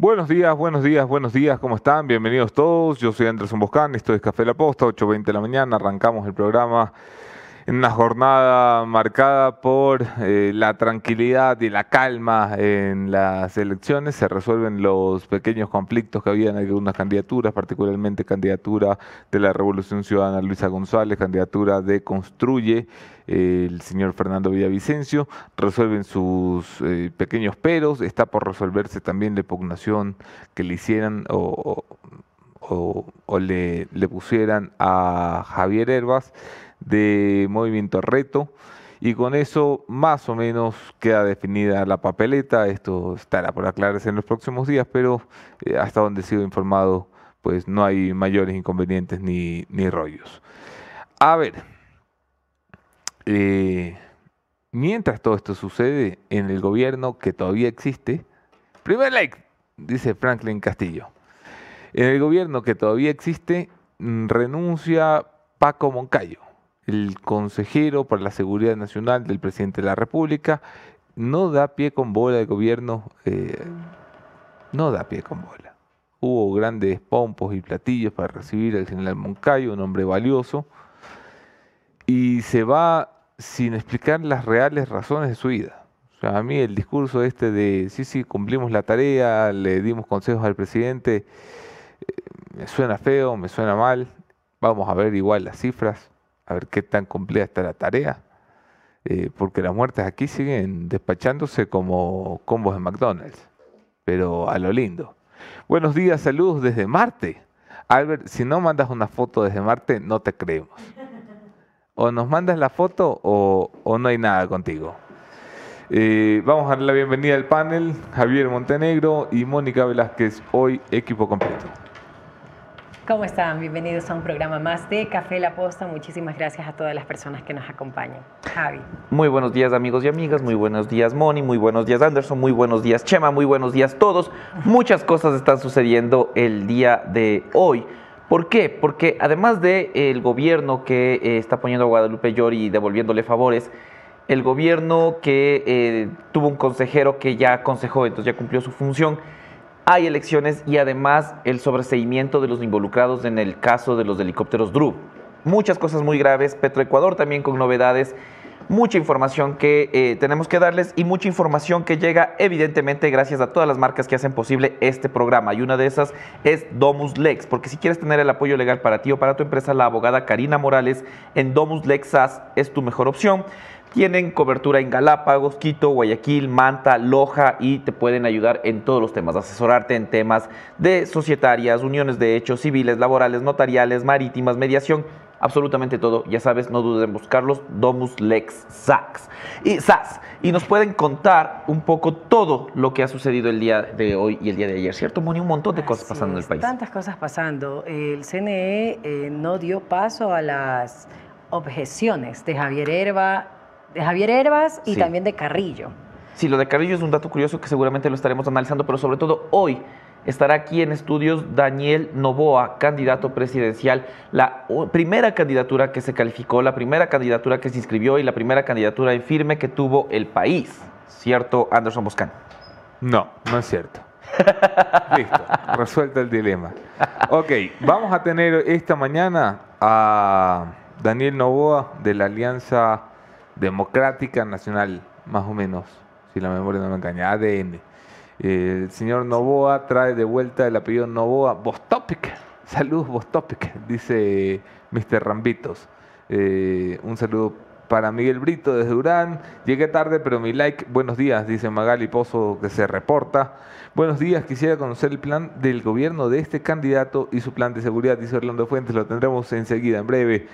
Buenos días, buenos días, buenos días, ¿cómo están? Bienvenidos todos. Yo soy Anderson Boscán, esto es Café La Posta, 8.20 de la mañana, arrancamos el programa en una jornada marcada por eh, la tranquilidad y la calma en las elecciones. Se resuelven los pequeños conflictos que había en algunas candidaturas, particularmente candidatura de la Revolución Ciudadana Luisa González, candidatura de Construye el señor Fernando Villavicencio, resuelven sus eh, pequeños peros, está por resolverse también la impugnación que le hicieran o, le, le, pusieran a Javier Herbas de Movimiento Reto. Y con eso más o menos queda definida la papeleta. Esto estará por aclararse en los próximos días, pero eh, hasta donde he sido informado, pues no hay mayores inconvenientes ni, ni rollos. A ver, eh, mientras todo esto sucede en el gobierno que todavía existe, primer like, dice Franklin Castillo, en el gobierno que todavía existe mm, renuncia Paco Moncayo, el consejero para la seguridad nacional del presidente de la República, no da pie con bola el gobierno, eh, no da pie con bola. Hubo grandes pompos y platillos para recibir al general Moncayo, un hombre valioso, y se va sin explicar las reales razones de su vida. O sea, a mí el discurso este de, sí, sí, cumplimos la tarea, le dimos consejos al presidente, eh, me suena feo, me suena mal. Vamos a ver igual las cifras, a ver qué tan compleja está la tarea. Eh, porque las muertes aquí siguen despachándose como combos de McDonald's, pero a lo lindo. Buenos días, saludos desde Marte. Albert, si no mandas una foto desde Marte, no te creemos o nos mandas la foto o, no hay nada contigo. Eh, vamos a darle la bienvenida al panel, Javier Montenegro y Mónica Velázquez, hoy equipo completo. ¿Cómo están? Bienvenidos a un programa más de Café La Posta. Muchísimas gracias a todas las personas que nos acompañan. Javi. Muy buenos días amigos y amigas, muy buenos días Moni, muy buenos días Anderson, muy buenos días Chema, muy buenos días todos. Muchas cosas están sucediendo el día de hoy. ¿Por qué? Porque además del el gobierno que eh, está poniendo a Guadalupe Llori devolviéndole favores, el gobierno que eh, tuvo un consejero que ya aconsejó, entonces ya cumplió su función, hay elecciones y además el sobreseimiento de los involucrados en el caso de los helicópteros DRU. Muchas cosas muy graves, Petroecuador también con novedades mucha información que eh, tenemos que darles y mucha información que llega evidentemente gracias a todas las marcas que hacen posible este programa. Y una de esas es Domus Lex, porque si quieres tener el apoyo legal para ti o para tu empresa, la abogada Karina Morales en Domus Lex SAS es tu mejor opción. Tienen cobertura en Galápagos, Quito, Guayaquil, Manta, Loja y te pueden ayudar en todos los temas, asesorarte en temas de societarias, uniones de hechos, civiles, laborales, notariales, marítimas, mediación absolutamente todo. Ya sabes, no dudes en buscarlos, Domus Lex Sax. Y SAS. Y nos pueden contar un poco todo lo que ha sucedido el día de hoy y el día de ayer, ¿cierto, Moni? Un montón de cosas pasando en el país. Tantas cosas pasando. El CNE eh, no dio paso a las objeciones de Javier Herba, de Javier Herbas y también de Carrillo. Sí, lo de Carrillo es un dato curioso que seguramente lo estaremos analizando, pero sobre todo hoy Estará aquí en estudios Daniel Novoa, candidato presidencial, la primera candidatura que se calificó, la primera candidatura que se inscribió y la primera candidatura en firme que tuvo el país. ¿Cierto, Anderson Boscan? No, no es cierto. Listo, resuelto el dilema. Ok, vamos a tener esta mañana a Daniel Novoa de la Alianza Democrática Nacional, más o menos, si la memoria no me engaña, ADN el señor Novoa trae de vuelta el apellido Novoa, Bostopic. Saludos, Bostopic, dice Mr. Rambitos. Eh, un saludo para Miguel Brito desde Durán. Llegué tarde, pero mi like. Buenos días, dice Magali Pozo, que se reporta. Buenos días, quisiera conocer el plan del gobierno de este candidato y su plan de seguridad, dice Orlando Fuentes. Lo tendremos enseguida, en breve.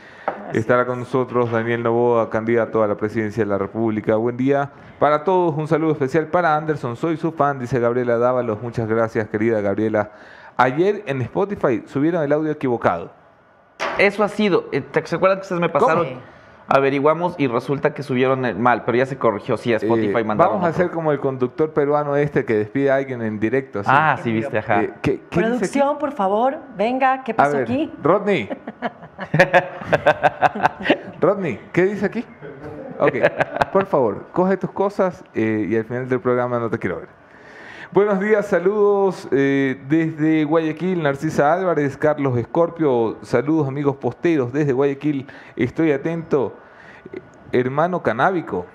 Estará con nosotros Daniel Novoa, candidato a la presidencia de la República. Buen día para todos. Un saludo especial para Anderson. Soy su fan, dice Gabriela Dávalos. Muchas gracias, querida Gabriela. Ayer en Spotify subieron el audio equivocado. Eso ha sido. Eh, ¿Se acuerdan que ustedes me pasaron? Averiguamos y resulta que subieron el mal, pero ya se corrigió, sí, a Spotify eh, Vamos a hacer como el conductor peruano este que despide a alguien en directo. Ah, sí, viste, ajá. Eh, Producción, por favor, venga, ¿qué pasó aquí? Rodney. Rodney, ¿qué dice aquí? Ok, por favor, coge tus cosas eh, y al final del programa no te quiero ver. Buenos días, saludos eh, desde Guayaquil, Narcisa Álvarez, Carlos Escorpio, saludos amigos posteros desde Guayaquil, estoy atento. Hermano canábico.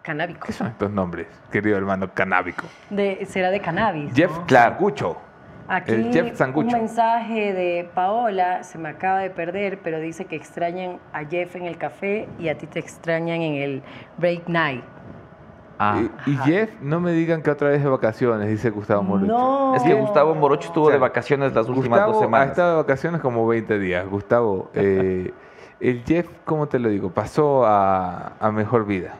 Canábico. ¿Qué son estos nombres, querido hermano canábico? De, será de cannabis. Jeff ¿no? Claro. Sangucho. Aquí el Jeff un mensaje de Paola se me acaba de perder, pero dice que extrañan a Jeff en el café y a ti te extrañan en el break night. Ah. Y- y Jeff, no me digan que otra vez de vacaciones, dice Gustavo Morocho. No. Es que Gustavo Morocho estuvo de vacaciones las últimas Gustavo dos ha semanas. estado de vacaciones como 20 días. Gustavo, eh, el Jeff, ¿cómo te lo digo? Pasó a, a mejor vida.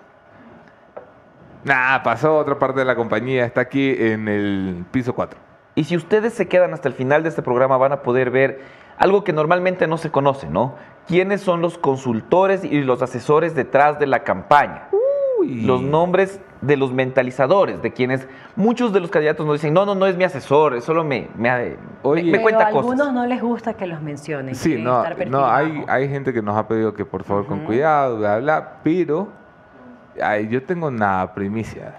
Nah, pasó a otra parte de la compañía. Está aquí en el piso 4. Y si ustedes se quedan hasta el final de este programa van a poder ver algo que normalmente no se conoce, ¿no? ¿Quiénes son los consultores y los asesores detrás de la campaña? Uy. Los nombres de los mentalizadores, de quienes muchos de los candidatos nos dicen, no, no, no es mi asesor, es solo me, me, Oye. me- cuenta a algunos cosas. no les gusta que los mencionen. Sí, no, no hay, hay gente que nos ha pedido que por favor con cuidado, bla, bla, pero ay, yo tengo una primicia.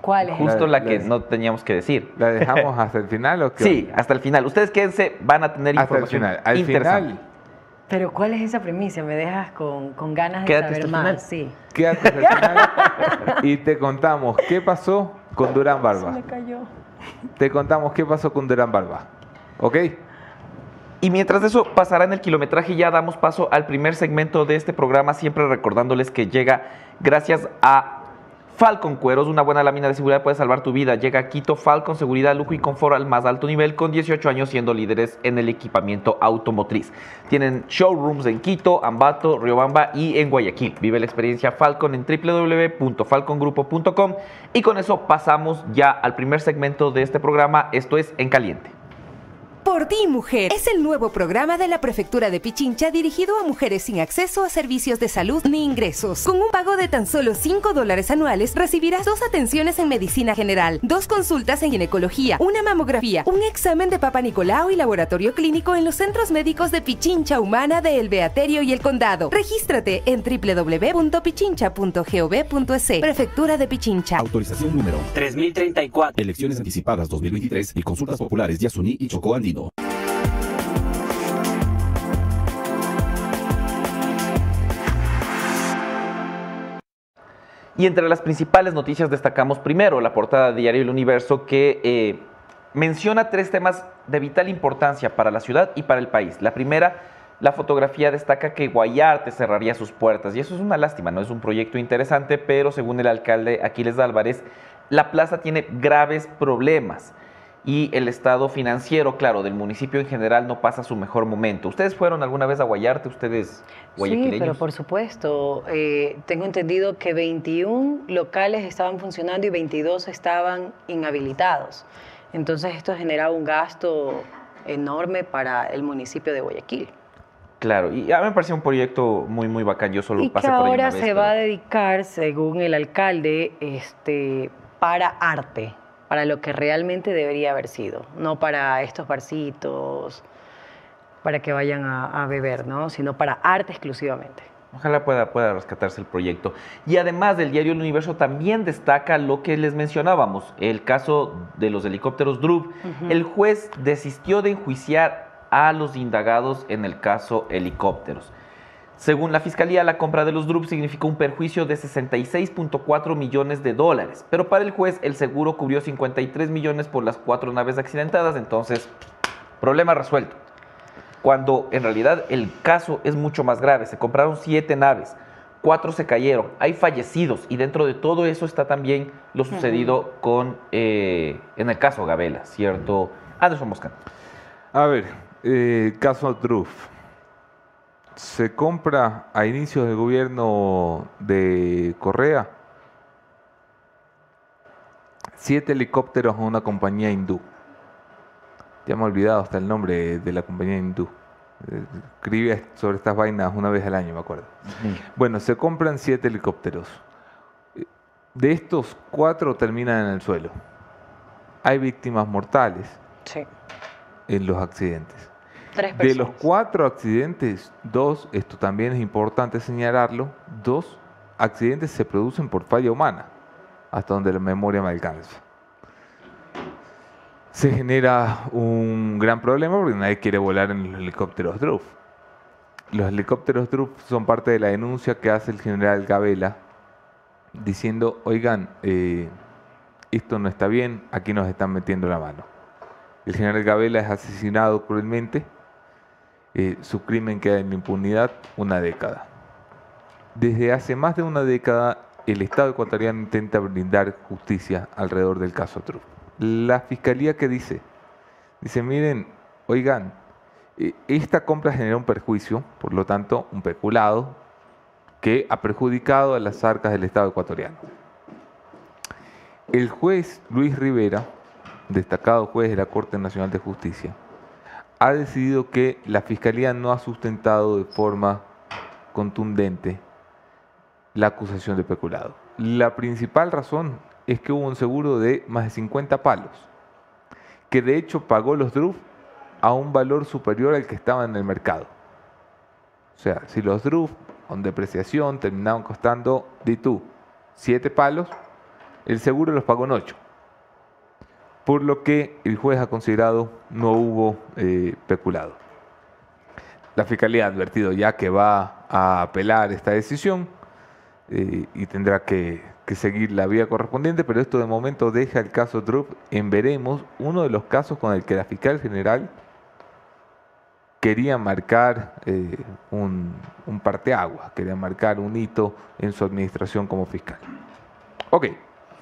¿Cuál es? Justo La- la que la- no teníamos que decir. ¿La dejamos hasta el final o qué? Sí, hasta el final. Ustedes quédense, van a tener hasta el información final. Al interesante. final, Pero ¿cuál es esa premisa? Me dejas con, con ganas de Quédate saber hasta el más. final. Sí. quédate hasta el final y te contamos qué pasó con Durán Se Barba. me cayó. Te contamos qué pasó con Durán Barba. ¿Ok? Y mientras eso pasará en el kilometraje, ya damos paso al primer segmento de este programa, siempre recordándoles que llega gracias a Falcon Cueros, una buena lámina de seguridad puede salvar tu vida. Llega a Quito Falcon Seguridad, lujo y confort al más alto nivel, con 18 años siendo líderes en el equipamiento automotriz. Tienen showrooms en Quito, Ambato, Riobamba y en Guayaquil. Vive la experiencia Falcon en www.falcongrupo.com. Y con eso pasamos ya al primer segmento de este programa, esto es En Caliente. Por ti, mujer, es el nuevo programa de la Prefectura de Pichincha dirigido a mujeres sin acceso a servicios de salud ni ingresos. Con un pago de tan solo 5 dólares anuales, recibirás dos atenciones en medicina general, dos consultas en ginecología, una mamografía, un examen de Papa Nicolau y laboratorio clínico en los centros médicos de Pichincha Humana de El Beaterio y El Condado. Regístrate en www.pichincha.gov.es. Prefectura de Pichincha. Autorización número 3034. Elecciones anticipadas 2023 y consultas populares Yasuní y Chocó Y entre las principales noticias destacamos primero la portada de Diario El Universo que eh, menciona tres temas de vital importancia para la ciudad y para el país. La primera, la fotografía destaca que Guayarte cerraría sus puertas. Y eso es una lástima, no es un proyecto interesante, pero según el alcalde Aquiles Álvarez, la plaza tiene graves problemas y el estado financiero, claro, del municipio en general no pasa su mejor momento. ¿Ustedes fueron alguna vez a Guayarte, ustedes Sí, guayaquileños? pero por supuesto. eh, tengo entendido que 21 locales estaban funcionando y 22 estaban inhabilitados. Entonces esto generaba un gasto enorme para el municipio de Guayaquil. Claro, y a mí me pareció un proyecto muy, muy bacán. Yo solo y pasé que por ahí ahora una vez, se va a dedicar, según el alcalde, este, para arte, para lo que realmente debería haber sido, no para estos barcitos, para que vayan a, a beber, ¿no? sino para arte exclusivamente. Ojalá pueda, pueda rescatarse el proyecto. Y además del diario El Universo también destaca lo que les mencionábamos, el caso de los helicópteros Drup. El juez desistió de enjuiciar a los indagados en el caso helicópteros. Según la fiscalía, la compra de los Drup significó un perjuicio de 66.4 millones de dólares, pero para el juez el seguro cubrió 53 millones por las cuatro naves accidentadas, entonces problema resuelto. Cuando en realidad el caso es mucho más grave, se compraron siete naves, cuatro se cayeron, hay fallecidos y dentro de todo eso está también lo sucedido con, eh, en el caso Gabela, ¿cierto? Anderson Moscano. A ver, eh, caso Druf. Se compra a inicios del gobierno de Correa siete helicópteros a una compañía hindú. Ya me he olvidado hasta el nombre de la compañía hindú. Escribía sobre estas vainas una vez al año, me acuerdo. Bueno, se compran siete helicópteros. De estos, cuatro terminan en el suelo. Hay víctimas mortales Sí. en los accidentes. Tres De los cuatro accidentes, dos, esto también es importante señalarlo, dos accidentes se producen por falla humana. hasta donde la memoria me alcanza. Se genera un gran problema porque nadie quiere volar en los helicópteros Druff. Los helicópteros Druff son parte de la denuncia que hace el general Gabela diciendo, oigan, eh, esto no está bien, aquí nos están metiendo la mano. El general Gabela es asesinado cruelmente, eh, su crimen queda en impunidad una década. Desde hace más de una década, el Estado ecuatoriano intenta brindar justicia alrededor del caso Truff. La fiscalía que dice, dice, miren, oigan, eh, esta compra genera un perjuicio, por lo tanto, un peculado que ha perjudicado a las arcas del Estado ecuatoriano. El juez Luis Rivera, destacado juez de la Corte Nacional de Justicia, ha decidido que la Fiscalía no ha sustentado de forma contundente la acusación de peculado. La principal razón es que hubo un seguro de más de 50 palos, que de hecho pagó los DRUF a un valor superior al que estaba en el mercado. O sea, si los DRUF con depreciación terminaban costando, di tú, 7 palos, el seguro los pagó en 8 por lo que el juez ha considerado no hubo eh, peculado. La Fiscalía ha advertido ya que va a apelar esta decisión eh, y tendrá que, seguir la vía correspondiente, pero esto de momento deja el caso Drup en veremos, uno de los casos con el que la fiscal general quería marcar eh, un, un parteaguas, quería marcar un hito en su administración como fiscal. Ok.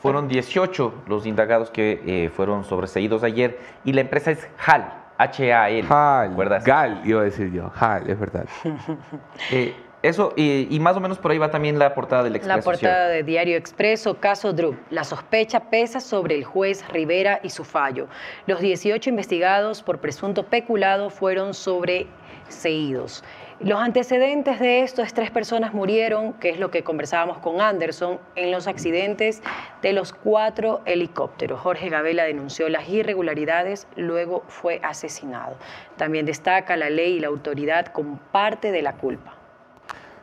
Fueron 18 los indagados que eh, fueron sobreseídos ayer y la empresa es HAL, H-A-L. HAL, GAL iba a decir yo, HAL, es verdad. Eh, eso, y, más o menos por ahí va también la portada del Expreso. La portada de Diario Expreso, caso Drup. La sospecha pesa sobre el juez Rivera y su fallo. Los 18 investigados por presunto peculado fueron sobreseídos. Los antecedentes de esto es tres personas murieron, que es lo que conversábamos con Anderson, en los accidentes de los cuatro helicópteros. Jorge Gabela denunció las irregularidades, luego fue asesinado. También destaca la ley y la autoridad como parte de la culpa.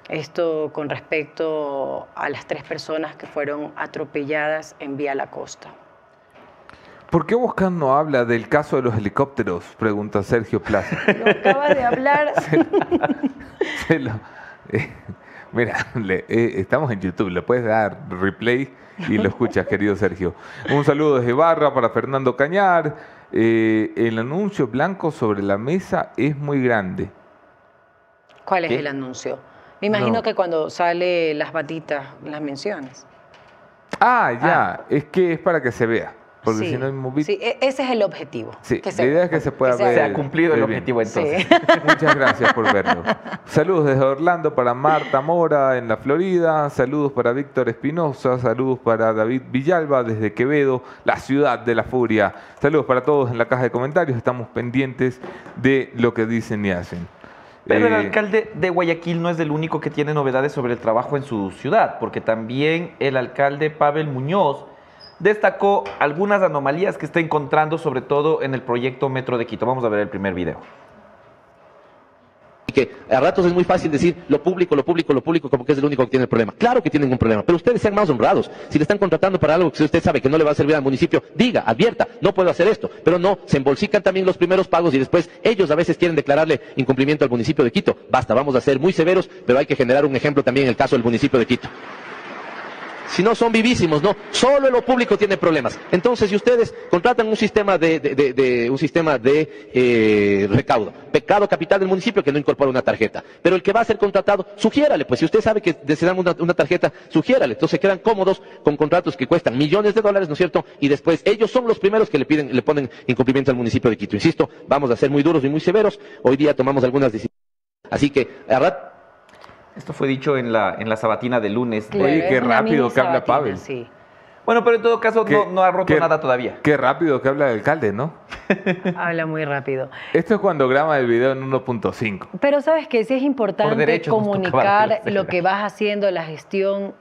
Esto con respecto a las tres personas que fueron atropelladas en Vía La Costa. ¿Por qué Boscan no habla del caso de los helicópteros? Pregunta Sergio Plaza. Lo acaba de hablar. Eh, mira, eh, estamos en YouTube, le puedes dar replay y lo escuchas, querido Sergio. Un saludo desde Barra para Fernando Cañar. Eh, el anuncio blanco sobre la mesa es muy grande. ¿Cuál es el anuncio? Me imagino que cuando sale las batitas, las menciones. Ah, ya, ah. es que es para que se vea. Porque si no hay Sí, e-, ese es el objetivo. Sí, la idea es que se pueda ver. Se ha cumplido el objetivo entonces. Muchas gracias por verlo. Saludos desde Orlando para Marta Mora en la Florida. Saludos para Víctor Espinosa. Saludos para David Villalba desde Quevedo, la ciudad de la furia. Saludos para todos en la caja de comentarios. Estamos pendientes de lo que dicen y hacen. Pero el eh, alcalde de Guayaquil no es el único que tiene novedades sobre el trabajo en su ciudad, porque también el alcalde Pavel Muñoz destacó algunas anomalías que está encontrando, sobre todo en el proyecto Metro de Quito. Vamos a ver el primer video que a ratos es muy fácil decir lo público, lo público, lo público, como que es el único que tiene el problema. Claro que tienen un problema, pero ustedes sean más honrados. Si le están contratando para algo que usted sabe que no le va a servir al municipio, diga, advierta, no puedo hacer esto. Pero no, se embolsican también los primeros pagos y después ellos a veces quieren declararle incumplimiento al municipio de Quito. Basta, vamos a ser muy severos, pero hay que generar un ejemplo también en el caso del municipio de Quito si no son vivísimos, no. Solo lo público tiene problemas. Entonces, si ustedes contratan un sistema de, un sistema de eh, recaudo, pecado capital del municipio que no incorpora una tarjeta, pero el que va a ser contratado, sugiérale, pues si usted sabe que desean una, tarjeta, sugiérale. Entonces quedan cómodos con contratos que cuestan millones de dólares, ¿no es cierto? Y después ellos son los primeros que le piden, le ponen incumplimiento al municipio de Quito. Insisto, vamos a ser muy duros y muy severos. Hoy día tomamos algunas decisiones. Así que, a esto fue dicho en la, en la sabatina de lunes. Oye, qué rápido que habla Pavel. Sí. Bueno, pero en todo caso no, ha roto nada todavía. Qué rápido que habla el alcalde, ¿no? habla muy rápido. Esto es cuando graba el video en 1.5. Pero sabes que sí es importante comunicar lo que vas haciendo, la gestión.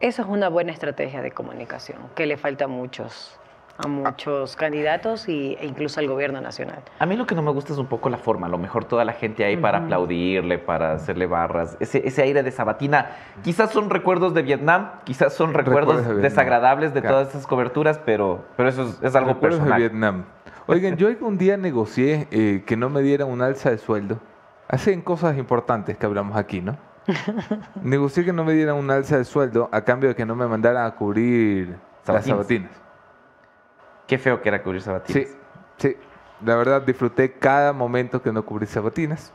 Eso es una buena estrategia de comunicación, que le falta a muchos a muchos candidatos y, e incluso al gobierno nacional. A mí lo que no me gusta es un poco la forma. A lo mejor toda la gente ahí para aplaudirle, para hacerle barras. Ese, ese aire de sabatina. Quizás son recuerdos de Vietnam, quizás son recuerdos, de desagradables de Claro. todas esas coberturas, pero, pero eso es, es algo Recuerdos de personal. Vietnam. Oigan, yo algún día negocié eh, que no me dieran un alza de sueldo. Hacen cosas importantes que hablamos aquí, ¿no? negocié que no me dieran un alza de sueldo a cambio de que no me mandaran a cubrir las Sabatinas. Qué feo que era cubrir sabatinas. Sí, sí. La verdad disfruté cada momento que no cubrí sabatinas.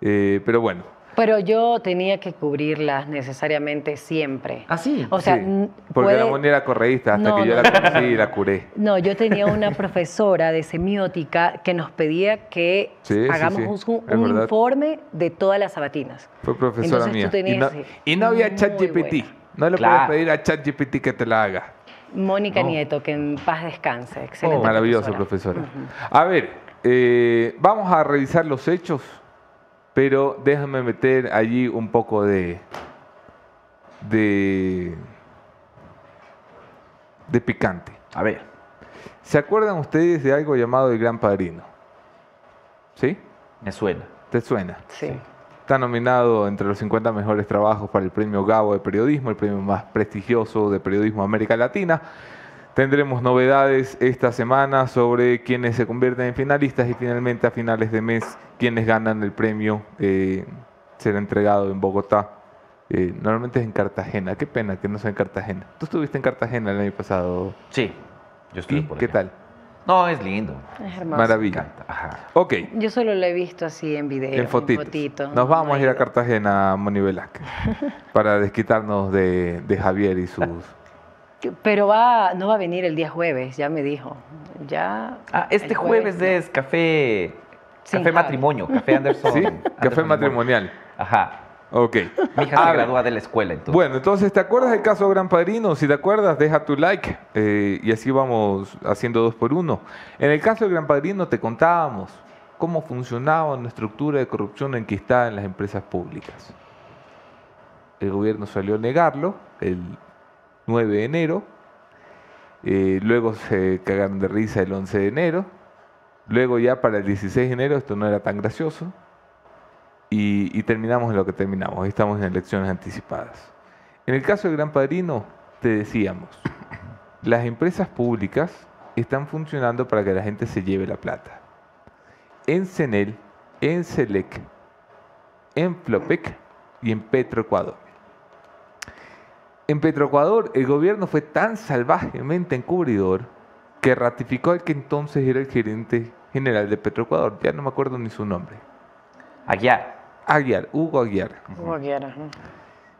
Eh, pero bueno, Pero yo tenía que cubrirlas necesariamente siempre. Ah, sí. O sea, sí, porque la Moni era correísta hasta No, que yo no. la conocí y la curé. No, yo tenía una profesora de semiótica que nos pedía que Sí, hagamos sí, un, informe de todas las sabatinas. Fue profesora Entonces tú mía. Y no, sí, y no había ChatGPT. No le Claro. puedes pedir a ChatGPT que te la haga. Mónica No. Nieto, que en paz descanse. Excelente. Oh, Maravillosa profesora. A ver, eh, vamos a revisar los hechos, pero déjame meter allí un poco de. de. de picante. A ver. ¿Se acuerdan ustedes de algo llamado El Gran Padrino? ¿Sí? Me suena. ¿Te suena? Sí. Está nominado entre los 50 mejores trabajos para el premio Gabo de Periodismo, el premio más prestigioso de periodismo de América Latina. Tendremos novedades esta semana sobre quienes se convierten en finalistas y finalmente a finales de mes quienes ganan el premio eh, será entregado en Bogotá. Eh, normalmente es en Cartagena. Qué pena que no sea en Cartagena. Tú estuviste en Cartagena el año pasado. Sí. Yo estuve ¿Y por qué tal? No, es lindo. Es hermoso. Maravilla. Ajá. Ok, Yo solo lo he visto así en video. en fotitos. fotito. Nos vamos No a ir a. Cartagena, Moni Velázquez, para desquitarnos de, de Javier y sus... Pero va, no va a venir el día jueves, ya me dijo. Ya. Ah, este jueves, no. es café. Sin Café Javi. matrimonio, café Anderson. ¿Sí? Anderson Café matrimonial. Ajá. Ok. Mi hija se gradúa de la escuela, entonces. Bueno, entonces, ¿te acuerdas del caso Gran Padrino? Si te acuerdas, deja tu like eh, y así vamos haciendo dos por uno. En el caso del Gran Padrino te contábamos cómo funcionaba una estructura de corrupción enquistada en las empresas públicas. El gobierno salió a negarlo el 9 de enero, eh, luego se cagaron de risa el 11 de enero, luego ya para el 16 de enero esto no era tan gracioso, y, terminamos en lo que terminamos. Estamos en elecciones anticipadas. En el caso del Gran Padrino, te decíamos, las empresas públicas están funcionando para que la gente se lleve la plata. En CENEL, en SELEC, en Flopec y en Petroecuador. En Petroecuador, el gobierno fue tan salvajemente encubridor que ratificó al que entonces era el gerente general de Petroecuador. Ya no me acuerdo ni su nombre. Allá. Aguiar, Hugo Aguiar. Ajá.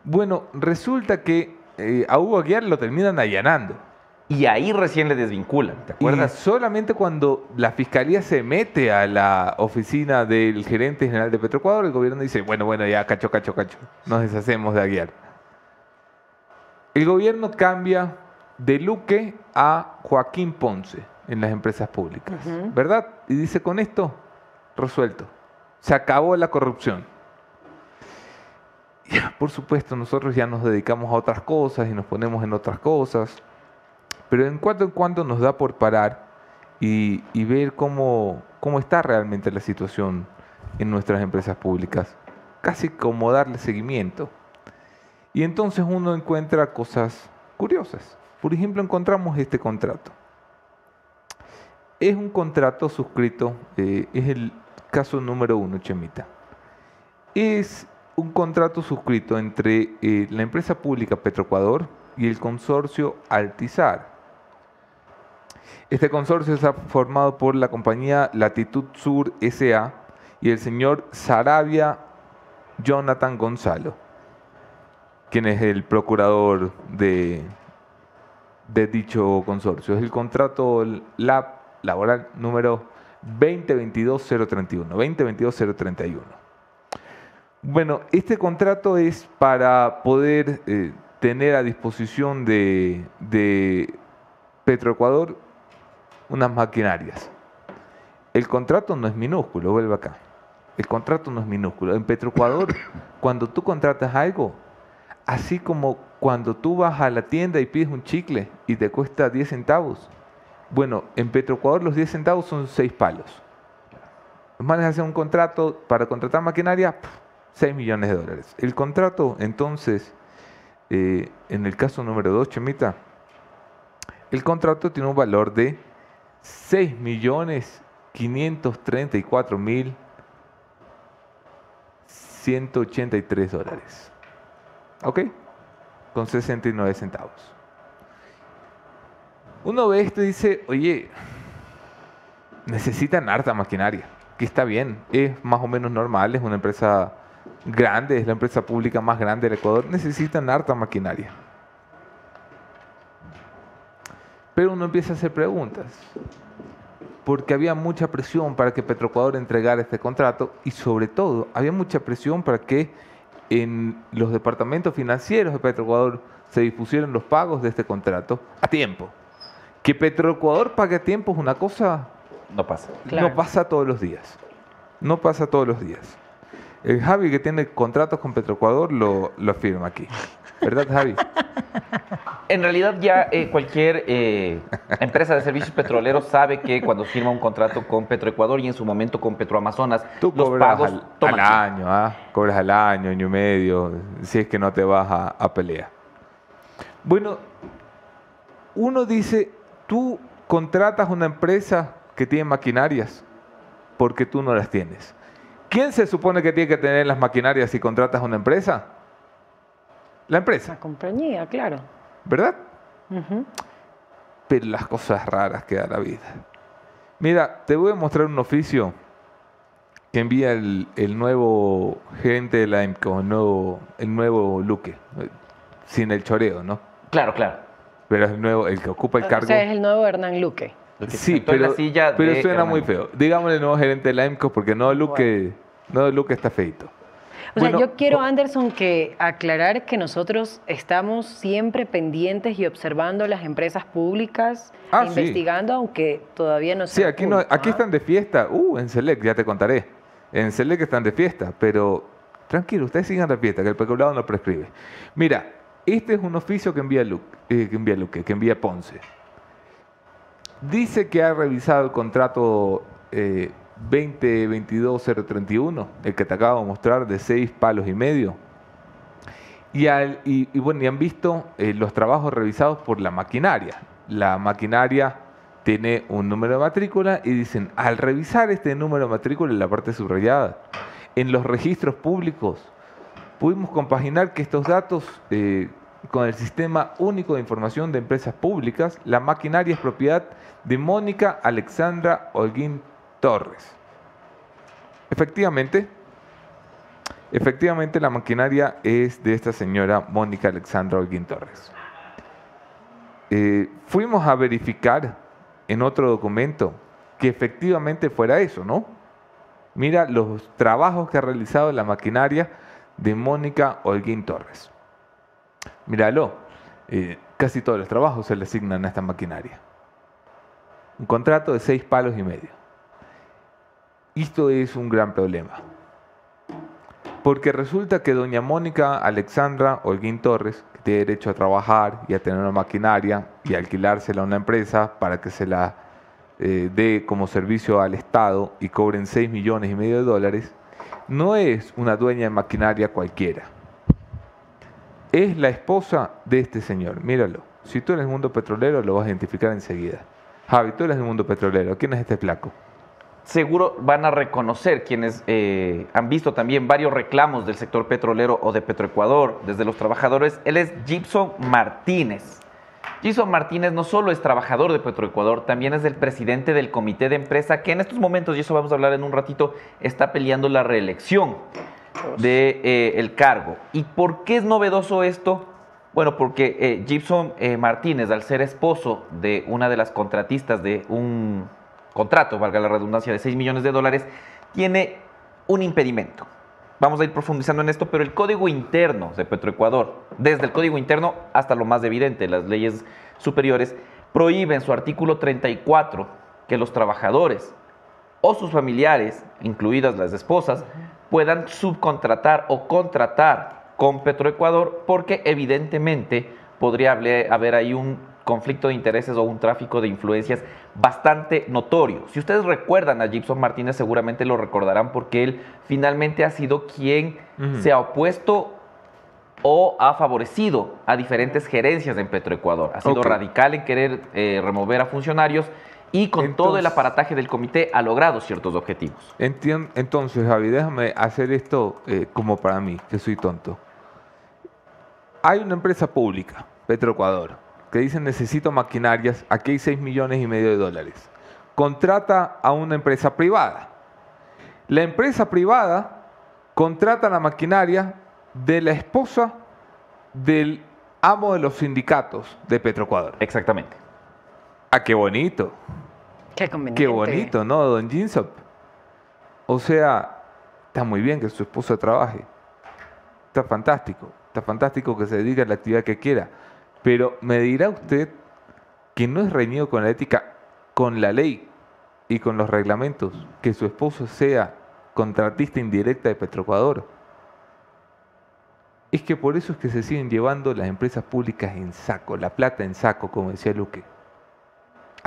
Bueno, resulta que eh, a Hugo Aguiar lo terminan allanando. Y ahí recién le desvinculan, ¿te Y acuerdas? solamente cuando la fiscalía se mete a la oficina del gerente general de Petroecuador, el gobierno dice, bueno, bueno, ya, cacho, cacho, cacho, nos deshacemos de Aguiar. El gobierno cambia de Luque a Joaquín Ponce en las empresas públicas, ¿verdad? Y dice, con esto, resuelto, se acabó la corrupción. Por supuesto, nosotros ya nos dedicamos a otras cosas y nos ponemos en otras cosas. Pero en cuanto en cuando nos da por parar y, y ver cómo, cómo está realmente la situación en nuestras empresas públicas. Casi como darle seguimiento. Y entonces uno encuentra cosas curiosas. Por ejemplo, encontramos este contrato. Es un contrato suscrito, eh, es el caso número uno, Chemita. Es un contrato suscrito entre eh, la empresa pública Petroecuador y el consorcio Altizar. Este consorcio está formado por la compañía Latitud Sur SA y el señor Sarabia Jonathan Gonzalo, quien es el procurador de, dicho consorcio. Es el contrato lab laboral número 2022-031. 2022-031. Bueno, este contrato es para poder eh, tener a disposición de, de Petroecuador unas maquinarias. El contrato no es minúsculo, vuelve acá. El contrato no es minúsculo. En Petroecuador, cuando tú contratas algo, así como cuando tú vas a la tienda y pides un chicle y te cuesta 10 centavos, Bueno, en Petroecuador los 10 centavos son 6 palos. Los manes hacen un contrato para contratar maquinaria, 6 millones de dólares. El contrato, entonces, eh, en el caso número 2, Chemita, el contrato tiene un valor de 6 millones 534 mil 183 dólares. ¿Ok? Con 69 centavos. Uno ve esto y dice, oye, necesitan harta maquinaria, que está bien, es más o menos normal, es una empresa grande, es la empresa pública más grande del Ecuador, necesitan harta maquinaria. Pero uno empieza a hacer preguntas, porque había mucha presión para que Petroecuador entregara este contrato y sobre todo había mucha presión para que en los departamentos financieros de Petroecuador se dispusieran los pagos de este contrato a tiempo. Que Petroecuador pague a tiempo es una cosa No pasa. Claro. no pasa todos los días. No pasa todos los días. El Javi que tiene contratos con Petroecuador lo, lo afirma aquí. ¿Verdad, Javi? En realidad ya eh, cualquier eh, empresa de servicios petroleros sabe que cuando firma un contrato con Petroecuador y en su momento con Petroamazonas, Tú los cobras pagos al, toman al año, ¿ah? Cobras al año, año y medio, si es que no te vas a, a pelear. Bueno, uno dice, tú contratas una empresa que tiene maquinarias porque tú no las tienes. ¿Quién se supone que tiene que tener las maquinarias si contratas una empresa? La empresa, La compañía, claro. ¿verdad? Pero las cosas raras que da la vida. Mira, te voy a mostrar un oficio que envía el, el nuevo gerente de la EMCO, el nuevo, el nuevo Luque, eh, sin el choreo, ¿no? Claro, claro. Pero es el nuevo, el que ocupa el O cargo. sea, es el nuevo Hernán Luque. Que se Sí, en pero, la silla pero de suena muy feo. Digámosle el nuevo gerente de la EMCO porque no Luque, no Luque está feito. O sea, Bueno, yo quiero, Anderson, que aclarar que nosotros estamos siempre pendientes y observando las empresas públicas, Ah, sí. investigando, aunque todavía no Sí, sea aquí, no, aquí están de fiesta. Uh, en Select, ya te contaré. En Select están de fiesta, pero tranquilo, ustedes sigan de fiesta, que el peculado no prescribe. Mira, este es un oficio que envía Luque, eh, que envía Luque, que envía Ponce. Dice que ha revisado el contrato eh, 2022-031, el que te acabo de mostrar, de seis palos y medio. Y, bueno, y han visto eh, los trabajos revisados por la maquinaria. La maquinaria tiene un número de matrícula y dicen, al revisar este número de matrícula en la parte subrayada, en los registros públicos, pudimos compaginar que estos datos eh, con el Sistema Único de Información de Empresas Públicas, la maquinaria es propiedad de Mónica Alexandra Holguín Torres. Efectivamente, efectivamente la maquinaria es de esta señora Mónica Alexandra Holguín Torres. Eh, fuimos a verificar en otro documento que efectivamente fuera eso, ¿no? Mira los trabajos que ha realizado la maquinaria de Mónica Holguín Torres. Míralo, eh, casi todos los trabajos se le asignan a esta maquinaria. Un contrato de seis palos y medio. Esto es un gran problema. Porque resulta que doña Mónica Alexandra Holguín Torres, que tiene derecho a trabajar y a tener una maquinaria y alquilársela a una empresa para que se la eh, dé como servicio al Estado y cobren 6 millones y medio de dólares, no es una dueña de maquinaria cualquiera. Es la esposa de este señor. Míralo. Si tú eres del mundo petrolero, lo vas a identificar enseguida. Javi, tú eres del mundo petrolero. ¿Quién es este flaco? Seguro van a reconocer quienes eh, han visto también varios reclamos del sector petrolero o de Petroecuador, desde los trabajadores. Él es Gibson Martínez. Gibson Martínez no solo es trabajador de Petroecuador, también es el presidente del comité de empresa que en estos momentos, y eso vamos a hablar en un ratito, está peleando la reelección de eh, el cargo. ¿Y por qué es novedoso esto? Bueno, porque eh, Gibson eh, Martínez, al ser esposo de una de las contratistas de un contrato, valga la redundancia, de 6 millones de dólares, tiene un impedimento. Vamos a ir profundizando en esto, pero el código interno de Petroecuador, desde el código interno hasta lo más evidente, las leyes superiores, prohíbe en su artículo 34 que los trabajadores o sus familiares, incluidas las esposas, puedan subcontratar o contratar con Petroecuador porque evidentemente podría haber ahí un conflicto de intereses o un tráfico de influencias bastante notorio. Si ustedes recuerdan a Gibson Martínez, seguramente lo recordarán porque él finalmente ha sido quien se ha opuesto o ha favorecido a diferentes gerencias en Petroecuador. Ha sido radical en querer eh, remover a funcionarios y con todo el aparataje del comité ha logrado ciertos objetivos. Entien- Entonces, Javi, déjame hacer esto eh, como para mí, que soy tonto. Hay una empresa pública, Petroecuador, que dice necesito maquinarias, aquí hay 6 millones y medio de dólares. Contrata a una empresa privada. La empresa privada contrata la maquinaria de la esposa del amo de los sindicatos de Petroecuador. Exactamente. Ah, qué bonito. Qué conveniente. Qué bonito, ¿no, don Jinsop? O sea, está muy bien que su esposa trabaje. Está fantástico. Está fantástico que se dedique a la actividad que quiera. Pero me dirá usted que no es reñido con la ética, con la ley y con los reglamentos, que su esposo sea contratista indirecta de Petroecuador. Es que por eso es que se siguen llevando las empresas públicas en saco, la plata en saco, como decía Luque.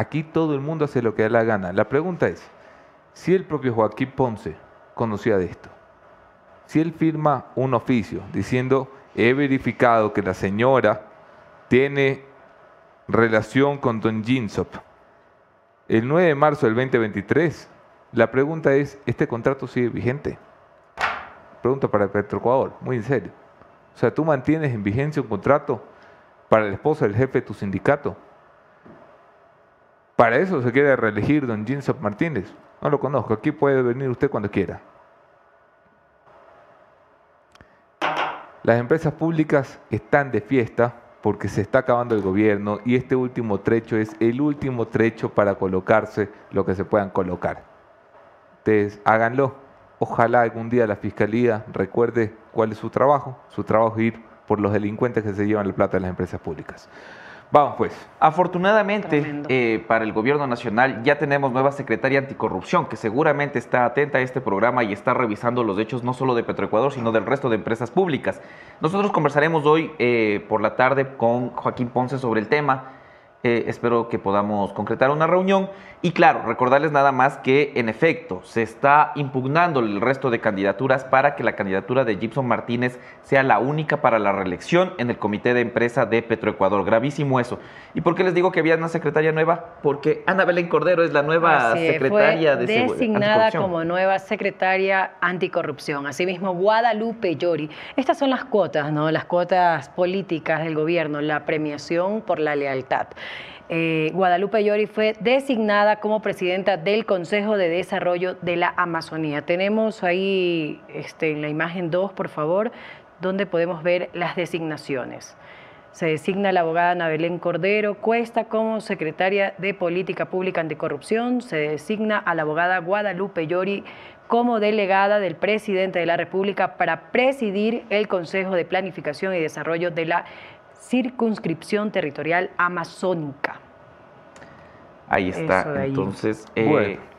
Aquí todo el mundo hace lo que da la gana. La pregunta es, si el propio Joaquín Ponce conocía de esto, si él firma un oficio diciendo, he verificado que la señora tiene relación con Don Jinsop, el 9 de marzo del 2023, la pregunta es, ¿este contrato sigue vigente? Pregunta para Petroecuador, muy en serio. O sea, ¿tú mantienes en vigencia un contrato para la esposa del jefe de tu sindicato? Para eso se quiere reelegir don Jinsop Martínez. No lo conozco. Aquí puede venir usted cuando quiera. Las empresas públicas están de fiesta porque se está acabando el gobierno y este último trecho es el último trecho para colocarse lo que se puedan colocar. Ustedes háganlo. Ojalá algún día la fiscalía recuerde cuál es su trabajo. Su trabajo es ir por los delincuentes que se llevan la plata de las empresas públicas. Vamos pues. Afortunadamente, eh, para el gobierno nacional ya tenemos nueva secretaria anticorrupción que seguramente está atenta a este programa y está revisando los hechos no solo de Petroecuador, sino del resto de empresas públicas. Nosotros conversaremos hoy eh, por la tarde con Joaquín Ponce sobre el tema. Eh, espero que podamos concretar una reunión. Y claro, recordarles nada más que en efecto se está impugnando el resto de candidaturas para que la candidatura de Gibson Martínez sea la única para la reelección en el comité de empresa de Petroecuador. Gravísimo eso. ¿Y por qué les digo que había una secretaria nueva? Porque Ana Belén Cordero es la nueva Así secretaria fue de designada como nueva secretaria anticorrupción. Asimismo, Guadalupe Llori. Estas son las cuotas, ¿no? Las cuotas políticas del gobierno, la premiación por la lealtad. Eh, Guadalupe Llori fue designada como presidenta del Consejo de Desarrollo de la Amazonía. Tenemos ahí este, en la imagen 2, por favor, donde podemos ver las designaciones. Se designa la abogada Ana Belén Cordero Cuesta como secretaria de Política Pública Anticorrupción. Se designa a la abogada Guadalupe Llori como delegada del presidente de la República para presidir el Consejo de Planificación y Desarrollo de la Circunscripción Territorial Amazónica. Ahí está. Ahí. Entonces, eh, Bueno.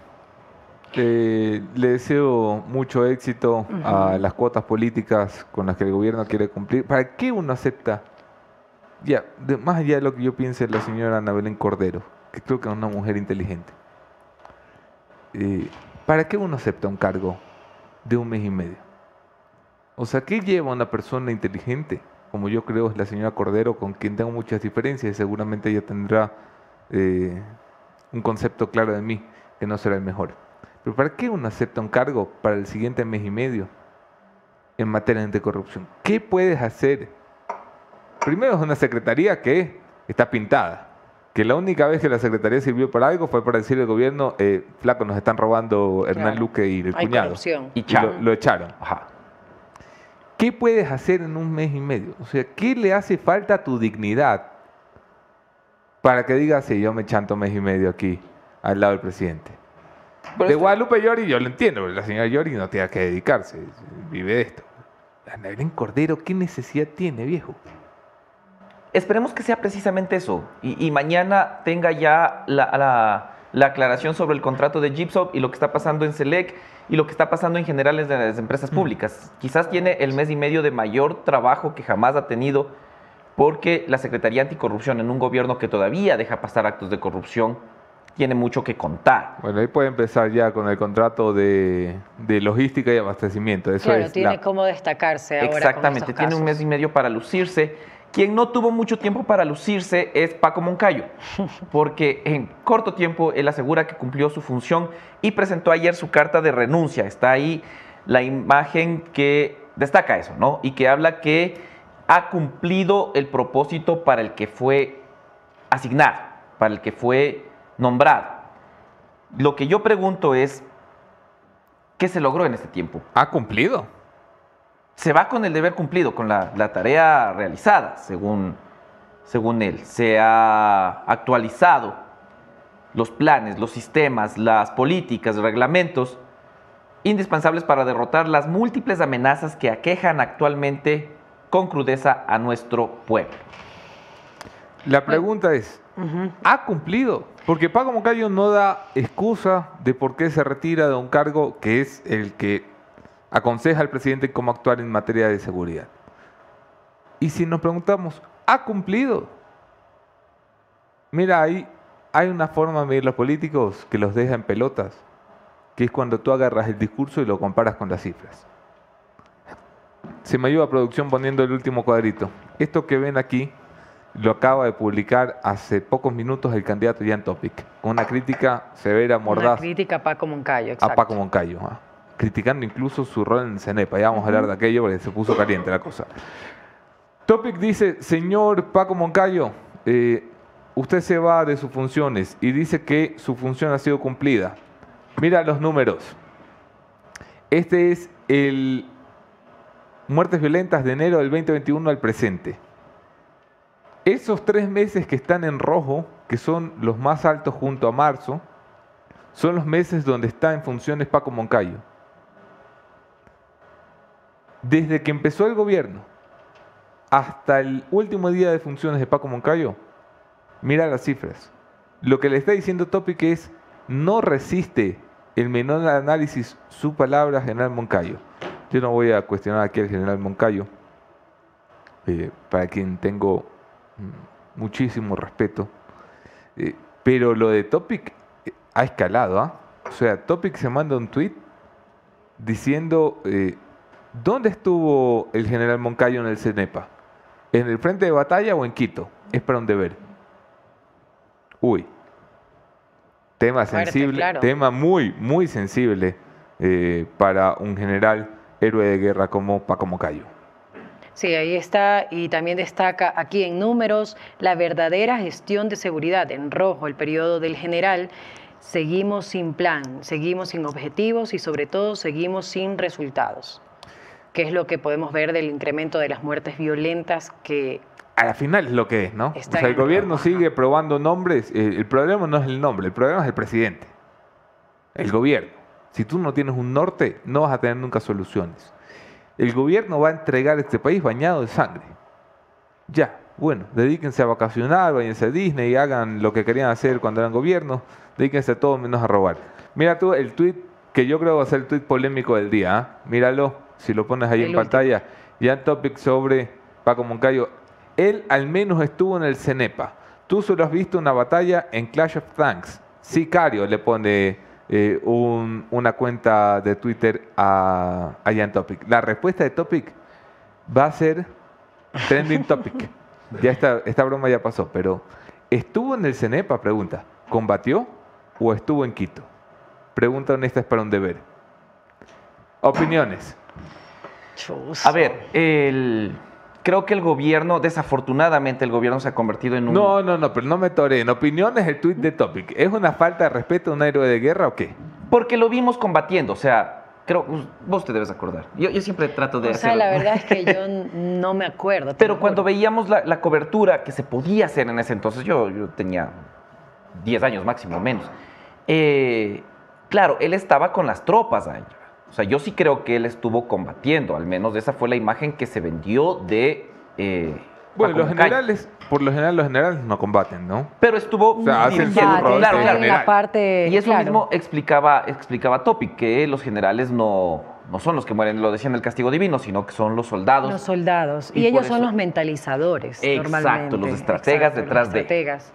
Eh, le deseo mucho éxito a las cuotas políticas con las que el gobierno quiere cumplir. ¿Para qué uno acepta? Ya, de- más allá de lo que yo piense la señora Ana Belén Cordero, que creo que es una mujer inteligente. eh, ¿Para qué uno acepta un cargo de un mes y medio? O sea, ¿qué lleva una persona inteligente? Como yo creo es la señora Cordero, con quien tengo muchas diferencias y seguramente ella tendrá eh, un concepto claro de mí, que no será el mejor. Pero ¿para qué uno acepta un cargo para el siguiente mes y medio en materia de corrupción? ¿Qué puedes hacer? Primero es una secretaría que está pintada, que la única vez que la secretaría sirvió para algo fue para decirle al gobierno, eh, flaco, nos están robando Hernán Claro. Luque y el Hay cuñado. corrupción. y lo, lo echaron. Ajá. ¿Qué puedes hacer en un mes y medio? O sea, ¿qué le hace falta a tu dignidad para que digas, sí, yo me chanto mes y medio aquí al lado del presidente? Pero de Guadalupe Llori yo lo entiendo, porque la señora Llori no tiene que dedicarse, vive de esto. Ana Belén Cordero, ¿qué necesidad tiene, viejo? Esperemos que sea precisamente eso. Y, y mañana tenga ya la, la- la aclaración sobre el contrato de Gipsop y lo que está pasando en Selec y lo que está pasando en general en las empresas públicas. Quizás tiene el mes y medio de mayor trabajo que jamás ha tenido porque la Secretaría Anticorrupción en un gobierno que todavía deja pasar actos de corrupción tiene mucho que contar. Bueno, ahí puede empezar ya con el contrato de, de logística y abastecimiento. Eso claro, es tiene la- cómo destacarse ahora. con Exactamente, tiene un mes y medio para lucirse. Quien no tuvo mucho tiempo para lucirse es Paco Moncayo, porque en corto tiempo él asegura que cumplió su función y presentó ayer su carta de renuncia. Está ahí la imagen que destaca eso, ¿no? Y que habla que ha cumplido el propósito para el que fue asignado, para el que fue nombrado. Lo que yo pregunto es, ¿qué se logró en este tiempo? ¿Ha cumplido? Se va con el deber cumplido, con la, la tarea realizada, según, según él. Se ha actualizado los planes, los sistemas, las políticas, reglamentos indispensables para derrotar las múltiples amenazas que aquejan actualmente con crudeza a nuestro pueblo. La pregunta es, ¿ha cumplido? Porque Paco Moncayo no da excusa de por qué se retira de un cargo que es el que aconseja al presidente cómo actuar en materia de seguridad. Y si nos preguntamos, ¿ha cumplido? Mira, ahí hay una forma de medir los políticos que los deja en pelotas, que es cuando tú agarras el discurso y lo comparas con las cifras. Se me ayuda a producción poniendo el último cuadrito. Esto que ven aquí lo acaba de publicar hace pocos minutos el candidato Jan Topic, con una crítica severa, Una mordaz crítica a Paco Moncayo, a exacto. Paco Moncayo, ¿ah? Criticando incluso su rol en CENEPA. Ya vamos a hablar de aquello porque se puso caliente la cosa. Topic dice, señor Paco Moncayo, eh, usted se va de sus funciones y dice que su función ha sido cumplida. Mira los números. Este es el muertes violentas de enero del 2021 al presente. Esos tres meses que están en rojo, que son los más altos junto a marzo, son los meses donde está en funciones Paco Moncayo. Desde que empezó el gobierno hasta el último día de funciones de Paco Moncayo, mira las cifras. Lo que le está diciendo Topic es, no resiste el menor análisis su palabra, general Moncayo. Yo no voy a cuestionar aquí al general Moncayo, eh, para quien tengo mm, muchísimo respeto. Eh, pero lo de Topic eh, ha escalado, ¿ah? O sea, Topic se manda un tweet diciendo ¿dónde estuvo el general Moncayo en el CENEPA? ¿En el frente de batalla o en Quito? Es para un deber. Uy. Tema Fuerte, sensible, claro. tema muy, muy sensible eh, para un general héroe de guerra como Paco Moncayo. Sí, ahí está y también destaca aquí en números la verdadera gestión de seguridad. En rojo, el periodo del general, seguimos sin plan, seguimos sin objetivos y sobre todo seguimos sin resultados, que es lo que podemos ver del incremento de las muertes violentas que A la final es lo que es, ¿no? O sea, el gobierno sigue probando nombres. eh, el problema no es el nombre, el problema es el presidente. El gobierno. Si tú no tienes un norte, no vas a tener nunca soluciones. El gobierno va a entregar este país bañado de sangre. Ya, bueno, dedíquense a vacacionar, váyanse a Disney, hagan lo que querían hacer cuando eran gobierno, dedíquense a todo menos a robar. Mira tú el tweet que yo creo va a ser el tweet polémico del día. ¿ah? Míralo, si lo pones ahí El en último. pantalla. Ya topic sobre Paco Moncayo. Él al menos estuvo en el CENEPA. Tú solo has visto una batalla en Clash of Tanks. Sicario le pone eh, un- una cuenta de Twitter a, a Jan Topic. La respuesta de Topic va a ser trending topic. Ya esta, esta broma ya pasó, pero ¿estuvo en el CENEPA? Pregunta. ¿Combatió o estuvo en Quito? Pregunta honesta es para un deber. Opiniones. A ver, el- creo que el gobierno, desafortunadamente el gobierno se ha convertido en un... No, no, no, pero no me toreen. Opiniones el tweet de Topic. ¿Es una falta de respeto a un héroe de guerra o qué? Porque lo vimos combatiendo, o sea, creo, vos te debes acordar. Yo, yo siempre trato de O sea, la verdad es que yo no me acuerdo. Pero cuando veíamos la, la cobertura que se podía hacer en ese entonces, yo, yo tenía 10 años máximo, menos. eh, claro, él estaba con las tropas ahí. O sea, yo sí creo que él estuvo combatiendo, al menos esa fue la imagen que se vendió de... eh, Bueno, los generales, por lo general los generales no combaten, ¿no? Pero estuvo O sea, hacen su rol claro, claro. la parte, Y eso claro. mismo explicaba, explicaba Topic, que los generales no, no son los que mueren, lo decían el castigo divino, sino que son los soldados. Los soldados. Y ellos son los mentalizadores, Exacto, normalmente. los estrategas los detrás de. estrategas.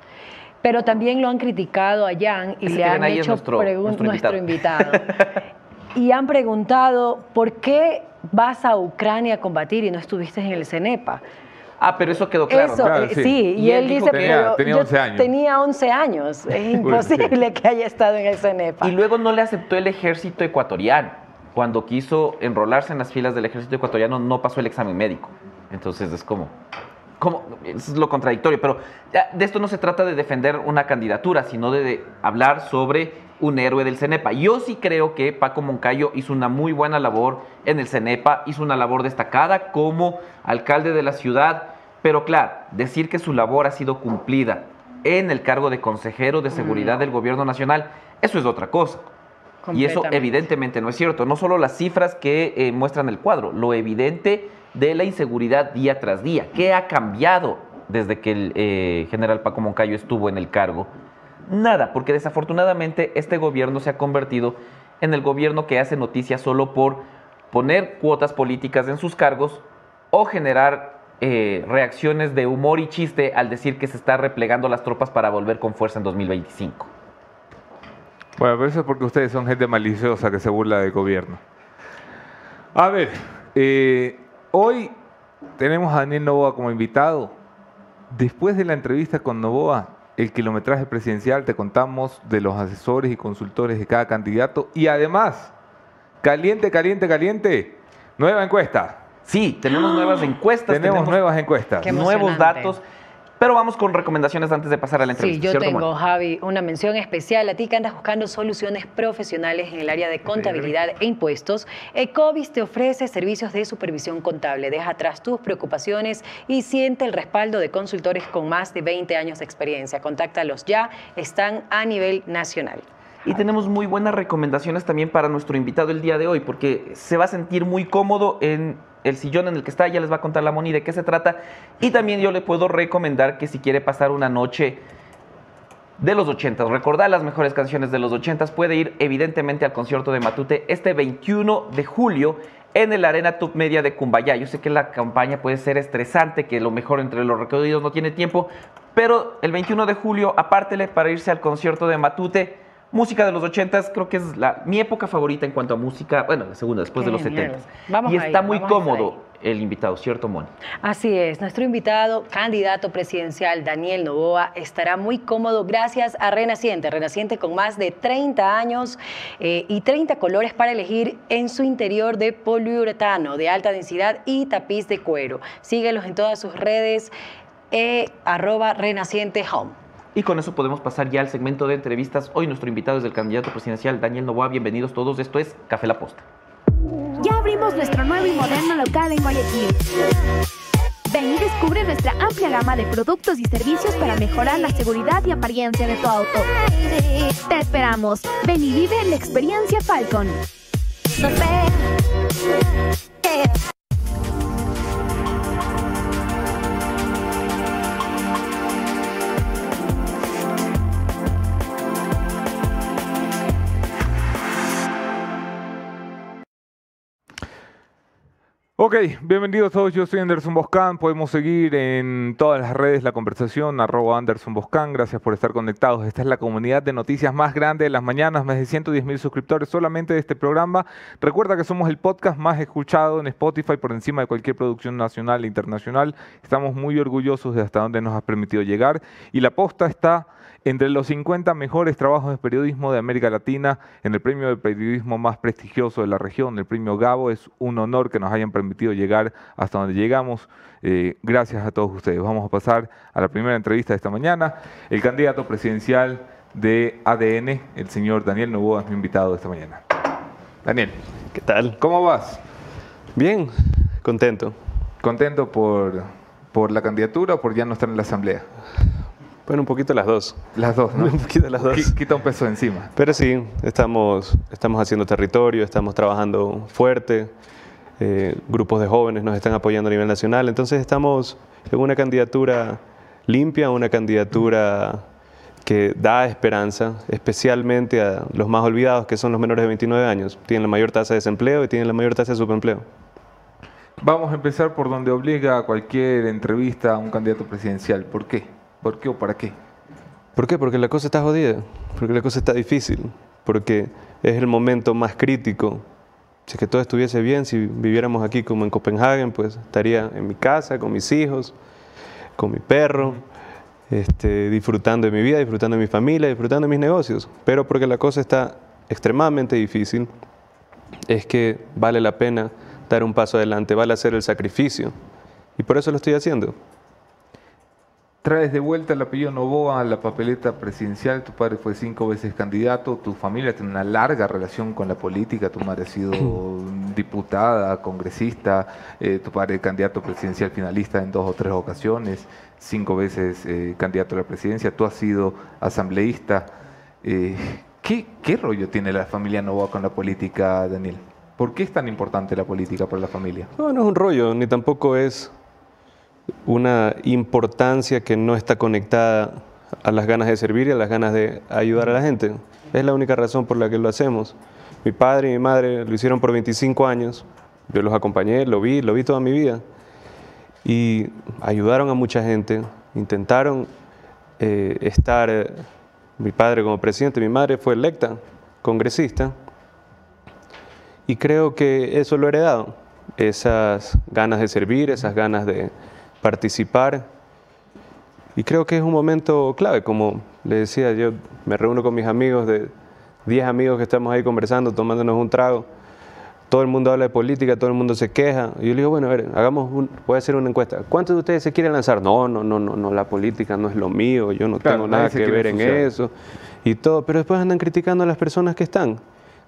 Pero también lo han criticado a Jan y Ese le han hecho nuestro- pregun- nuestro nuestro invitado. y han preguntado, ¿por qué vas a Ucrania a combatir y no estuviste en el CENEPA? Ah, pero eso quedó claro. Eso, eh, sí. sí. Y Y, él dice, que tenía- pero tenía yo 11 años. tenía 11 años, es imposible que haya estado en el CENEPA. Y luego no le aceptó el ejército ecuatoriano. Cuando quiso enrolarse en las filas del ejército ecuatoriano, no pasó el examen médico. Entonces es como. como es lo contradictorio. Pero ya, de esto no se trata de defender una candidatura, sino de, de hablar sobre un héroe del CENEPA. Yo sí creo que Paco Moncayo hizo una muy buena labor en el CENEPA, hizo una labor destacada como alcalde de la ciudad. Pero claro, decir que su labor ha sido cumplida en el cargo de consejero de seguridad del gobierno nacional, eso es otra cosa. Y eso evidentemente no es cierto. No solo las cifras que eh, muestran el cuadro, lo evidente de la inseguridad día tras día. ¿Qué ha cambiado desde que el eh, general Paco Moncayo estuvo en el cargo? Nada, porque desafortunadamente este gobierno se ha convertido en el gobierno que hace noticias solo por poner cuotas políticas en sus cargos o generar eh, reacciones de humor y chiste al decir que se está replegando las tropas para volver con fuerza en 2025. Bueno, pero eso es porque ustedes son gente maliciosa que se burla del gobierno. A ver, eh, hoy tenemos a Daniel Novoa como invitado. Después de la entrevista con Novoa, el kilometraje presidencial, te contamos de los asesores y consultores de cada candidato. Y además, caliente, caliente, caliente, nueva encuesta. Sí, tenemos nuevas encuestas, Tenemos, nuevas encuestas. Qué nuevos datos, pero vamos con recomendaciones antes de pasar a la Sí, entrevista. yo ¿cierto, tengo? Javi, una mención especial a ti que andas buscando soluciones profesionales en el área de contabilidad e impuestos. Ecovis te ofrece servicios de supervisión contable. Deja atrás tus preocupaciones y siente el respaldo de consultores con más de 20 años de experiencia. Contáctalos ya, están a nivel nacional. Y tenemos muy buenas recomendaciones también para nuestro invitado el día de hoy, porque se va a sentir muy cómodo en el sillón en el que está, ya les va a contar la Moni de qué se trata. Y también yo le puedo recomendar que si quiere pasar una noche de los 80, recordar las mejores canciones de los 80, puede ir evidentemente al concierto de Matute este 21 de julio en el Arena Top Media de Cumbaya. Yo sé que la campaña puede ser estresante, que lo mejor entre los recorridos no tiene tiempo, pero el 21 de julio apártele para irse al concierto de Matute. Música de los 80 creo que es la, mi época favorita en cuanto a música, bueno, la segunda, después Qué de los genial. 70. Vamos y está muy cómodo el invitado, ¿cierto, Moni? Así es, nuestro invitado, candidato presidencial Daniel Novoa, estará muy cómodo gracias a Renaciente. Renaciente con más de 30 años eh, y 30 colores para elegir en su interior de poliuretano de alta densidad y tapiz de cuero. Síguelos en todas sus redes, eh, arroba Renaciente Home. Y con eso podemos pasar ya al segmento de entrevistas. Hoy nuestro invitado es el candidato presidencial Daniel Novoa. Bienvenidos todos. Esto es Café La Posta. Ya abrimos nuestro nuevo y moderno local en Guayaquil. Ven y descubre nuestra amplia gama de productos y servicios para mejorar la seguridad y apariencia de tu auto. Te esperamos. Ven y vive la experiencia Falcon. Ok, bienvenidos todos, yo soy Anderson Boscan, podemos seguir en todas las redes la conversación, arroba Anderson Boscan, gracias por estar conectados, esta es la comunidad de noticias más grande de las mañanas, más de 110 mil suscriptores solamente de este programa, recuerda que somos el podcast más escuchado en Spotify por encima de cualquier producción nacional e internacional, estamos muy orgullosos de hasta dónde nos has permitido llegar. Y la posta está entre los 50 mejores trabajos de periodismo de América Latina en el premio de periodismo más prestigioso de la región, el premio Gabo. Es un honor que nos hayan permitido llegar hasta donde llegamos. Eh, gracias a todos ustedes. Vamos a pasar a la primera entrevista de esta mañana. El candidato presidencial de ADN, el señor Daniel Novoa, es mi invitado de esta mañana. Daniel, ¿Qué tal? ¿cómo vas? Bien, contento. ¿Contento por, por la candidatura o por ya no estar en la asamblea? Bueno, un poquito las dos. Las dos, ¿no? Un poquito las dos. Qui- Quita un peso encima. Pero sí, estamos, estamos haciendo territorio, estamos trabajando fuerte. eh, grupos de jóvenes nos están apoyando a nivel nacional. Entonces estamos en una candidatura limpia, una candidatura que da esperanza, especialmente a los más olvidados, que son los menores de 29 años. Tienen la mayor tasa de desempleo y tienen la mayor tasa de subempleo. Vamos a empezar por donde obliga a cualquier entrevista a un candidato presidencial. ¿Por qué? ¿Por qué o para qué? ¿Por qué? Porque la cosa está jodida, porque la cosa está difícil, porque es el momento más crítico. Si es que todo estuviese bien, si viviéramos aquí como en Copenhague, pues estaría en mi casa, con mis hijos, con mi perro, este, disfrutando de mi vida, disfrutando de mi familia, disfrutando de mis negocios. Pero porque la cosa está extremadamente difícil, es que vale la pena dar un paso adelante, vale hacer el sacrificio. Y por eso lo estoy haciendo. Traes de vuelta el apellido Novoa a la papeleta presidencial. Tu padre fue cinco veces candidato. Tu familia tiene una larga relación con la política. Tu madre ha sido diputada, congresista. eh, tu padre candidato presidencial finalista en dos o tres ocasiones. Cinco veces eh, candidato a la presidencia. Tú has sido asambleísta. Eh, ¿qué, ¿Qué rollo tiene la familia Novoa con la política, Daniel? ¿Por qué es tan importante la política para la familia? No, no es un rollo, ni tampoco es una importancia que no está conectada a las ganas de servir y a las ganas de ayudar a la gente. Es la única razón por la que lo hacemos. Mi padre y mi madre lo hicieron por 25 años. Yo los acompañé, lo vi, lo vi toda mi vida. Y ayudaron a mucha gente, intentaron eh, estar, eh, mi padre como presidente, mi madre fue electa congresista. Y creo que eso lo he heredado, esas ganas de servir, esas ganas de participar. Y creo que es un momento clave, como le decía, yo me reúno con mis amigos, de 10 amigos que estamos ahí conversando, tomándonos un trago. Todo el mundo habla de política, todo el mundo se queja. Y yo le digo, bueno, a ver, hagamos un, voy a hacer una encuesta. ¿Cuántos de ustedes se quieren lanzar? No, no, no, no, no, la política no es lo mío, yo no Claro, tengo nada que ver en eso. Y todo, pero después andan criticando a las personas que están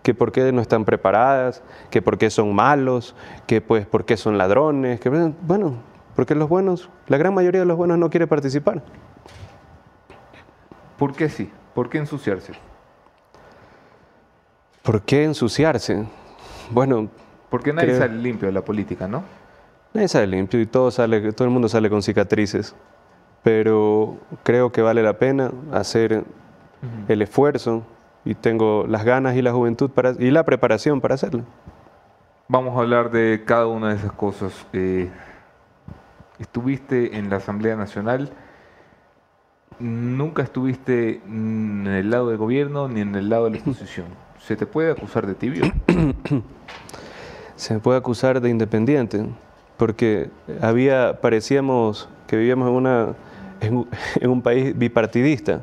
que por qué no están preparadas, que por qué son malos, que pues por qué son ladrones, que bueno, porque los buenos, la gran mayoría de los buenos no quiere participar. ¿Por qué sí? ¿Por qué ensuciarse? ¿Por qué ensuciarse? Bueno, Porque nadie Creo- sale limpio de la política, ¿no? nadie sale limpio y todo, sale, todo el mundo sale con cicatrices, pero creo que vale la pena hacer el esfuerzo y tengo las ganas y la juventud para, y la preparación para hacerlo. Vamos a hablar de cada una de esas cosas. Eh, estuviste en la Asamblea Nacional, nunca estuviste en el lado del gobierno ni en el lado de la oposición. ¿Se te puede acusar de tibio? Se me puede acusar de independiente, porque había, parecíamos que vivíamos en, una, en, un, en un país bipartidista.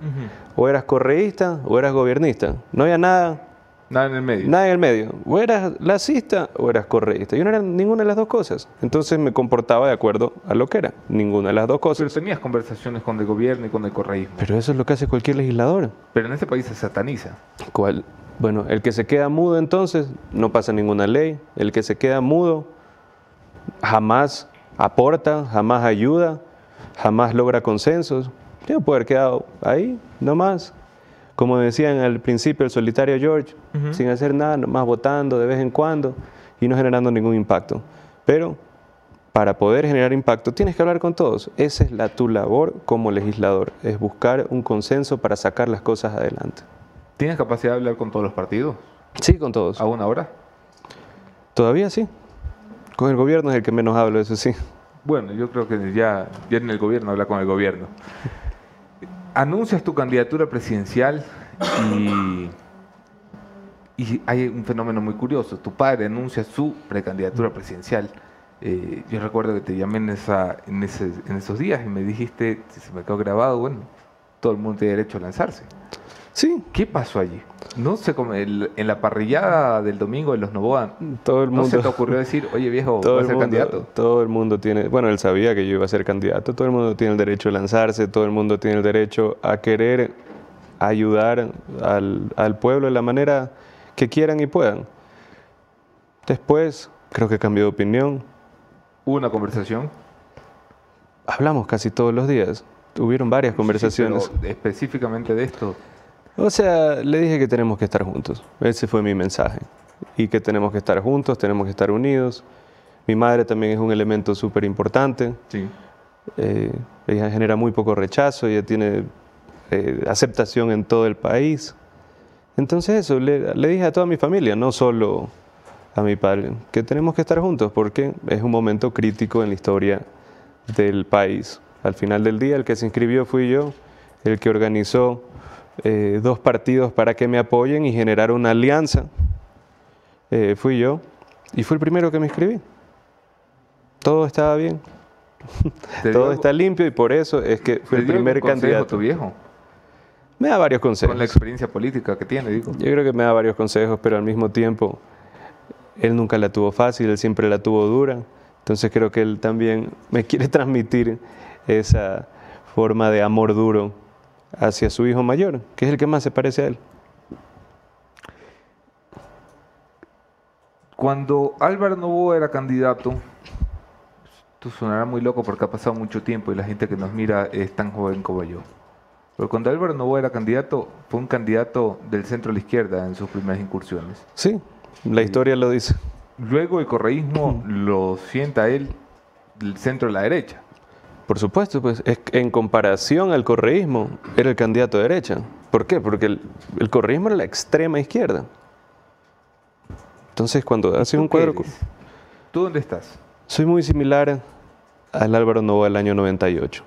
O eras correísta o eras gobernista. No había nada, Nada en el medio. nada en el medio. O eras lacista o eras correísta. Yo no era ninguna de las dos cosas. Entonces me comportaba de acuerdo a lo que era. Ninguna de las dos Pero cosas. tenías conversaciones con el gobierno y con el correísmo. Pero eso es lo que hace cualquier legislador. Pero en este país se sataniza. ¿Cuál? Bueno, el que se queda mudo entonces no pasa ninguna ley. El que se queda mudo jamás aporta, jamás ayuda, jamás logra consensos. Yo puedo haber quedado ahí, nomás. Como decían al principio el solitario George, sin hacer nada, nomás votando de vez en cuando y no generando ningún impacto. Pero para poder generar impacto tienes que hablar con todos. Esa es la, tu labor como legislador, es buscar un consenso para sacar las cosas adelante. ¿Tienes capacidad de hablar con todos los partidos? Sí, con todos. ¿A una hora? Todavía sí. Con el gobierno es el que menos hablo, eso sí. Bueno, yo creo que ya, ya en el gobierno habla con el gobierno. Anuncias tu candidatura presidencial y, hay un fenómeno muy curioso. Tu padre anuncia su precandidatura presidencial. Eh, yo recuerdo que te llamé en, esa, en, ese- en esos días y me dijiste, si se me quedó grabado, bueno, todo el mundo tiene derecho a lanzarse. Sí, ¿Qué pasó allí? No sé, cómo el- en la parrillada del domingo de los Novoa, todo el ¿no mundo. se te ocurrió decir, oye viejo, todo voy a ser mundo, candidato? todo el mundo tiene, bueno, él sabía que yo iba a ser candidato, todo el mundo tiene el derecho a lanzarse, todo el mundo tiene el derecho a querer ayudar al, al pueblo de la manera que quieran y puedan. Después, creo que cambió de opinión. Hubo una conversación. Hablamos casi todos los días. Hubieron varias conversaciones. Sí, pero específicamente de esto. O sea, le dije que tenemos que estar juntos. Ese fue mi mensaje. Y que tenemos que estar juntos, tenemos que estar unidos. Mi madre también es un elemento súper importante. Sí. Eh, ella genera muy poco rechazo, ella tiene eh, aceptación en todo el país. Entonces eso, le, le dije a toda mi familia, no solo a mi padre, que tenemos que estar juntos porque es un momento crítico en la historia del país. Al final del día, el que se inscribió fui yo, el que organizó eh, dos partidos para que me apoyen y generar una alianza. eh, fui yo y fue el primero que me inscribí. Todo estaba bien. ¿Te Todo está limpio y por eso es que fue ¿Te el primer candidato. tu viejo? Me da varios Con consejos. la experiencia política que tiene, digo. Yo creo que me da varios consejos, pero al mismo tiempo él nunca la tuvo fácil, él siempre la tuvo dura. Entonces creo que él también me quiere transmitir esa forma de amor duro hacia su hijo mayor, que es el que más se parece a él. Cuando Álvaro Novoa era candidato, esto sonará muy loco porque ha pasado mucho tiempo y la gente que nos mira es tan joven como yo. Pero cuando Álvaro Novoa era candidato, fue un candidato del centro a la izquierda en sus primeras incursiones. Sí, la historia lo dice. Luego el correísmo lo sienta él del centro a la derecha. Por supuesto, pues es en comparación al correísmo, era el candidato de derecha. ¿Por qué? Porque el, el correísmo era la extrema izquierda. Entonces, cuando hace ¿Tú un cuadro... eres? ¿Tú dónde estás? Soy muy similar al Álvaro Novoa del año 98.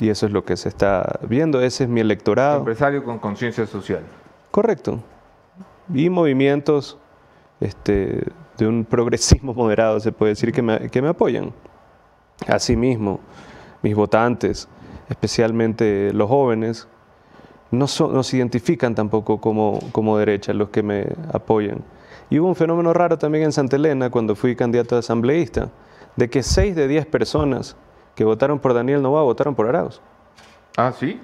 Y eso es lo que se está viendo. Ese es mi electorado. Empresario con conciencia social. Correcto. Y movimientos este, de un progresismo moderado, se puede decir, que me, que me apoyan. Asimismo, mis votantes, especialmente los jóvenes, no, son- no se identifican tampoco como, como derecha los que me apoyan. Y hubo un fenómeno raro también en Santa Elena cuando fui candidato a asambleísta, de que 6 de 10 personas que votaron por Daniel Novoa votaron por Arauz. Ah, ¿sí?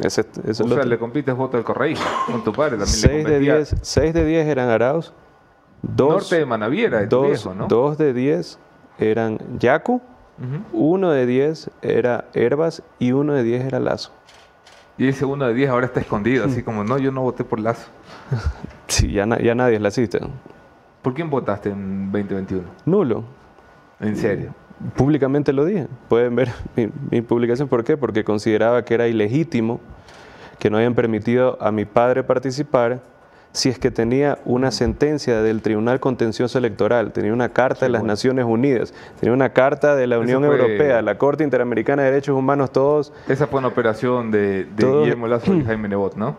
Ese- eso es O sea, otro. le compites voto del correísmo. Con tu padre también 6 le de, competía. 10, seis de 10 eran Arauz. Dos, Norte de Manaviera, de dos, viejo, ¿no? dos de 10 eran Yacu, Uno de 10 era Herbas y uno de 10 era Lazo. Y ese uno de 10 ahora está escondido, así como, no, yo no voté por Lazo. Sí, ya, na- ya nadie es lacista. ¿Por quién votaste en 2021? Nulo. En serio. Públicamente lo dije. Pueden ver mi, mi publicación. ¿Por qué? Porque consideraba que era ilegítimo que no hayan permitido a mi padre participar si es que tenía una sentencia del Tribunal Contencioso Electoral, tenía una carta de las Naciones Unidas, tenía una carta de la Unión fue- Europea, la Corte Interamericana de Derechos Humanos, todos. Esa fue una operación de, de Todo- Guillermo Lazo y Jaime Nebot, ¿no?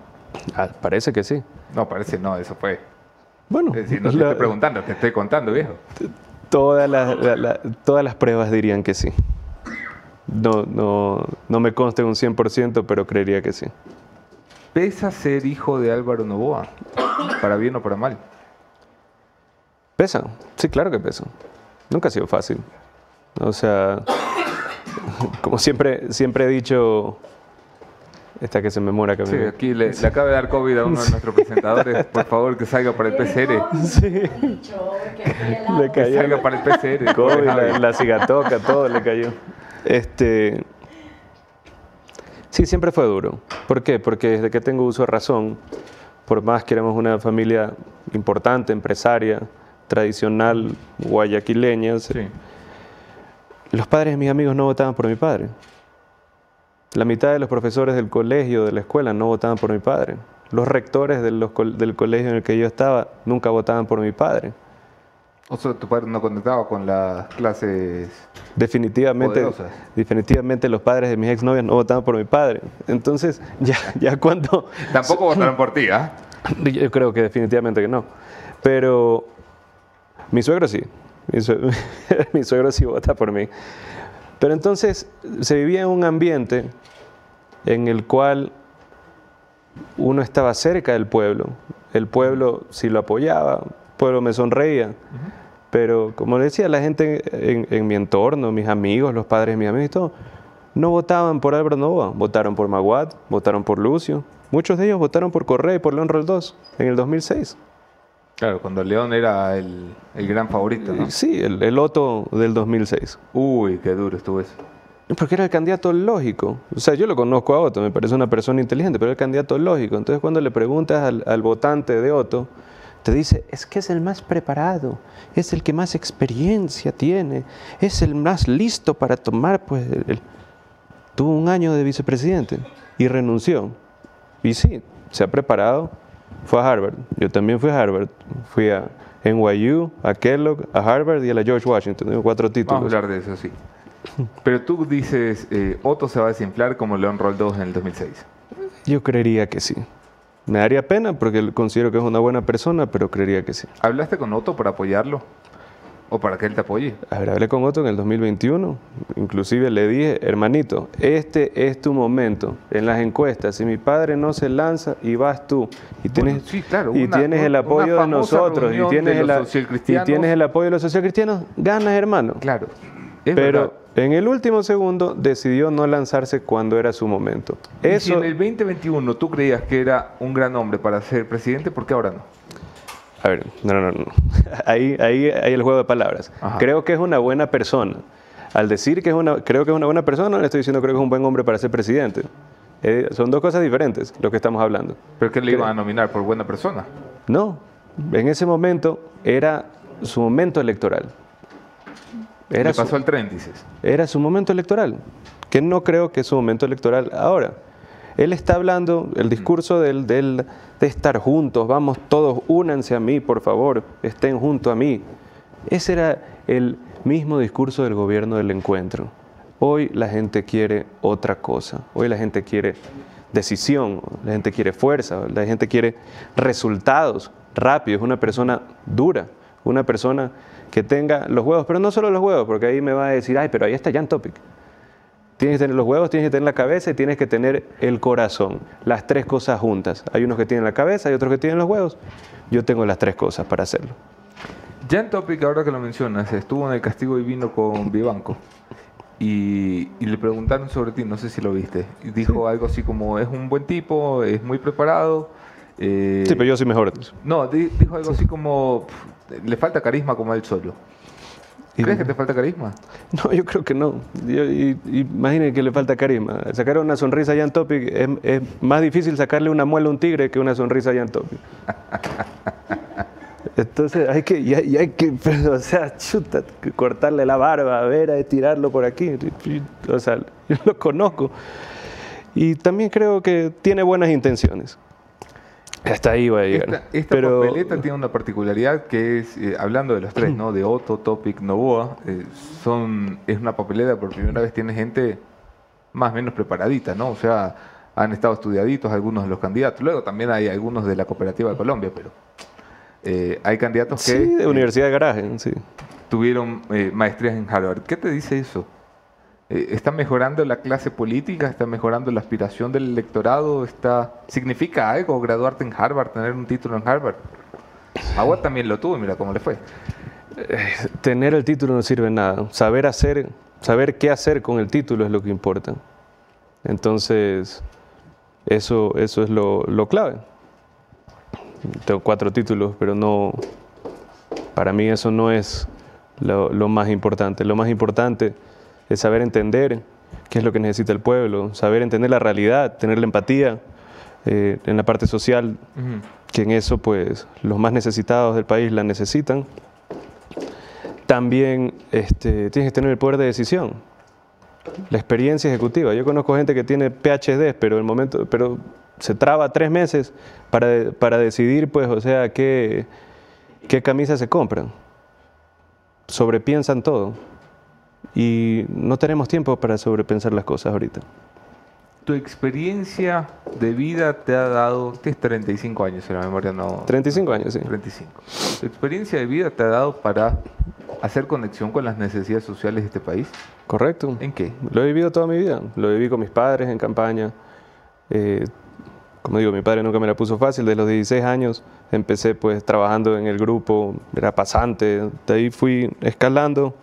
Ah, parece que sí. No, parece no, eso fue. Bueno, Es decir, no te la- estoy preguntando, te estoy contando, viejo. Todas las, la- la- todas las pruebas dirían que sí. No, no, no me consta un 100%, pero creería que sí. Pesa ser hijo de Álvaro Novoa, para bien o para mal. Pesa, sí, claro que pesa. Nunca ha sido fácil. O sea, como siempre, siempre he dicho, esta que se me muera que Sí, me- aquí le, le acaba de dar COVID a uno de nuestros presentadores. Por favor, que salga para el PCR. le Que cayó salga para el PCR. COVID, la, la cigatoca, todo le cayó. Este, sí, siempre fue duro. ¿Por qué? Porque desde que tengo uso de razón, por más que éramos una familia importante, empresaria, tradicional, guayaquileña, Sí. los padres de mis amigos no votaban por mi padre. La mitad de los profesores del colegio, de la escuela, no votaban por mi padre. Los rectores de los col- del colegio en el que yo estaba nunca votaban por mi padre. O sea, tu padre no conectaba con las clases. Definitivamente, Poderosas. definitivamente los padres de mis exnovias no votaban por mi padre. Entonces, ya, ya cuando... Tampoco votaron por ti, ¿ah? Yo creo que definitivamente que no. Pero mi suegro sí. Mi, sue- mi suegro sí vota por mí. Pero entonces se vivía en un ambiente en el cual uno estaba cerca del pueblo. El pueblo sí lo apoyaba, pueblo me sonreía. Pero como le decía, la gente en, en mi entorno, mis amigos, los padres de mis amigos y todo, no votaban por Álvaro Novoa, votaron por Maguad, votaron por Lucio. Muchos de ellos votaron por Correa y por León Roldós en el 2006. Claro, cuando León era el, el gran favorito, ¿no? Sí, el, el Otto del 2006. Uy, qué duro estuvo eso. Porque era el candidato lógico. O sea, yo lo conozco a Otto, me parece una persona inteligente, pero era el candidato lógico. Entonces, cuando le preguntas al, al votante de Otto, te dice, es que es el más preparado, es el que más experiencia tiene, es el más listo para tomar, pues, el... tuvo un año de vicepresidente y renunció. Y sí, se ha preparado, fue a Harvard. Yo también fui a Harvard. Fui a NYU, a Kellogg, a Harvard y a la George Washington. Tengo cuatro títulos. Vamos a hablar de eso, sí. Pero tú dices, eh, Otto se va a desinflar como León Roll 2 en el 2006. Yo creería que sí. Me daría pena porque considero que es una buena persona, pero creería que sí. ¿Hablaste con Otto para apoyarlo? ¿O para que él te apoye? A ver, hablé con Otto en el 2021. Inclusive le dije, hermanito, este es tu momento. En las encuestas, si mi padre no se lanza y vas tú, y tienes, Bueno, sí, claro, y tienes el apoyo de nosotros, y tienes, de el, y tienes el apoyo de los socialcristianos, ganas, hermano. Claro. Es Pero verdad. en el último segundo decidió no lanzarse cuando era su momento. Y si Eso, en el 2021 tú creías que era un gran hombre para ser presidente, ¿por qué ahora no? A ver, no, no, no. Ahí, ahí hay el juego de palabras. Ajá. Creo que es una buena persona. Al decir que es una, creo que es una buena persona, le estoy diciendo creo que es un buen hombre para ser presidente. Eh, son dos cosas diferentes lo que estamos hablando. ¿Pero qué le iban a nominar por buena persona? No, en ese momento era su momento electoral. Era Le su- pasó al tren, dices. era su momento electoral, que no creo que es su momento electoral ahora. Él está hablando, el discurso del, del- de estar juntos, vamos todos, únanse a mí, por favor, estén junto a mí. Ese era el mismo discurso del gobierno del encuentro. Hoy la gente quiere otra cosa, hoy la gente quiere decisión, la gente quiere fuerza, la gente quiere resultados rápidos, una persona dura, una persona que tenga los huevos, pero no solo los huevos, porque ahí me va a decir, ay, pero ahí está Jan Topic. Tienes que tener los huevos, tienes que tener la cabeza y tienes que tener el corazón. Las tres cosas juntas. Hay unos que tienen la cabeza y otros que tienen los huevos. Yo tengo las tres cosas para hacerlo. Jan Topic, ahora que lo mencionas, estuvo en el castigo divino con Vivanco. Y, y le preguntaron sobre ti, no sé si lo viste. Y dijo algo así como, es un buen tipo, es muy preparado. eh, Sí, pero yo soy mejor. No, di- dijo algo así como, "Pff, le falta carisma como él solo. ¿Crees que te falta carisma? No, yo creo que no. Yo- y- imaginen que le falta carisma. Sacar una sonrisa a Jan Topic es, es más difícil sacarle una muela a un tigre que una sonrisa a Jan Topic. Entonces hay que, y hay, y hay que, pero, o sea, chuta, cortarle la barba, a ver, a tirarlo por aquí. O sea, yo lo conozco. Y también creo que tiene buenas intenciones. Hasta ahí voy a llegar. Esta, esta pero, papeleta tiene una particularidad que es, eh, hablando de los tres, ¿no? De Otto, Topic, Novoa, eh, son, es una papeleta por primera vez tiene gente más o menos preparadita, ¿no? O sea, han estado estudiaditos algunos de los candidatos. Luego también hay algunos de la Cooperativa de Colombia, pero eh, hay candidatos que Sí, de eh, Universidad de Garaje, sí. tuvieron eh, maestrías en Harvard. ¿Qué te dice eso? Eh, ¿Está mejorando la clase política? ¿Está mejorando la aspiración del electorado? ¿Está, ¿Significa algo graduarte en Harvard, tener un título en Harvard? Agua también lo tuvo, mira cómo le fue. Tener el título no sirve nada. Saber hacer, saber qué hacer con el título es lo que importa. Entonces, eso, eso es lo, lo clave. Tengo cuatro títulos, pero no. Para mí eso no es lo más importante. Lo más importante es saber entender qué es lo que necesita el pueblo, saber entender la realidad, tener la empatía eh, en la parte social, que en eso pues los más necesitados del país la necesitan. También este, tienes que tener el poder de decisión, la experiencia ejecutiva. Yo conozco gente que tiene PhD, pero el momento, pero se traba tres meses para, para decidir, pues, o sea, qué, qué camisa se compran. Sobrepiensan todo. Y no tenemos tiempo para sobrepensar las cosas ahorita. ¿Tu experiencia de vida te ha dado, tienes 35 años, si la memoria no... 35 años, sí. 35. ¿Tu experiencia de vida te ha dado para hacer conexión con las necesidades sociales de este país? ¿Correcto? ¿En qué? Lo he vivido toda mi vida. Lo viví con mis padres en campaña. Eh, como digo, mi padre nunca me la puso fácil. De los 16 años empecé pues trabajando en el grupo, era pasante. De ahí fui escalando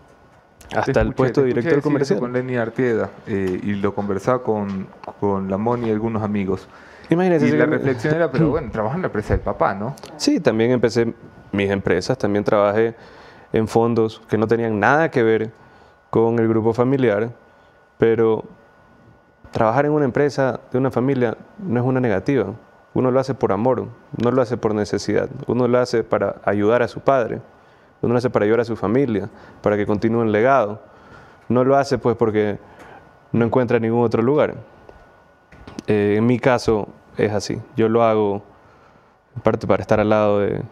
Hasta el puesto de director decir eso comercial. con Lenny Artieda eh, y lo conversaba con, con la Moni y algunos amigos. Imagínese. Y la reflexión era, pero bueno, trabaja en la empresa del papá, ¿no? Sí, también empecé mis empresas, también trabajé en fondos que no tenían nada que ver con el grupo familiar, pero trabajar en una empresa de una familia no es una negativa. Uno lo hace por amor, no lo hace por necesidad. Uno lo hace para ayudar a su padre, lo hace para ayudar a su familia, para que continúe el legado. No lo hace pues porque no encuentra ningún otro lugar. Eh, en mi caso es así. Yo lo hago en parte para estar al lado de,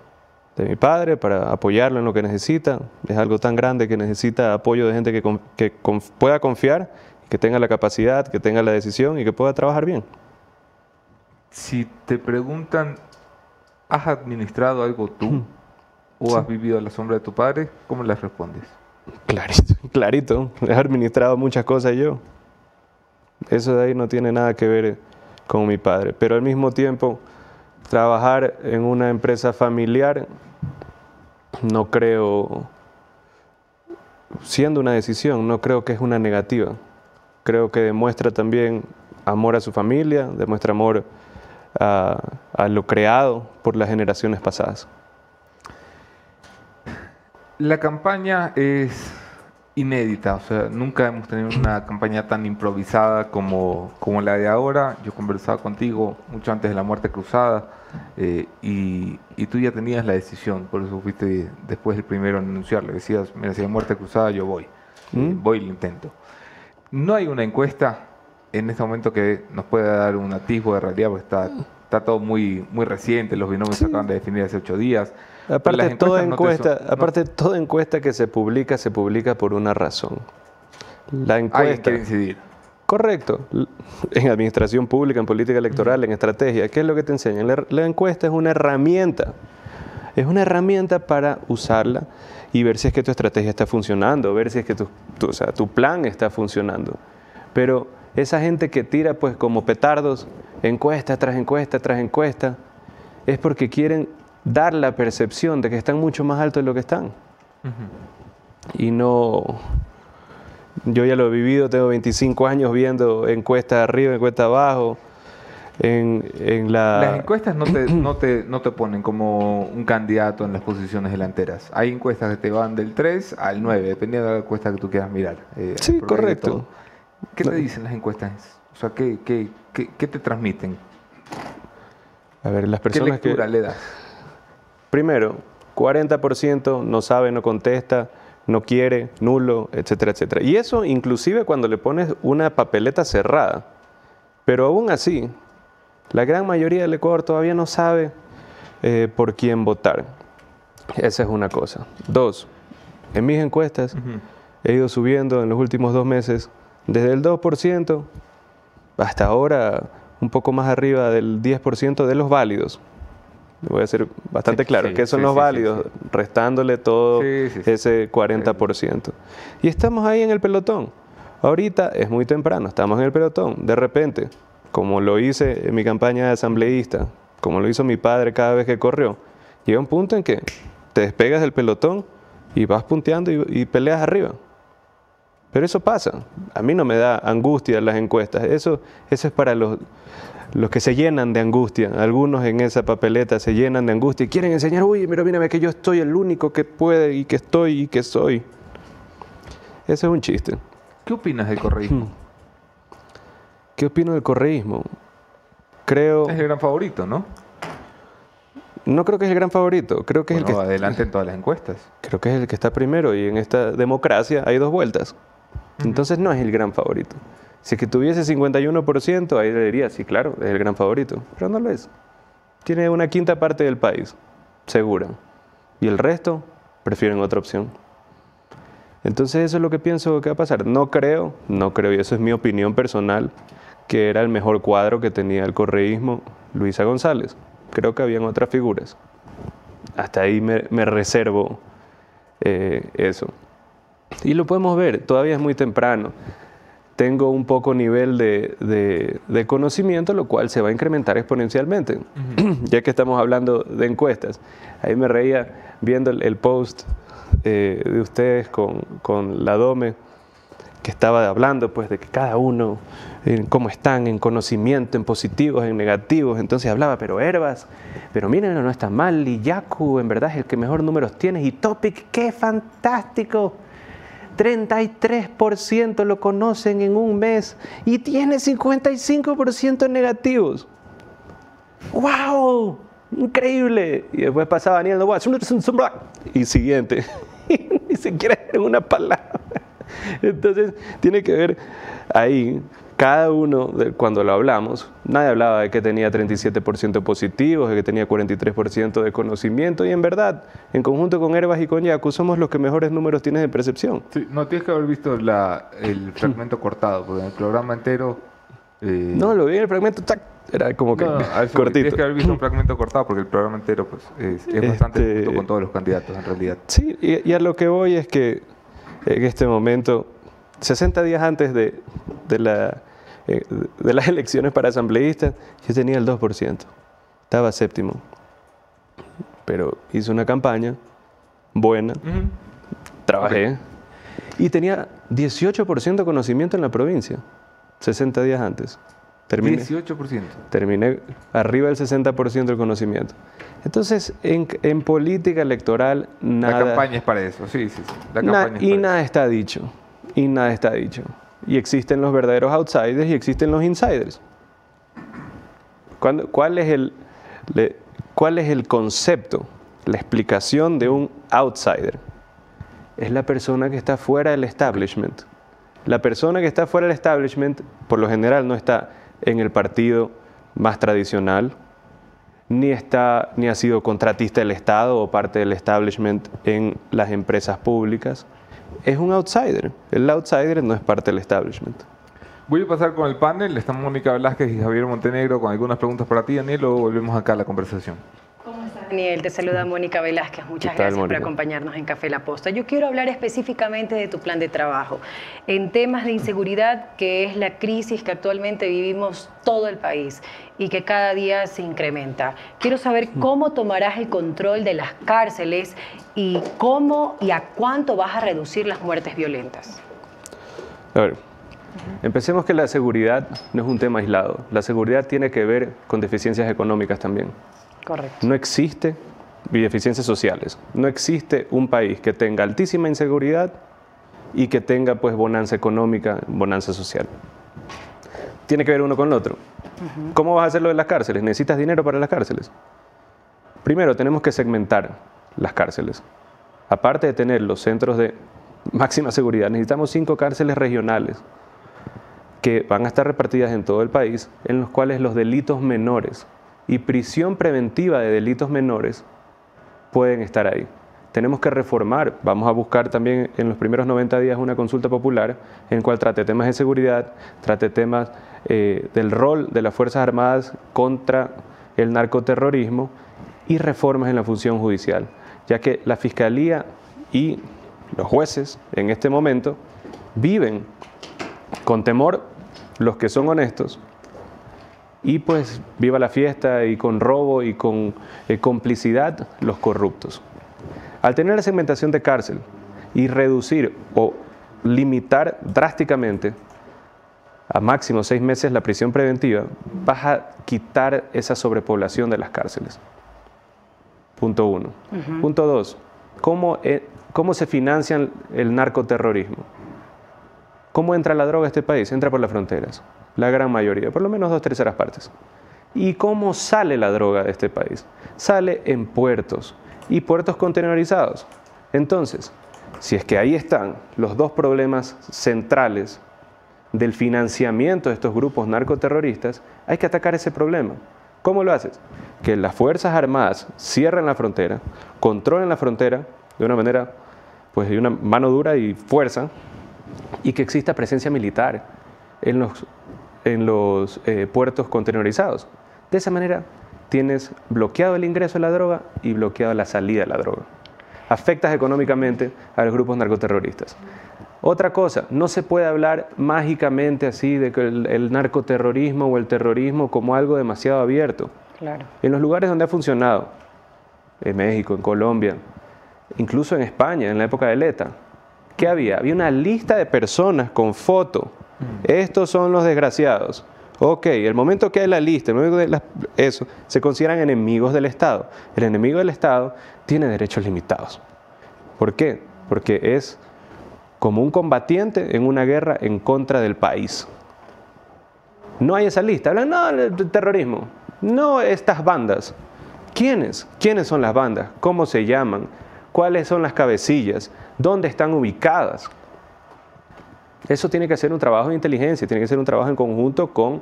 de mi padre, para apoyarlo en lo que necesita. Es algo tan grande que necesita apoyo de gente que, con- que con- pueda confiar, que tenga la capacidad, que tenga la decisión y que pueda trabajar bien. Si te preguntan, ¿has administrado algo tú o has vivido a la sombra de tu padre? ¿Cómo les respondes? Clarito, clarito. He administrado muchas cosas yo. Eso de ahí no tiene nada que ver con mi padre. Pero al mismo tiempo, trabajar en una empresa familiar, no creo, siendo una decisión, no creo que es una negativa. Creo que demuestra también amor a su familia, demuestra amor a, a lo creado por las generaciones pasadas. La campaña es inédita, o sea, nunca hemos tenido una campaña tan improvisada como, como la de ahora. Yo conversaba contigo mucho antes de la muerte cruzada eh, y, y tú ya tenías la decisión, por eso fuiste después el primero en anunciarlo. Decías, mira, si hay muerte cruzada, yo voy, eh, voy y lo intento. No hay una encuesta en este momento que nos pueda dar un atisbo de realidad, porque está, está todo muy, muy reciente, los binomios se acaban de definir hace ocho días. Aparte, toda no encuesta, no- aparte, toda encuesta que se publica, se publica por una razón. La encuesta. quiere incidir. Correcto. En administración pública, en política electoral, en estrategia, ¿qué es lo que te enseñan? La, la encuesta es una herramienta. Es una herramienta para usarla y ver si es que tu estrategia está funcionando, ver si es que tu, tu- o sea, tu plan está funcionando. Pero esa gente que tira pues como petardos, encuesta tras encuesta tras encuesta, es porque quieren dar la percepción de que están mucho más altos de lo que están. Y no, yo ya lo he vivido, tengo 25 años viendo encuestas arriba, encuestas abajo. En, en la... Las encuestas no te, no, te, no te ponen como un candidato en las posiciones delanteras. Hay encuestas que te van del 3 al 9, dependiendo de la encuesta que tú quieras mirar. eh, Sí, correcto. ¿Qué te dicen las encuestas? O sea, ¿qué, qué, qué, qué te transmiten? A ver, las ¿Qué personas que... lectura le das? Primero, 40% no sabe, no contesta, no quiere, nulo, etcétera, etcétera. Y eso inclusive cuando le pones una papeleta cerrada. Pero aún así, la gran mayoría del Ecuador todavía no sabe eh, por quién votar. Esa es una cosa. Dos, en mis encuestas he ido subiendo en los últimos dos meses desde el 2% hasta ahora un poco más arriba del 10% de los válidos. Voy a ser bastante claro, sí, que son sí, los sí, válidos, restándole todo ese 40%. Y estamos ahí en el pelotón. Ahorita es muy temprano, estamos en el pelotón. De repente, como lo hice en mi campaña de asambleísta, como lo hizo mi padre cada vez que corrió, llega un punto en que te despegas del pelotón y vas punteando y, y peleas arriba. Pero eso pasa. A mí no me da angustia las encuestas. Eso, eso es para los, los que se llenan de angustia. Algunos en esa papeleta se llenan de angustia y quieren enseñar, uy, mira, mírame que yo estoy el único que puede y que estoy y que soy. Eso es un chiste. ¿Qué opinas del correísmo? ¿Qué opino del correísmo? Creo, Es el gran favorito, ¿no? no creo que es el gran favorito. Creo que es el que adelante en todas las encuestas. creo que es el que está primero y en esta democracia hay dos vueltas. Entonces no es el gran favorito. Si es que tuviese 51%, ahí le diría, sí, claro, es el gran favorito, pero no lo es. Tiene una quinta parte del país, segura. Y el resto prefieren otra opción. Entonces eso es lo que pienso que va a pasar. No creo, no creo, y eso es mi opinión personal, que era el mejor cuadro que tenía el correísmo Luisa González. Creo que habían otras figuras. Hasta ahí me, me reservo eh, eso. Y lo podemos ver, todavía es muy temprano. Tengo un poco nivel de, de- de conocimiento, lo cual se va a incrementar exponencialmente. ya que estamos hablando de encuestas. Ahí me reía viendo el, el post eh, de ustedes con, con la Dome, que estaba hablando pues de que cada uno, cómo están en conocimiento, en positivos, en negativos. Entonces hablaba, pero Herbas, pero miren, no está mal. Y Yaku, en verdad, es el que mejor números tiene. Y Topic, qué fantástico. 33% lo conocen en un mes y tiene 55% negativos. ¡Wow! Increíble. Y después pasaba Daniel Novoa. Y siguiente. Ni siquiera en una palabra. Entonces, tiene que ver ahí, cada uno, de- cuando lo hablamos, nadie hablaba de que tenía 37% positivos, de que tenía 43% de conocimiento, y en verdad, en conjunto con Herbas y con Yaku, somos los que mejores números tienen de percepción. Sí, no tienes que haber visto la- el fragmento cortado, porque en el programa entero. eh, No, lo vi en el fragmento, tac, era como que no, eso cortito. Tienes que haber visto un fragmento cortado, porque el programa entero pues, es, es bastante Este- justo con todos los candidatos, en realidad. Sí, y, y a lo que voy es que en este momento, 60 días antes de, de la, eh, de las elecciones para asambleístas, yo tenía el 2%, estaba séptimo. Pero hice una campaña buena, trabajé y tenía 18% de conocimiento en la provincia, 60 días antes. Terminé, 18%. terminé arriba del 60% del conocimiento. Entonces, en, en política electoral, nada... La campaña es para eso, sí, sí, sí. La Na- y nada está dicho. Y nada está dicho. Y existen los verdaderos outsiders y existen los insiders. ¿Cuándo- ¿Cuál es el, le- cuál es el concepto, la explicación de un outsider? Es la persona que está fuera del establishment. La persona que está fuera del establishment, por lo general, no está en el partido más tradicional, ni, está, ni ha sido contratista del Estado o parte del establishment en las empresas públicas. Es un outsider. El outsider no es parte del establishment. Voy a pasar con el panel. Están Mónica Velázquez y Javier Montenegro con algunas preguntas para ti, Daniel. Luego volvemos acá a la conversación. Daniel, te saluda Mónica Velázquez. Muchas ¿Qué tal, gracias por acompañarnos en Café La Posta. Yo quiero hablar específicamente de tu plan de trabajo en temas de inseguridad, que es la crisis que actualmente vivimos todo el país y que cada día se incrementa. Quiero saber cómo tomarás el control de las cárceles y cómo y a cuánto vas a reducir las muertes violentas. A ver, empecemos que la seguridad no es un tema aislado. La seguridad tiene que ver con deficiencias económicas también. Correcto. No existe, y sociales, no existe un país que tenga altísima inseguridad y que tenga pues bonanza económica, bonanza social. Tiene que ver uno con el otro. ¿Cómo vas a hacer lo de las cárceles? ¿Necesitas dinero para las cárceles? Primero, tenemos que segmentar las cárceles. Aparte de tener los centros de máxima seguridad, necesitamos cinco cárceles regionales que van a estar repartidas en todo el país, en los cuales los delitos menores y prisión preventiva de delitos menores pueden estar ahí. Tenemos que reformar, vamos a buscar también en los primeros 90 días una consulta popular en cual trate temas de seguridad, trate temas eh, del rol de las Fuerzas Armadas contra el narcoterrorismo y reformas en la función judicial, ya que la Fiscalía y los jueces en este momento viven con temor los que son honestos y pues viva la fiesta y con robo y con eh, complicidad los corruptos. Al tener la segmentación de cárcel y reducir o limitar drásticamente a máximo seis meses la prisión preventiva, vas a quitar esa sobrepoblación de las cárceles. Punto uno. Punto dos, ¿cómo, eh, ¿cómo se financia el narcoterrorismo? ¿Cómo entra la droga a este país? Entra por las fronteras, la gran mayoría, por lo menos dos terceras partes. ¿Y cómo sale la droga de este país? Sale en puertos y puertos contenerizados. Entonces, si es que ahí están los dos problemas centrales del financiamiento de estos grupos narcoterroristas, hay que atacar ese problema. ¿Cómo lo haces? Que las Fuerzas Armadas cierren la frontera, controlen la frontera de una manera, pues de una mano dura y fuerza, y que exista presencia militar en los, en los eh, puertos contenerizados. De esa manera tienes bloqueado el ingreso de la droga y bloqueado la salida de la droga. Afectas económicamente a los grupos narcoterroristas. Otra cosa, no se puede hablar mágicamente así de que el, el narcoterrorismo o el terrorismo como algo demasiado abierto. Claro. En los lugares donde ha funcionado, en México, en Colombia, incluso en España, en la época de ETA, ¿qué había? Había una lista de personas con foto. Estos son los desgraciados. Ok, el momento que hay la lista, el momento eso, se consideran enemigos del Estado. El enemigo del Estado tiene derechos limitados. ¿Por qué? Porque es como un combatiente en una guerra en contra del país. No hay esa lista. Hablan, no, el terrorismo. No estas bandas. ¿Quiénes? ¿Quiénes son las bandas? ¿Cómo se llaman? ¿Cuáles son las cabecillas? ¿Dónde están ubicadas? Eso tiene que ser un trabajo de inteligencia, tiene que ser un trabajo en conjunto con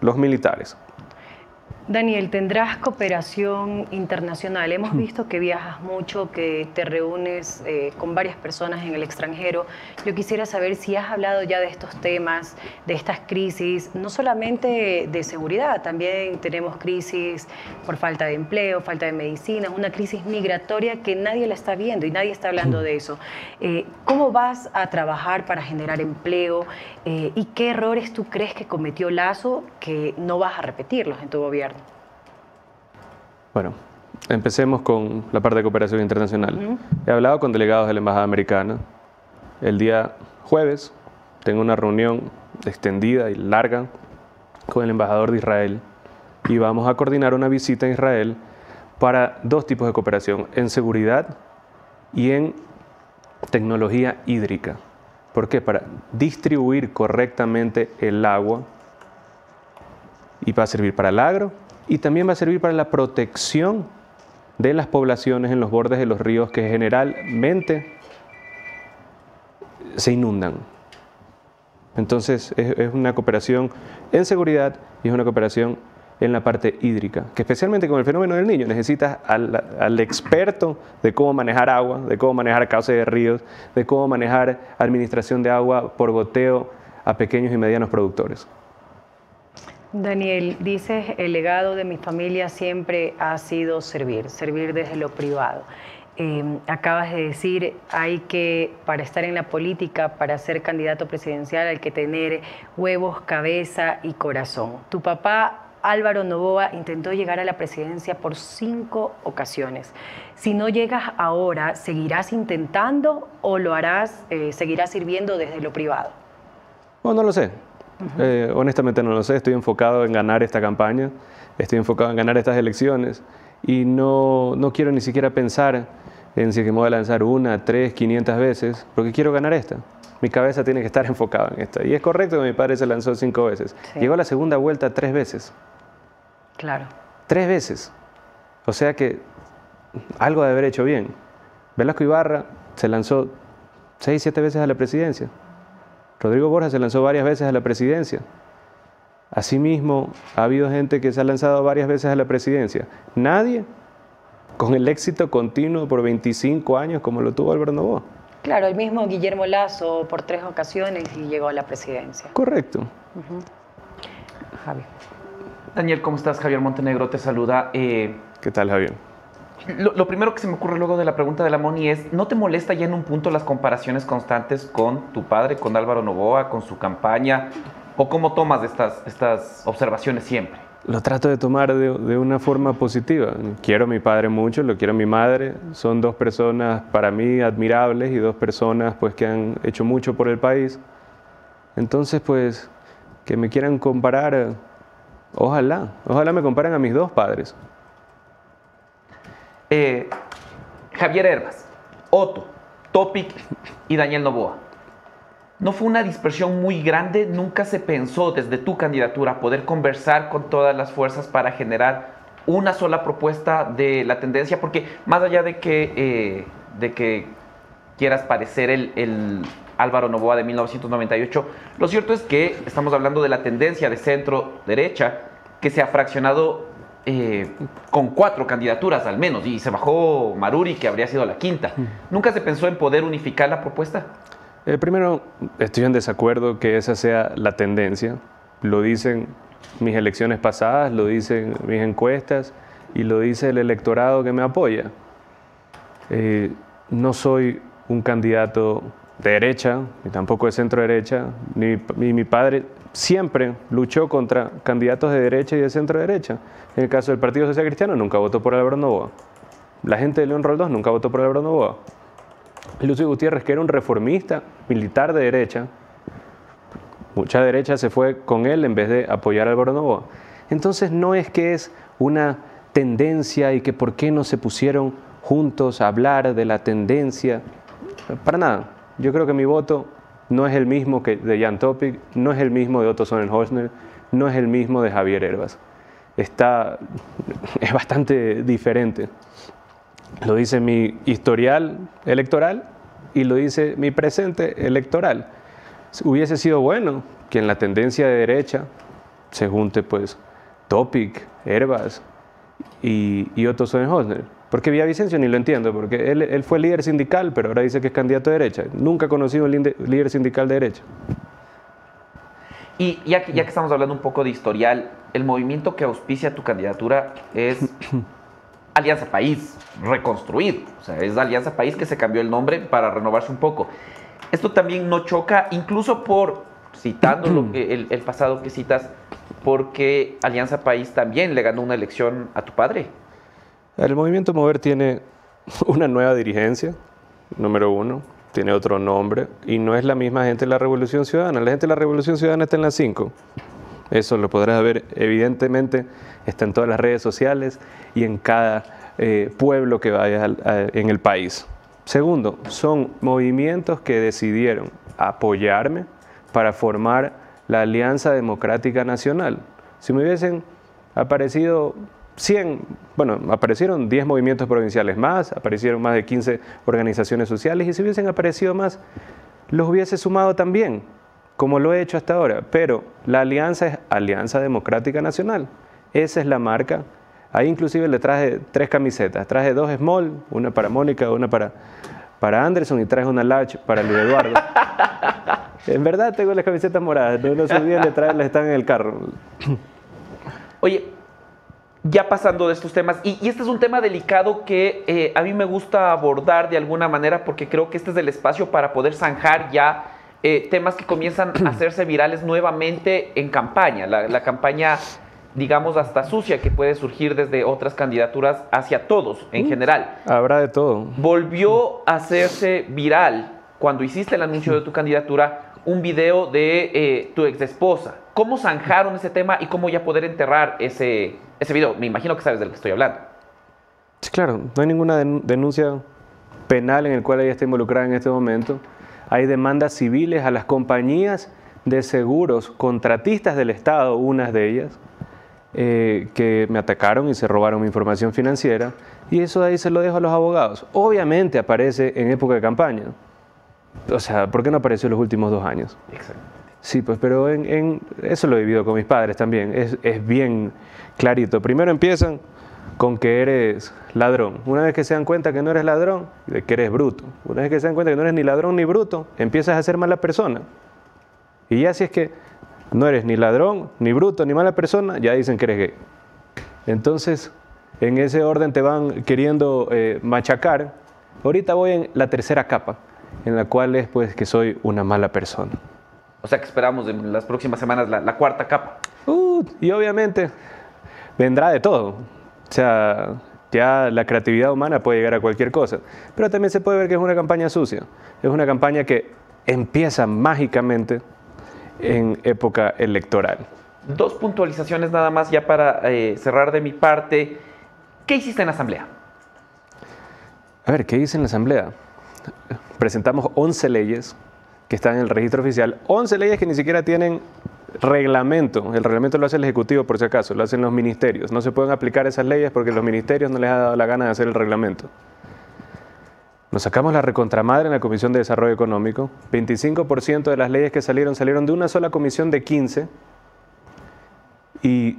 los militares. Daniel, tendrás cooperación internacional. Hemos visto que viajas mucho, que te reúnes eh, con varias personas en el extranjero. Yo quisiera saber si has hablado ya de estos temas, de estas crisis, no solamente de seguridad, también tenemos crisis por falta de empleo, falta de medicinas, una crisis migratoria que nadie la está viendo y nadie está hablando de eso. Eh, ¿Cómo vas a trabajar para generar empleo eh, y qué errores tú crees que cometió Lazo que no vas a repetirlos en tu gobierno? Bueno, empecemos con la parte de cooperación internacional. He hablado con delegados de la Embajada Americana. El día jueves tengo una reunión extendida y larga con el embajador de Israel y vamos a coordinar una visita a Israel para dos tipos de cooperación, en seguridad y en tecnología hídrica. ¿Por qué? Para distribuir correctamente el agua y va a servir para el agro y también va a servir para la protección de las poblaciones en los bordes de los ríos que generalmente se inundan. Entonces es, una cooperación en seguridad y es una cooperación en la parte hídrica, que especialmente con el fenómeno del niño necesitas al, experto de cómo manejar agua, de cómo manejar cauce de ríos, de cómo manejar administración de agua por goteo a pequeños y medianos productores. Daniel, dices, el legado de mi familia siempre ha sido servir, servir desde lo privado. Em, acabas de decir, hay que, para estar en la política, para ser candidato presidencial, hay que tener huevos, cabeza y corazón. Tu papá, Álvaro Novoa, intentó llegar a la presidencia por cinco ocasiones. Si no llegas ahora, ¿seguirás intentando o lo harás, eh, seguirás sirviendo desde lo privado? Bueno, no lo sé. Eh, honestamente no lo sé, estoy enfocado en ganar esta campaña, estoy enfocado en ganar estas elecciones y no, no quiero ni siquiera pensar en si que me voy a lanzar una, tres, quinientas veces, porque quiero ganar esta. Mi cabeza tiene que estar enfocada en esta. Y es correcto que mi padre se lanzó cinco veces. Llegó a la segunda vuelta tres veces. Claro. Tres veces. O sea que algo de haber hecho bien. Velasco Ibarra se lanzó seis, siete veces a la presidencia. Rodrigo Borja se lanzó varias veces a la presidencia. Asimismo, ha habido gente que se ha lanzado varias veces a la presidencia. Nadie con el éxito continuo por 25 años como lo tuvo Álvaro Novoa. Claro, el mismo Guillermo Lazo por tres ocasiones y llegó a la presidencia. Correcto. Javi. Daniel, ¿cómo estás? Javier Montenegro te saluda. Eh, ¿Qué tal, Javier? Lo, primero que se me ocurre luego de la pregunta de la Moni es, ¿no te molesta ya en un punto las comparaciones constantes con tu padre, con Álvaro Novoa, con su campaña? ¿O cómo tomas estas, estas observaciones siempre? Lo trato de tomar de, una forma positiva. Quiero a mi padre mucho, lo quiero a mi madre. Son dos personas para mí admirables y dos personas pues, que han hecho mucho por el país. Entonces, pues, que me quieran comparar, ojalá, ojalá me comparen a mis dos padres. Eh, Javier Herbas, Otto, Topic y Daniel Novoa. No fue una dispersión muy grande, nunca se pensó desde tu candidatura poder conversar con todas las fuerzas para generar una sola propuesta de la tendencia, porque más allá de que, eh, de que quieras parecer el, el Álvaro Novoa de 1998, lo cierto es que estamos hablando de la tendencia de centro-derecha que se ha fraccionado eh, con cuatro candidaturas al menos, y se bajó Maruri, que habría sido la quinta. ¿Nunca se pensó en poder unificar la propuesta? Eh, primero, estoy en desacuerdo que esa sea la tendencia. Lo dicen mis elecciones pasadas, lo dicen mis encuestas y lo dice el electorado que me apoya. Eh, no soy un candidato de derecha, ni tampoco de centro derecha, ni, ni mi padre siempre luchó contra candidatos de derecha y de centro derecha. En el caso del Partido Social Cristiano nunca votó por Álvaro Novoa. La gente de León Roldós nunca votó por Álvaro Novoa. Lucio Gutiérrez, que era un reformista militar de derecha, mucha derecha se fue con él en vez de apoyar a Álvaro Novoa. Entonces no es que es una tendencia y que por qué no se pusieron juntos a hablar de la tendencia. Para nada. Yo creo que mi voto no es el mismo que de Jan Topic, no es el mismo de Otto Sonnenhosner, no es el mismo de Javier Herbas. Está, es bastante diferente. Lo dice mi historial electoral y lo dice mi presente electoral. hubiese sido bueno que en la tendencia de derecha se junte pues Topic, Herbas y, y Otto Sonnenhosner. Porque Villavicencio ni lo entiendo, porque él, él fue líder sindical, pero ahora dice que es candidato de derecha. Nunca he conocido un líder sindical de derecha. Y ya que, ya que estamos hablando un poco de historial, el movimiento que auspicia tu candidatura es Alianza País, reconstruido. O sea, es Alianza País que se cambió el nombre para renovarse un poco. Esto también no choca, incluso por, citando lo que, el, el pasado que citas, porque Alianza País también le ganó una elección a tu padre. El movimiento Mover tiene una nueva dirigencia, número uno, tiene otro nombre y no es la misma gente de la Revolución Ciudadana. La gente de la Revolución Ciudadana está en las 5. Eso lo podrás ver, evidentemente, está en todas las redes sociales y en cada eh, pueblo que vayas en el país. Segundo, son movimientos que decidieron apoyarme para formar la Alianza Democrática Nacional. Si me hubiesen aparecido 100, bueno, aparecieron 10 movimientos provinciales más, aparecieron más de 15 organizaciones sociales y si hubiesen aparecido más, los hubiese sumado también, como lo he hecho hasta ahora. Pero la alianza es Alianza Democrática Nacional. Esa es la marca. Ahí inclusive le traje tres camisetas. Traje dos small, una para Mónica, una para, para Anderson y traje una large para Luis Eduardo. en verdad tengo las camisetas moradas, no, no se olviden de traerlas, están en el carro. Oye, ya pasando de estos temas, y, y este es un tema delicado que eh, a mí me gusta abordar de alguna manera porque creo que este es el espacio para poder zanjar ya eh, temas que comienzan a hacerse virales nuevamente en campaña. La, la campaña, digamos, hasta sucia que puede surgir desde otras candidaturas hacia todos en general. Habrá de todo. Volvió a hacerse viral cuando hiciste el anuncio de tu candidatura un video de eh, tu ex esposa. ¿Cómo zanjaron ese tema y cómo ya poder enterrar ese, ese video? Me imagino que sabes del que estoy hablando. Sí, claro, no hay ninguna den- denuncia penal en el cual ella esté involucrada en este momento. Hay demandas civiles a las compañías de seguros, contratistas del Estado, unas de ellas, eh, que me atacaron y se robaron mi información financiera. Y eso de ahí se lo dejo a los abogados. Obviamente aparece en época de campaña. O sea, ¿por qué no apareció en los últimos dos años? Sí, pues, pero en, en- eso lo he vivido con mis padres también. Es, bien clarito. Primero empiezan con que eres ladrón. Una vez que se dan cuenta que no eres ladrón, de que eres bruto. Una vez que se dan cuenta que no eres ni ladrón ni bruto, empiezas a ser mala persona. Y ya si es que no eres ni ladrón, ni bruto, ni mala persona, ya dicen que eres gay. Entonces, en ese orden te van queriendo eh, machacar. Ahorita voy en la tercera capa, en la cual es pues que soy una mala persona. O sea que esperamos en las próximas semanas la, la cuarta capa. Uh, y obviamente vendrá de todo. O sea, ya la creatividad humana puede llegar a cualquier cosa. Pero también se puede ver que es una campaña sucia. Es una campaña que empieza mágicamente en época electoral. Dos puntualizaciones nada más ya para eh, cerrar de mi parte. ¿Qué hiciste en la asamblea? A ver, ¿qué dice en la Asamblea? Presentamos 11 leyes que están en el registro oficial, 11 leyes que ni siquiera tienen reglamento. El reglamento lo hace el Ejecutivo, por si acaso, lo hacen los ministerios. No se pueden aplicar esas leyes porque los ministerios no les ha dado la gana de hacer el reglamento. Nos sacamos la recontramadre en la Comisión de Desarrollo Económico. 25% de las leyes que salieron salieron de una sola comisión de 15 y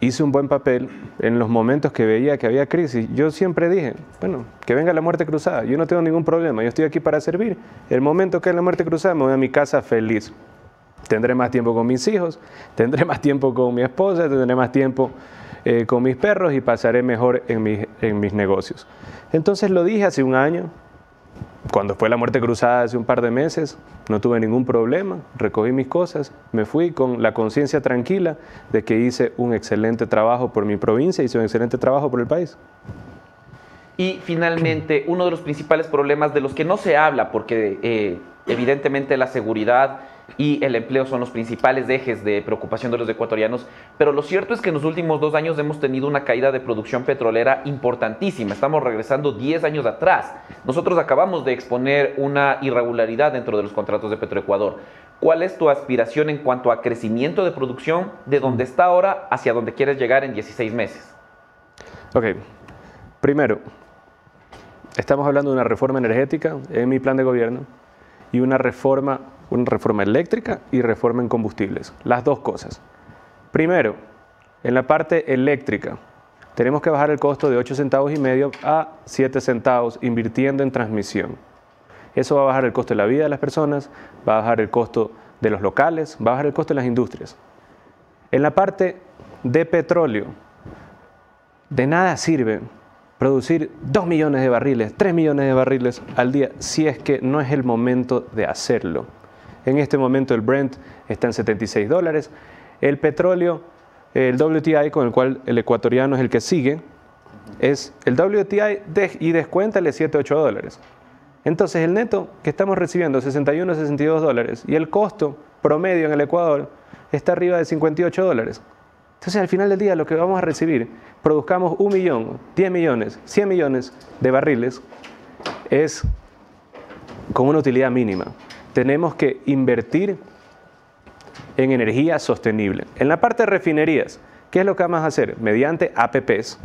hice un buen papel en los momentos que veía que había crisis. Yo siempre dije, bueno, que venga la muerte cruzada, yo no tengo ningún problema, yo estoy aquí para servir. El momento que es la muerte cruzada me voy a mi casa feliz. Tendré más tiempo con mis hijos, tendré más tiempo con mi esposa, tendré más tiempo eh, con mis perros y pasaré mejor en mis, en mis negocios. Entonces lo dije hace un año, cuando fue la muerte cruzada hace un par de meses, no tuve ningún problema, recogí mis cosas, me fui con la conciencia tranquila de que hice un excelente trabajo por mi provincia, hice un excelente trabajo por el país. Y finalmente, uno de los principales problemas de los que no se habla, porque eh, evidentemente la seguridad y el empleo son los principales ejes de preocupación de los ecuatorianos, pero lo cierto es que en los últimos dos años hemos tenido una caída de producción petrolera importantísima. Estamos regresando 10 años atrás. Nosotros acabamos de exponer una irregularidad dentro de los contratos de Petroecuador. ¿Cuál es tu aspiración en cuanto a crecimiento de producción de donde está ahora hacia donde quieres llegar en 16 meses? Ok, primero, estamos hablando de una reforma energética en mi plan de gobierno y una reforma, una reforma eléctrica y reforma en combustibles. Las dos cosas. Primero, en la parte eléctrica, tenemos que bajar el costo de 8 centavos y medio a 7 centavos invirtiendo en transmisión. Eso va a bajar el costo de la vida de las personas, va a bajar el costo de los locales, va a bajar el costo de las industrias. En la parte de petróleo, de nada sirve producir 2 millones de barriles, 3 millones de barriles al día si es que no es el momento de hacerlo. En este momento el Brent está en 76 dólares. El petróleo, el WTI con el cual el ecuatoriano es el que sigue, es el WTI y descuéntale 7, 8 dólares. Entonces el neto que estamos recibiendo 61, 62 dólares y el costo promedio en el Ecuador está arriba de 58 dólares. Entonces al final del día lo que vamos a recibir, produzcamos un millón, 10 millones, 100 millones de barriles, es con una utilidad mínima. Tenemos que invertir en energía sostenible. En la parte de refinerías, ¿qué es lo que vamos a hacer? Mediante APPs,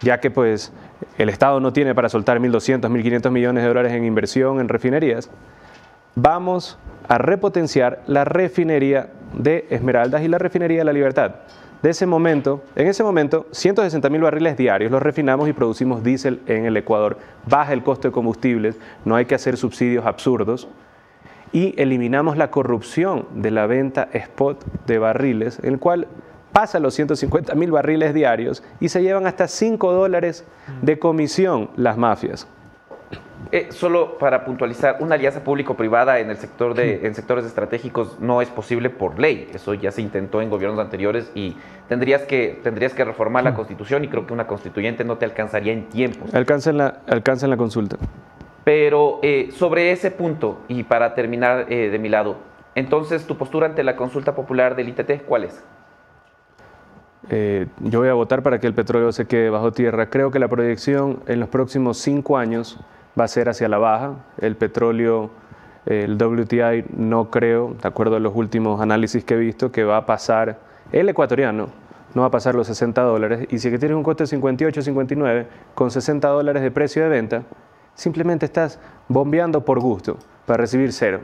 ya que pues el Estado no tiene para soltar 1.200, 1.500 millones de dólares en inversión en refinerías, vamos a repotenciar la refinería de Esmeraldas y la refinería de la Libertad. De ese momento, en ese momento, 160 mil barriles diarios los refinamos y producimos diésel en el Ecuador. Baja el costo de combustibles, no hay que hacer subsidios absurdos y eliminamos la corrupción de la venta spot de barriles, en el cual pasa los 150 mil barriles diarios y se llevan hasta 5 dólares de comisión las mafias. Eh, solo para puntualizar, una alianza público-privada en el sector de, en sectores estratégicos no es posible por ley. Eso ya se intentó en gobiernos anteriores y tendrías que, tendrías que reformar la constitución y creo que una constituyente no te alcanzaría en tiempo. Alcanza en la, alcanza en la consulta. Pero eh, sobre ese punto, y para terminar eh, de mi lado, entonces tu postura ante la consulta popular del ITT, ¿cuál es? Eh, yo voy a votar para que el petróleo se quede bajo tierra. Creo que la proyección en los próximos cinco años va a ser hacia la baja. El petróleo, el WTI, no creo, de acuerdo a los últimos análisis que he visto, que va a pasar, el ecuatoriano, no va a pasar los 60 dólares. Y si que tienes un costo de 58, 59, con 60 dólares de precio de venta, simplemente estás bombeando por gusto, para recibir cero,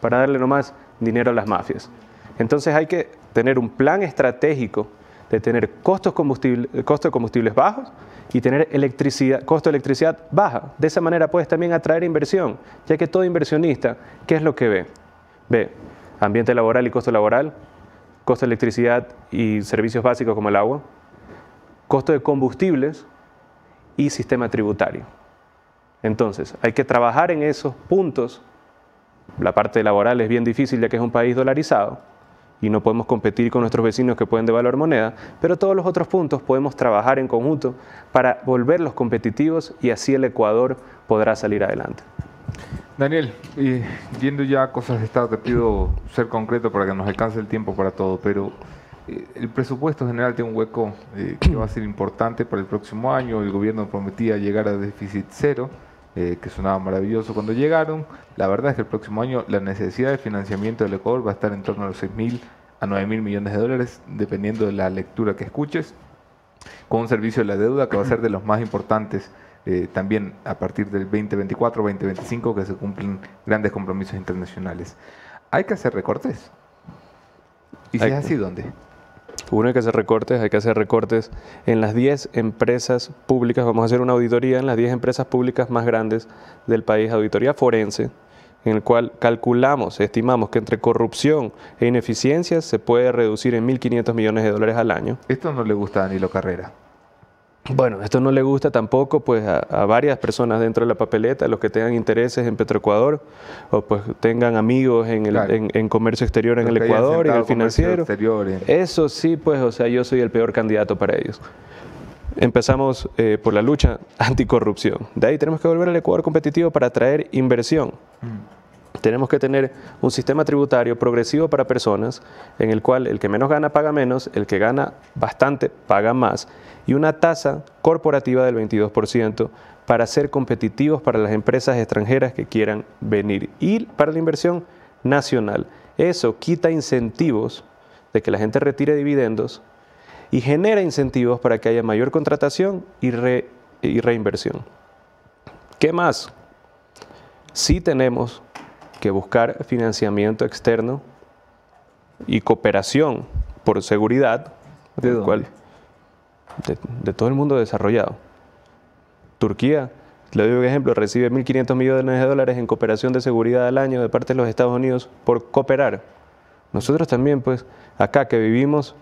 para darle nomás dinero a las mafias. Entonces hay que tener un plan estratégico de tener costos combustible, costo de combustibles bajos y tener electricidad, costo de electricidad baja. De esa manera puedes también atraer inversión, ya que todo inversionista, ¿qué es lo que ve? Ve ambiente laboral y costo laboral, costo de electricidad y servicios básicos como el agua, costo de combustibles y sistema tributario. Entonces, hay que trabajar en esos puntos. La parte laboral es bien difícil ya que es un país dolarizado, y no podemos competir con nuestros vecinos que pueden devaluar moneda, pero todos los otros puntos podemos trabajar en conjunto para volverlos competitivos y así el Ecuador podrá salir adelante. Daniel, viendo ya cosas de Estado, te pido ser concreto para que nos alcance el tiempo para todo, pero eh, el presupuesto general tiene un hueco eh, que va a ser importante para el próximo año. El gobierno prometía llegar a déficit cero. Eh, que sonaba maravilloso cuando llegaron. La verdad es que el próximo año la necesidad de financiamiento del Ecuador va a estar en torno a los 6 mil a 9 mil millones de dólares, dependiendo de la lectura que escuches, con un servicio de la deuda que va a ser de los más importantes eh, también a partir del 2024, 2025, que se cumplen grandes compromisos internacionales. Hay que hacer recortes. ¿Y si es así, dónde? Uno, hay que hacer recortes, hay que hacer recortes en las 10 empresas públicas. Vamos a hacer una auditoría en las 10 empresas públicas más grandes del país, auditoría forense, en el cual calculamos, estimamos que entre corrupción e ineficiencias se puede reducir en 1.500 millones de dólares al año. Esto no le gusta a Danilo Carrera. Bueno, esto no le gusta tampoco pues, a, varias personas dentro de la papeleta, los que tengan intereses en Petroecuador o pues tengan amigos en, el, en, comercio exterior en el Ecuador, y en el financiero. Eso sí, pues, o sea, yo soy el peor candidato para ellos. Empezamos eh, por la lucha anticorrupción. De ahí tenemos que volver al Ecuador competitivo para atraer inversión. Mm. Tenemos que tener un sistema tributario progresivo para personas en el cual el que menos gana paga menos, el que gana bastante paga más y una tasa corporativa del 22% para ser competitivos para las empresas extranjeras que quieran venir y para la inversión nacional. Eso quita incentivos de que la gente retire dividendos y genera incentivos para que haya mayor contratación y, y reinversión. ¿Qué más? Sí tenemos que buscar financiamiento externo y cooperación por seguridad, ¿De dónde? cual- de, de todo el mundo desarrollado. Turquía, le doy un ejemplo, recibe 1.500 millones de dólares en cooperación de seguridad al año de parte de los Estados Unidos por cooperar. Nosotros también, pues, acá que vivimos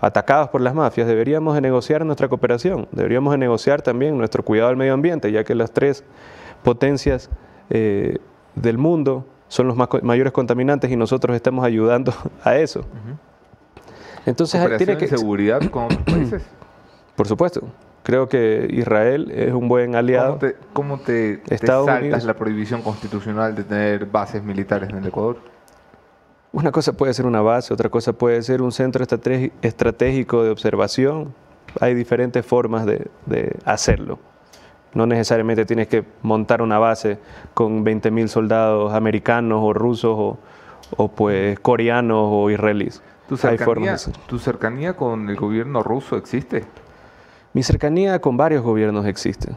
atacados por las mafias, deberíamos de negociar nuestra cooperación, deberíamos de negociar también nuestro cuidado al medio ambiente, ya que las tres potencias eh, del mundo son los más mayores contaminantes y nosotros estamos ayudando a eso. Entonces Cooperación tiene que, seguridad con otros países. por supuesto, creo que Israel es un buen aliado. ¿Cómo te, cómo te- te saltas Unidos. la prohibición constitucional de tener bases militares en el Ecuador? Una cosa puede ser una base, otra cosa puede ser un centro estratégico de observación. Hay diferentes formas de, de hacerlo. No necesariamente tienes que montar una base con 20.000 soldados americanos o rusos o, o, pues coreanos o israelíes. ¿Tu cercanía. ¿Tu cercanía con el gobierno ruso existe? Mi cercanía con varios gobiernos existe.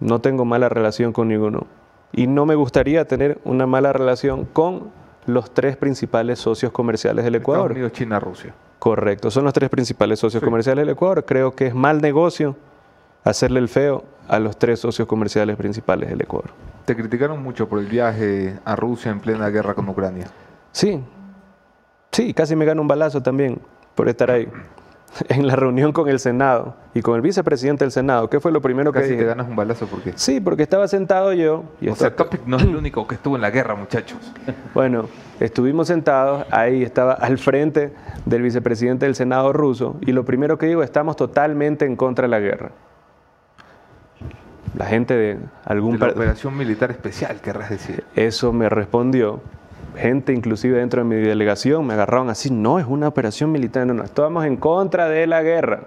No tengo mala relación con ninguno. Y no me gustaría tener una mala relación con los tres principales socios comerciales del Estados Ecuador. Unidos, China, Rusia. Correcto, son los tres principales socios Sí. comerciales del Ecuador. Creo que es mal negocio hacerle el feo a los tres socios comerciales principales del Ecuador. Te criticaron mucho por el viaje a Rusia en plena guerra con Ucrania. Sí, sí, casi me gano un balazo también por estar ahí. En la reunión con el Senado y con el vicepresidente del Senado, ¿qué fue lo primero que Casi te dije? ganas un balazo. Sí, porque estaba sentado yo y O sea, Topic no es el único que estuvo en la guerra, muchachos. Bueno, estuvimos sentados, ahí estaba al frente del vicepresidente del Senado ruso y lo primero que digo, estamos totalmente en contra de la guerra. La gente de algún... De la operación militar especial, querrás decir. Eso me respondió. Gente inclusive dentro de mi delegación me agarraron así, no, es una operación militar, no, no, estamos en contra de la guerra.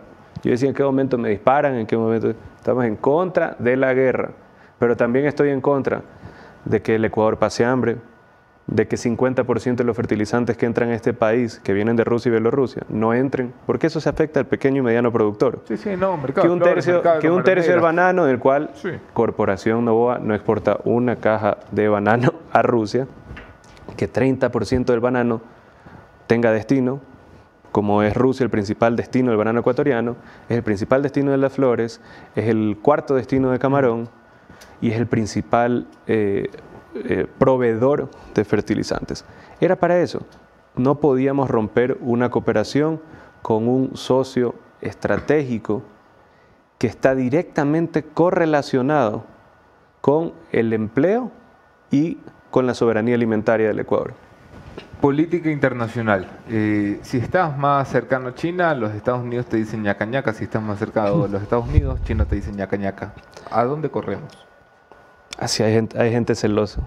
Yo decía, ¿en qué momento me disparan? ¿En qué momento? Estamos en contra de la guerra. Pero también estoy en contra de que el Ecuador pase hambre, de que 50% de los fertilizantes que entran a este país, que vienen de Rusia y Bielorrusia, no entren, porque eso se afecta al pequeño y mediano productor Sí, sí, no, mercado. que un tercio, mercado que un tercio del banano, del cual Sí. Corporación Novoa no exporta una caja de banano a Rusia, que 30% del banano tenga destino, como es Rusia el principal destino del banano ecuatoriano, es el principal destino de las flores, es el cuarto destino de camarón y es el principal eh, eh, proveedor de fertilizantes. Era para eso. No podíamos romper una cooperación con un socio estratégico que está directamente correlacionado con el empleo y con la soberanía alimentaria del Ecuador. Política internacional. Eh, si estás más cercano a China, los Estados Unidos te dicen ñaca ñaca. Si estás más cercano a los Estados Unidos, China te dice ñaca ñaca. ¿A dónde corremos? Así hay gente, hay gente celosa.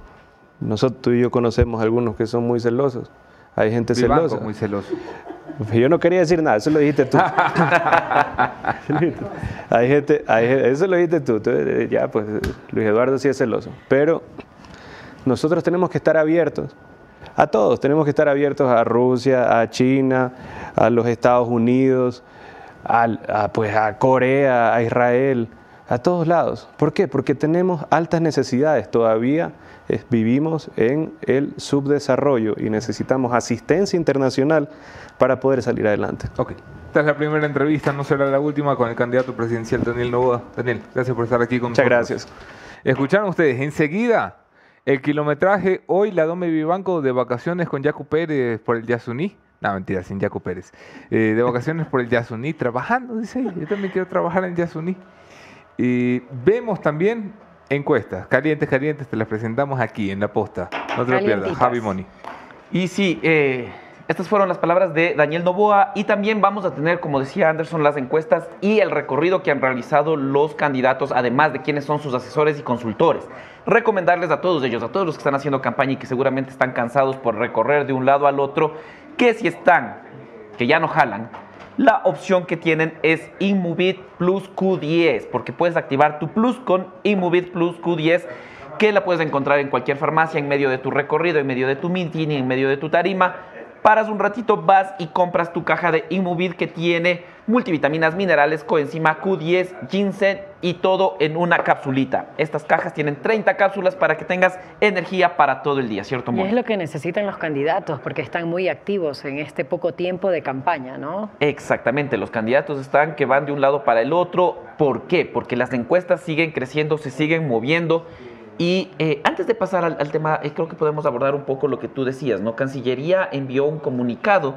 Nosotros tú y yo conocemos algunos que son muy celosos. Hay gente Vivanco, celosa. muy celoso. Yo no quería decir nada, eso lo dijiste tú. hay gente, hay eso lo dijiste tú. eh, ya, pues Luis Eduardo sí es celoso. Pero nosotros tenemos que estar abiertos a todos. Tenemos que estar abiertos a Rusia, a China, a los Estados Unidos, a, pues, a Corea, a Israel, a todos lados. ¿Por qué? Porque tenemos altas necesidades. Todavía vivimos en el subdesarrollo y necesitamos asistencia internacional para poder salir adelante. Ok. Esta es la primera entrevista, no será la última, con el candidato presidencial Daniel Novoa. Daniel, gracias por estar aquí con Muchas nosotros. gracias. Escucharon ustedes, enseguida, el kilometraje hoy la Dome Vivanco de vacaciones con Jaco Pérez por el Yasuní. No, mentira, sin Jaco Pérez. Eh, de vacaciones por el Yasuní, trabajando, dice. Yo también quiero trabajar en Yasuní. Y vemos también encuestas, calientes, calientes, te las presentamos aquí en la posta. No te lo pierdas. Javi Moni. Y sí, eh, estas fueron las palabras de Daniel Novoa y también vamos a tener, como decía Anderson, las encuestas y el recorrido que han realizado los candidatos, además de quiénes son sus asesores y consultores. Recomendarles a todos ellos, a todos los que están haciendo campaña y que seguramente están cansados por recorrer de un lado al otro, que si están, que ya no jalan, la opción que tienen es Inmovit Plus Q10, porque puedes activar tu Plus con Inmovit Plus Q10, que la puedes encontrar en cualquier farmacia, en medio de tu recorrido, en medio de tu meeting, en medio de tu tarima. Paras un ratito, vas y compras tu caja de Inmovit que tiene multivitaminas, minerales, coenzima Q10, ginseng y todo en una capsulita. Estas cajas tienen 30 cápsulas para que tengas energía para todo el día, ¿cierto, Y Moni? es lo que necesitan los candidatos porque están muy activos en este poco tiempo de campaña, ¿no? Exactamente, los candidatos están que van de un lado para el otro. ¿Por qué? Porque las encuestas siguen creciendo, se siguen moviendo. Y eh, antes de pasar al, al tema, eh, creo que podemos abordar un poco lo que tú decías, ¿no? Cancillería envió un comunicado.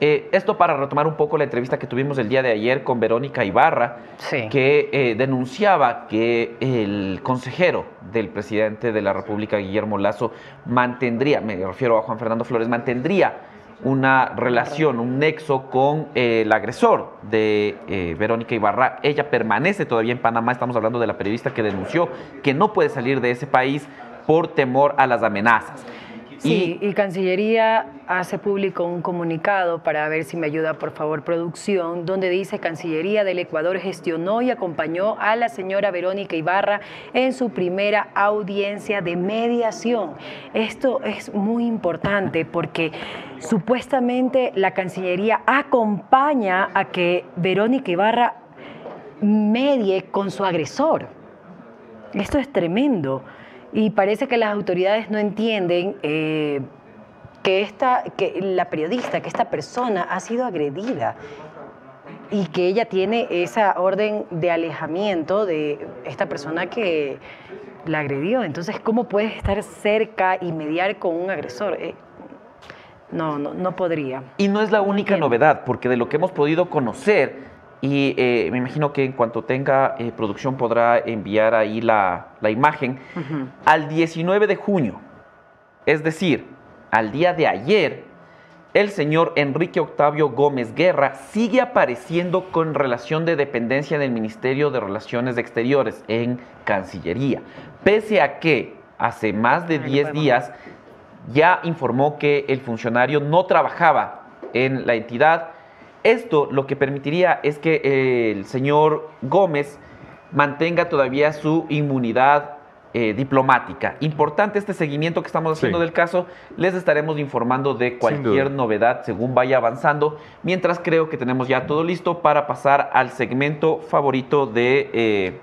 Eh, esto para retomar un poco la entrevista que tuvimos el día de ayer con Verónica Ibarra, Sí. que eh, denunciaba que el consejero del presidente de la República, Guillermo Lazo, mantendría, me refiero a Juan Fernando Flores, mantendría una relación, un nexo con eh, el agresor de eh, Verónica Ibarra. Ella permanece todavía en Panamá, estamos hablando de la periodista que denunció que no puede salir de ese país por temor a las amenazas. Sí, y Cancillería hace público un comunicado para ver si me ayuda, por favor, producción, donde dice Cancillería del Ecuador gestionó y acompañó a la señora Verónica Ibarra en su primera audiencia de mediación. Esto es muy importante porque supuestamente la Cancillería acompaña a que Verónica Ibarra medie con su agresor. Esto es tremendo. Y parece que las autoridades no entienden eh, que, esta, que la periodista, que esta persona ha sido agredida y que ella tiene esa orden de alejamiento de esta persona que la agredió. Entonces, ¿cómo puedes estar cerca y mediar con un agresor? Eh, no, no, no podría. Y no es la única novedad, porque de lo que hemos podido conocer, y eh, me imagino que en cuanto tenga eh, producción podrá enviar ahí la, la imagen, al 19 de junio, es decir, al día de ayer, el señor Enrique Octavio Gómez Guerra sigue apareciendo con relación de dependencia del Ministerio de Relaciones Exteriores en Cancillería, pese a que hace más de Ahí lo 10 podemos días ya informó que el funcionario no trabajaba en la entidad. Esto lo que permitiría es que el señor Gómez mantenga todavía su inmunidad eh, diplomática. Importante este seguimiento que estamos haciendo Sí. del caso. Les estaremos informando de cualquier novedad según vaya avanzando. Mientras creo que tenemos ya todo listo para pasar al segmento favorito de eh,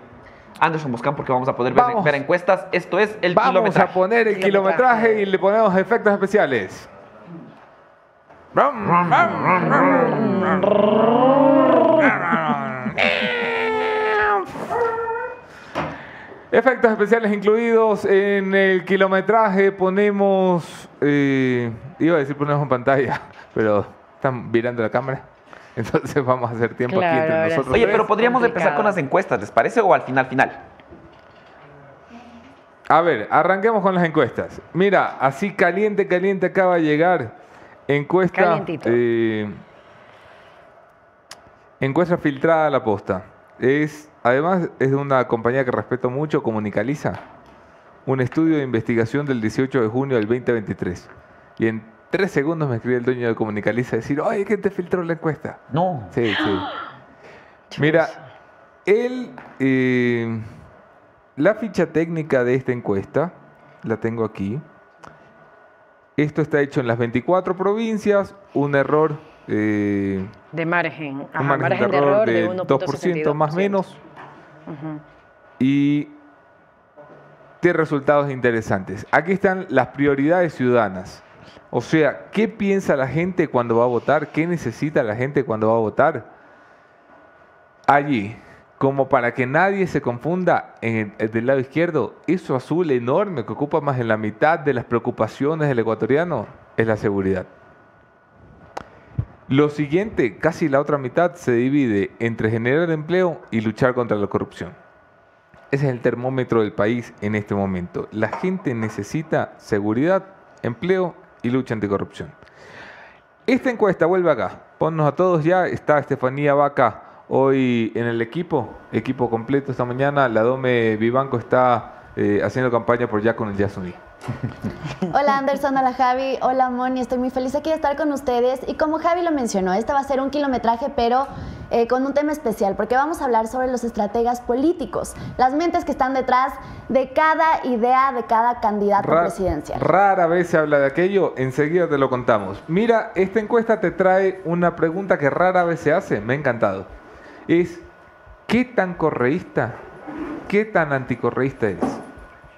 Anderson Moscán porque vamos a poder ver, Vamos. ver encuestas. Esto es el Vamos kilometraje. a poner el Kilometraje. kilometraje y le ponemos efectos especiales. Efectos especiales incluidos en el kilometraje ponemos, eh, iba a decir ponemos en pantalla, pero están virando la cámara, entonces vamos a hacer tiempo aquí entre nosotros. sí. Oye, tres. pero podríamos empezar con las encuestas, ¿les parece? ¿O al final, final? A ver, arranquemos con las encuestas. Mira, así caliente, caliente acaba de llegar encuesta. Eh, encuesta filtrada a la posta. Es, además, es de una compañía que respeto mucho, Comunicaliza. Un estudio de investigación del 18 de junio del 2023. Y en tres segundos me escribe el dueño de Comunicaliza a decir, oye, ¿quién te filtró la encuesta? No. Sí, sí. Mira, él, eh, la ficha técnica de esta encuesta, la tengo aquí. Esto está hecho en las 24 provincias, un error, eh, De margen. Ajá, un margen, de error de 2% más o 1.72%. menos. Y tiene resultados interesantes. Aquí están las prioridades ciudadanas. O sea, ¿qué piensa la gente cuando va a votar? ¿Qué necesita la gente cuando va a votar? Allí, como para que nadie se confunda el, del lado izquierdo, eso azul enorme que ocupa más de la mitad de las preocupaciones del ecuatoriano es la seguridad. Lo siguiente, casi la otra mitad, se divide entre generar empleo y luchar contra la corrupción. Ese es el termómetro del país en este momento. La gente necesita seguridad, empleo y lucha anticorrupción. Esta encuesta vuelve acá. Ponnos a todos ya. Está Estefanía Vaca hoy en el equipo, equipo completo esta mañana. La Dome Vivanco está eh, haciendo campaña por ya con el Yasuní. Hola Anderson, hola Javi, hola Moni, estoy muy feliz aquí de estar con ustedes y como Javi lo mencionó, este va a ser un kilometraje pero eh, con un tema especial porque vamos a hablar sobre los estrategas políticos, las mentes que están detrás de cada idea de cada candidato Ra- presidencial. Rara vez se habla de aquello, enseguida te lo contamos. Mira, esta encuesta te trae una pregunta que rara vez se hace, me ha encantado. Es, ¿qué tan correísta, qué tan anticorreísta eres?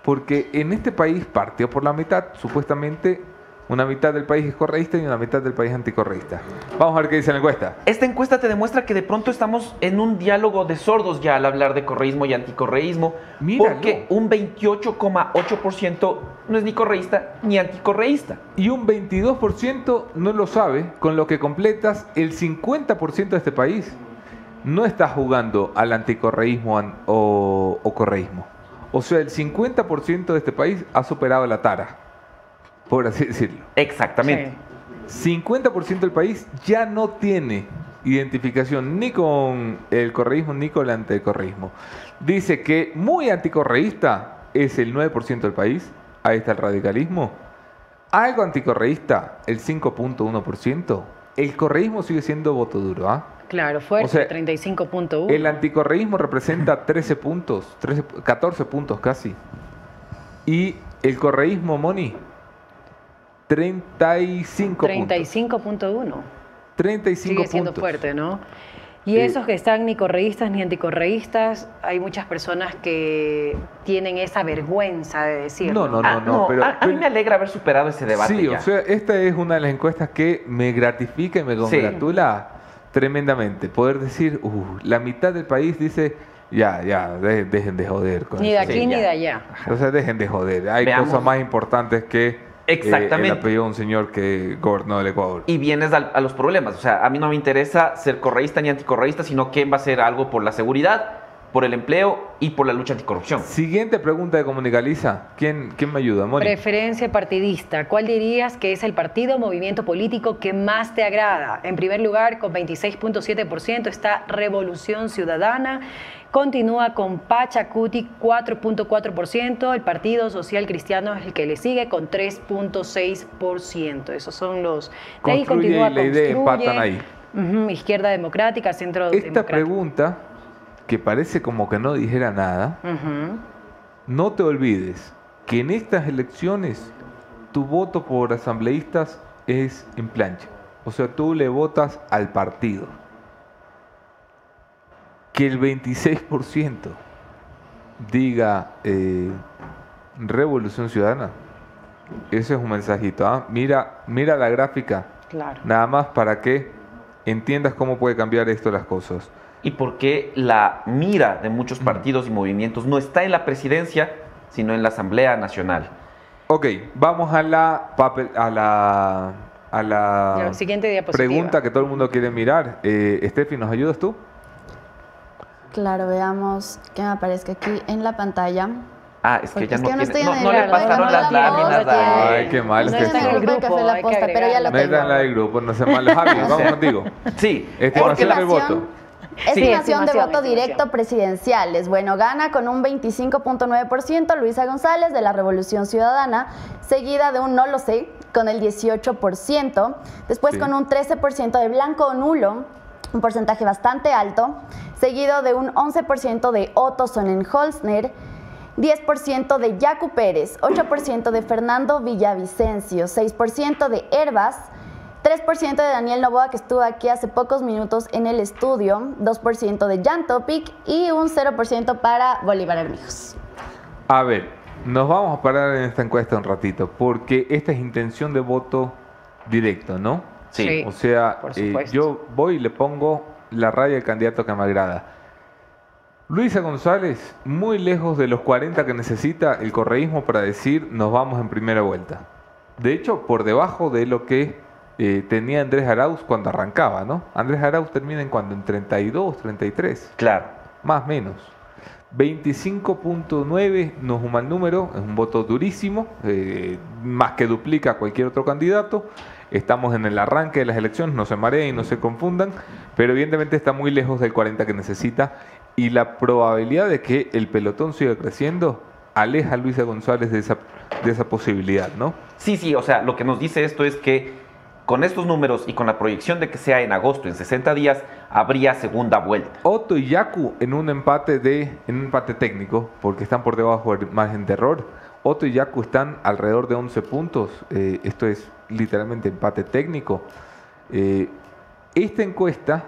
Porque en este país partió por la mitad, supuestamente una mitad del país es correísta y una mitad del país anticorreísta. Vamos a ver qué dice la encuesta. Esta encuesta te demuestra que de pronto estamos en un diálogo de sordos ya al hablar de correísmo y anticorreísmo, Míralo. porque un 28,8% no es ni correísta ni anticorreísta. Y un 22% no lo sabe, con lo que completas el 50% de este país. No está jugando al anticorreísmo an- o, o correísmo. O sea, el 50% de este país ha superado la tara, por así decirlo. Exactamente. 50% del país ya no tiene identificación ni con el correísmo ni con el anticorreísmo. Dice que muy anticorreísta es el 9% del país, ahí está el radicalismo. Algo anticorreísta, el 5.1%. El correísmo sigue siendo voto duro, ¿ah? Claro, fuerte, O sea, 35.1. El anticorreísmo representa 13 puntos, 13 14 puntos casi. Y el correísmo, Moni, 35 puntos. 35.1. 35 Sigue siendo puntos. fuerte, ¿no? Y Sí. esos que están ni correístas ni anticorreístas, hay muchas personas que tienen esa vergüenza de decirlo. No, no, Ah, no, pero- a, a mí me alegra haber superado ese debate Sí, ya. o sea, esta es una de las encuestas que me gratifica y me Sí. congratula tremendamente. Poder decir, uh, la mitad del país dice, ya, ya, de- dejen de joder. Con Ni de eso". aquí Sí, ni ya. de allá. O sea, dejen de joder. Hay Veamos. cosas más importantes que eh, Exactamente. el apellido de un señor que gobernó el Ecuador. Y vienes al- a, los problemas. O sea, a mí no me interesa ser correísta ni anticorreísta, sino quién va a hacer algo por la seguridad, por el empleo y por la lucha anticorrupción. Siguiente pregunta de Comunicaliza. ¿Quién, quién me ayuda, Moni? Preferencia partidista. ¿Cuál dirías que es el partido o movimiento político que más te agrada? En primer lugar, con 26.7% está Revolución Ciudadana. Continúa con Pachacuti 4.4%. El Partido Social Cristiano es el que le sigue con 3.6%. Esos son los... De ahí continúa y la idea Construye, empatan ahí. Izquierda Democrática, Centro Esta Democrático. pregunta, que parece como que no dijera nada. No te olvides que en estas elecciones tu voto por asambleístas es en plancha. O sea, tú le votas al partido. Que el 26% diga eh, Revolución Ciudadana. Ese es un mensajito. ¿ah? Mira, mira la gráfica. Claro. Nada más para que entiendas cómo puede cambiar esto las cosas. Y por qué la mira de muchos Mm. partidos y movimientos no está en la presidencia, sino en la Asamblea Nacional. Ok, vamos a la papel, a la a la Ya, siguiente diapositiva. pregunta que todo el mundo quiere mirar. Eh, Steffi, ¿nos ayudas tú? Claro, veamos que me aparezca aquí en la pantalla. Ah, es que Porque ya es no tiene. No, en no le pasaron no las la láminas. Ay, qué mal, No está en el Grupo de Café La hay que Posta, pero ya lo tengo. Métanla del grupo, no se mal. Javi, vamos contigo. Sí, Estimación del voto. Estimación Sí. de voto directo presidenciales. Bueno, gana con un 25.9% Luisa González de la Revolución Ciudadana, seguida de un no lo sé con el 18%, después Sí. con un 13% de blanco o nulo, un porcentaje bastante alto, seguido de un 11% de Otto Sonnenholzner, 10% de Yacu Pérez, 8% de Fernando Villavicencio, 6% de Herbas, 3% de Daniel Novoa, que estuvo aquí hace pocos minutos en el estudio, 2% de Jan Topic y un 0% para Bolívar Armijos. A ver, nos vamos a parar en esta encuesta un ratito, porque esta es intención de voto directo, ¿no? Sí. Sí. O sea, eh, yo voy y le pongo la raya al candidato que me agrada. Luisa González, muy lejos de los 40 que necesita el correísmo para decir nos vamos en primera vuelta. De hecho, por debajo de lo que eh, tenía Andrés Arauz cuando arrancaba, ¿no? Andrés Arauz termina en cuando, en 32, 33 Claro. más o menos. 25.9 no es un mal número, es un voto durísimo, eh, más que duplica a cualquier otro candidato. Estamos en el arranque de las elecciones, no se mareen no se confundan, pero evidentemente está muy lejos del 40 que necesita y la probabilidad de que el pelotón siga creciendo aleja a Luisa González de esa, de esa posibilidad, ¿no? Sí, sí, o sea, lo que nos dice esto es que con estos números y con la proyección de que sea en agosto, en 60 días, habría segunda vuelta. Otto y Yaku en un empate de en un empate técnico, porque están por debajo del margen de error. Otto y Yaku están alrededor de 11 puntos. eh, esto es literalmente empate técnico. Eh, esta encuesta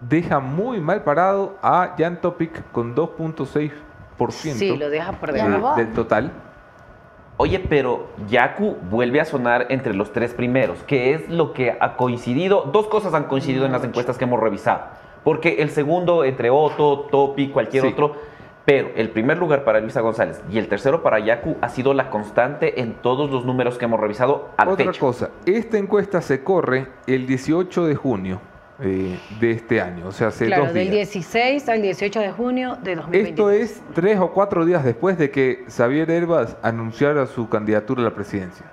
deja muy mal parado a Jan Topic con 2.6% Sí, lo deja por debajo. del total. Oye, pero Yaku vuelve a sonar entre los tres primeros, que es lo que ha coincidido. Dos cosas han coincidido en las encuestas que hemos revisado. Porque el segundo, entre Otto, Topi, cualquier Sí. otro, pero el primer lugar para Luisa González y el tercero para Yaku ha sido la constante en todos los números que hemos revisado a la Otra fecha. cosa, esta encuesta se corre el 18 de junio eh, de este año, o sea, hace Claro, dos del días. 16 al 18 de junio de 2022. Esto es tres o cuatro días después de que Xavier Herbas anunciara su candidatura a la presidencia.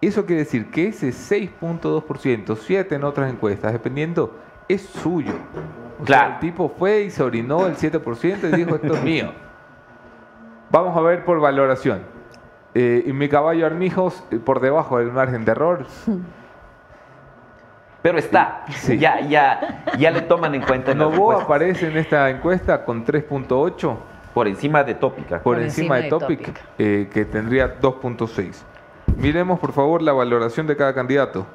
Eso quiere decir que ese 6.2%, 7 en otras encuestas, dependiendo, es suyo. O sea, Claro. el tipo fue y se orinó el 7% y dijo, esto es mío. Vamos a ver por valoración. Eh, y mi caballo Armijos eh, por debajo del margen de error. Pero está, Sí. ya, ya, ya le toman en cuenta en Novoa aparece en esta encuesta con 3.8 por encima de Tópica. por, Por encima, encima de de Topic, Topic. eh, que tendría 2.6. Miremos por favor la valoración de cada candidato.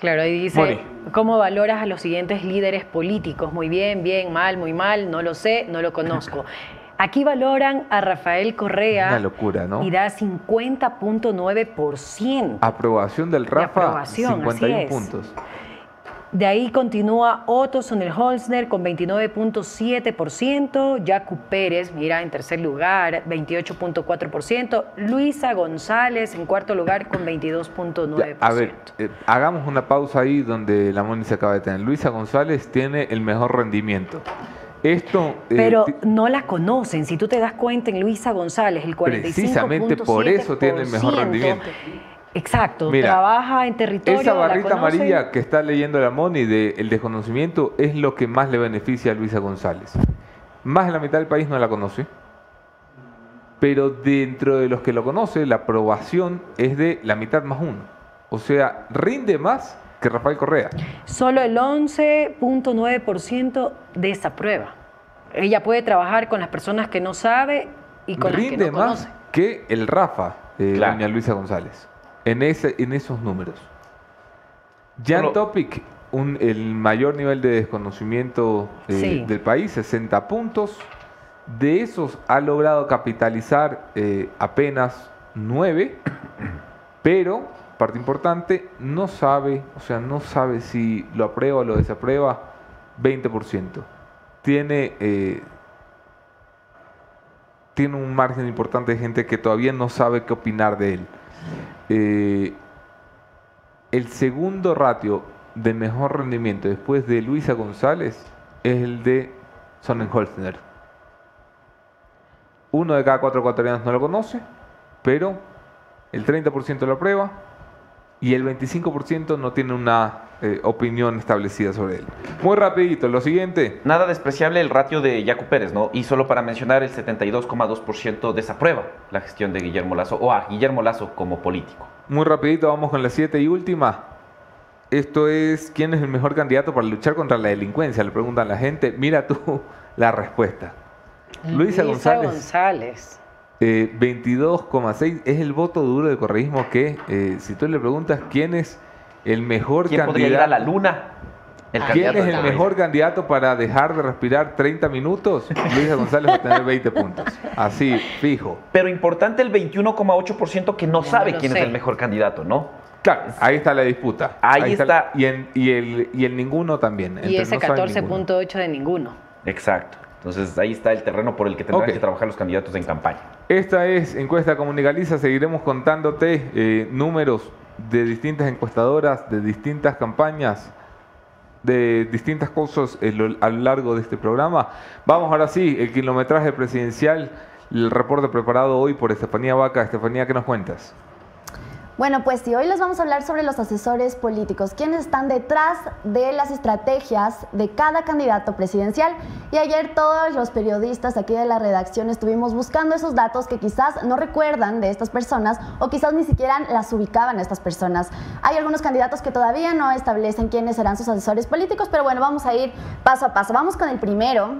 Claro, ahí dice, Moni. ¿cómo valoras a los siguientes líderes políticos? Muy bien, bien, mal, muy mal, no lo sé, no lo conozco. Aquí valoran a Rafael Correa Una locura, ¿no? y da 50.9%. Aprobación del Rafa, aprobación, 51 así es. puntos. De ahí continúa Otto Sonnenholzner con 29.7%, Jacu Pérez, mira, en tercer lugar, 28.4%, Luisa González en cuarto lugar con 22.9%. Ya, a ver, eh, hagamos una pausa ahí donde la Moni se acaba de tener. Luisa González tiene el mejor rendimiento. Esto... eh, Pero no la conocen. Si tú te das cuenta en Luisa González, el 45.7%. Precisamente por eso tiene el mejor rendimiento. Exacto. Mira, trabaja en territorio. Esa barrita amarilla que está leyendo la Moni de el desconocimiento es lo que más le beneficia a Luisa González. Más de la mitad del país no la conoce. Pero dentro de los que lo conoce, la aprobación es de la mitad más uno. O sea, rinde más que Rafael Correa. Solo el 11.9% de esa prueba. Ella puede trabajar con las personas que no sabe y con Rinde las que no más conoce. que el Rafa, eh, Claro. doña Luisa González. En, ese, en esos números. Jan Solo- Topic, un- el mayor nivel de desconocimiento eh, Sí. del país, 60 puntos. De esos ha logrado capitalizar eh, apenas 9, pero, parte importante, no sabe, o sea, no sabe si lo aprueba o lo desaprueba, 20%. Tiene, eh, tiene un margen importante de gente que todavía no sabe qué opinar de él. Eh, el segundo ratio de mejor rendimiento después de Luisa González es el de Sonnenholzner. Uno de cada cuatro ecuatorianos no lo conoce, pero el 30% lo aprueba y el 25% no tiene una eh, opinión establecida sobre él. Muy rapidito, lo siguiente. Nada despreciable el ratio de Yacu Pérez, ¿no? Y solo para mencionar, el 72,2% desaprueba la gestión de Guillermo Lazo o a Guillermo Lazo como político. Muy rapidito, vamos con la siete y última. Esto es, ¿quién es el mejor candidato para luchar contra la delincuencia? Le preguntan a la gente. Mira tú la respuesta. Luisa González, González. Eh, 22,6 es el voto duro de correísmo que, eh, si tú le preguntas quién es el mejor ¿Quién podría ir a candidato, la luna? El quién candidato es del el mejor candidato para dejar de respirar 30 minutos, Luisa González va a tener 20 puntos. Así, fijo. Pero importante el 21,8% que no sabe quién sé. es el mejor candidato, ¿no? Claro, ahí está la disputa. Ahí está. Y, en- y el, y el ninguno también. Y entre ese no sabe ninguno. 14.8 de ninguno. Exacto. Entonces ahí está el terreno por el que tendrán que trabajar los candidatos en campaña. Esta es Encuesta Comunicaliza. Seguiremos contándote eh, números de distintas encuestadoras, de distintas campañas, de distintas cosas a lo largo de este programa. Vamos ahora sí, el kilometraje presidencial, el reporte preparado hoy por Estefanía Vaca. Estefanía, ¿qué nos cuentas? Bueno, pues sí, hoy les vamos a hablar sobre los asesores políticos, quienes están detrás de las estrategias de cada candidato presidencial. Y ayer todos los periodistas aquí de la redacción estuvimos buscando esos datos que quizás no recuerdan de estas personas o quizás ni siquiera las ubicaban estas personas. Hay algunos candidatos que todavía no establecen quiénes serán sus asesores políticos, pero bueno, vamos a ir paso a paso. Vamos con el primero,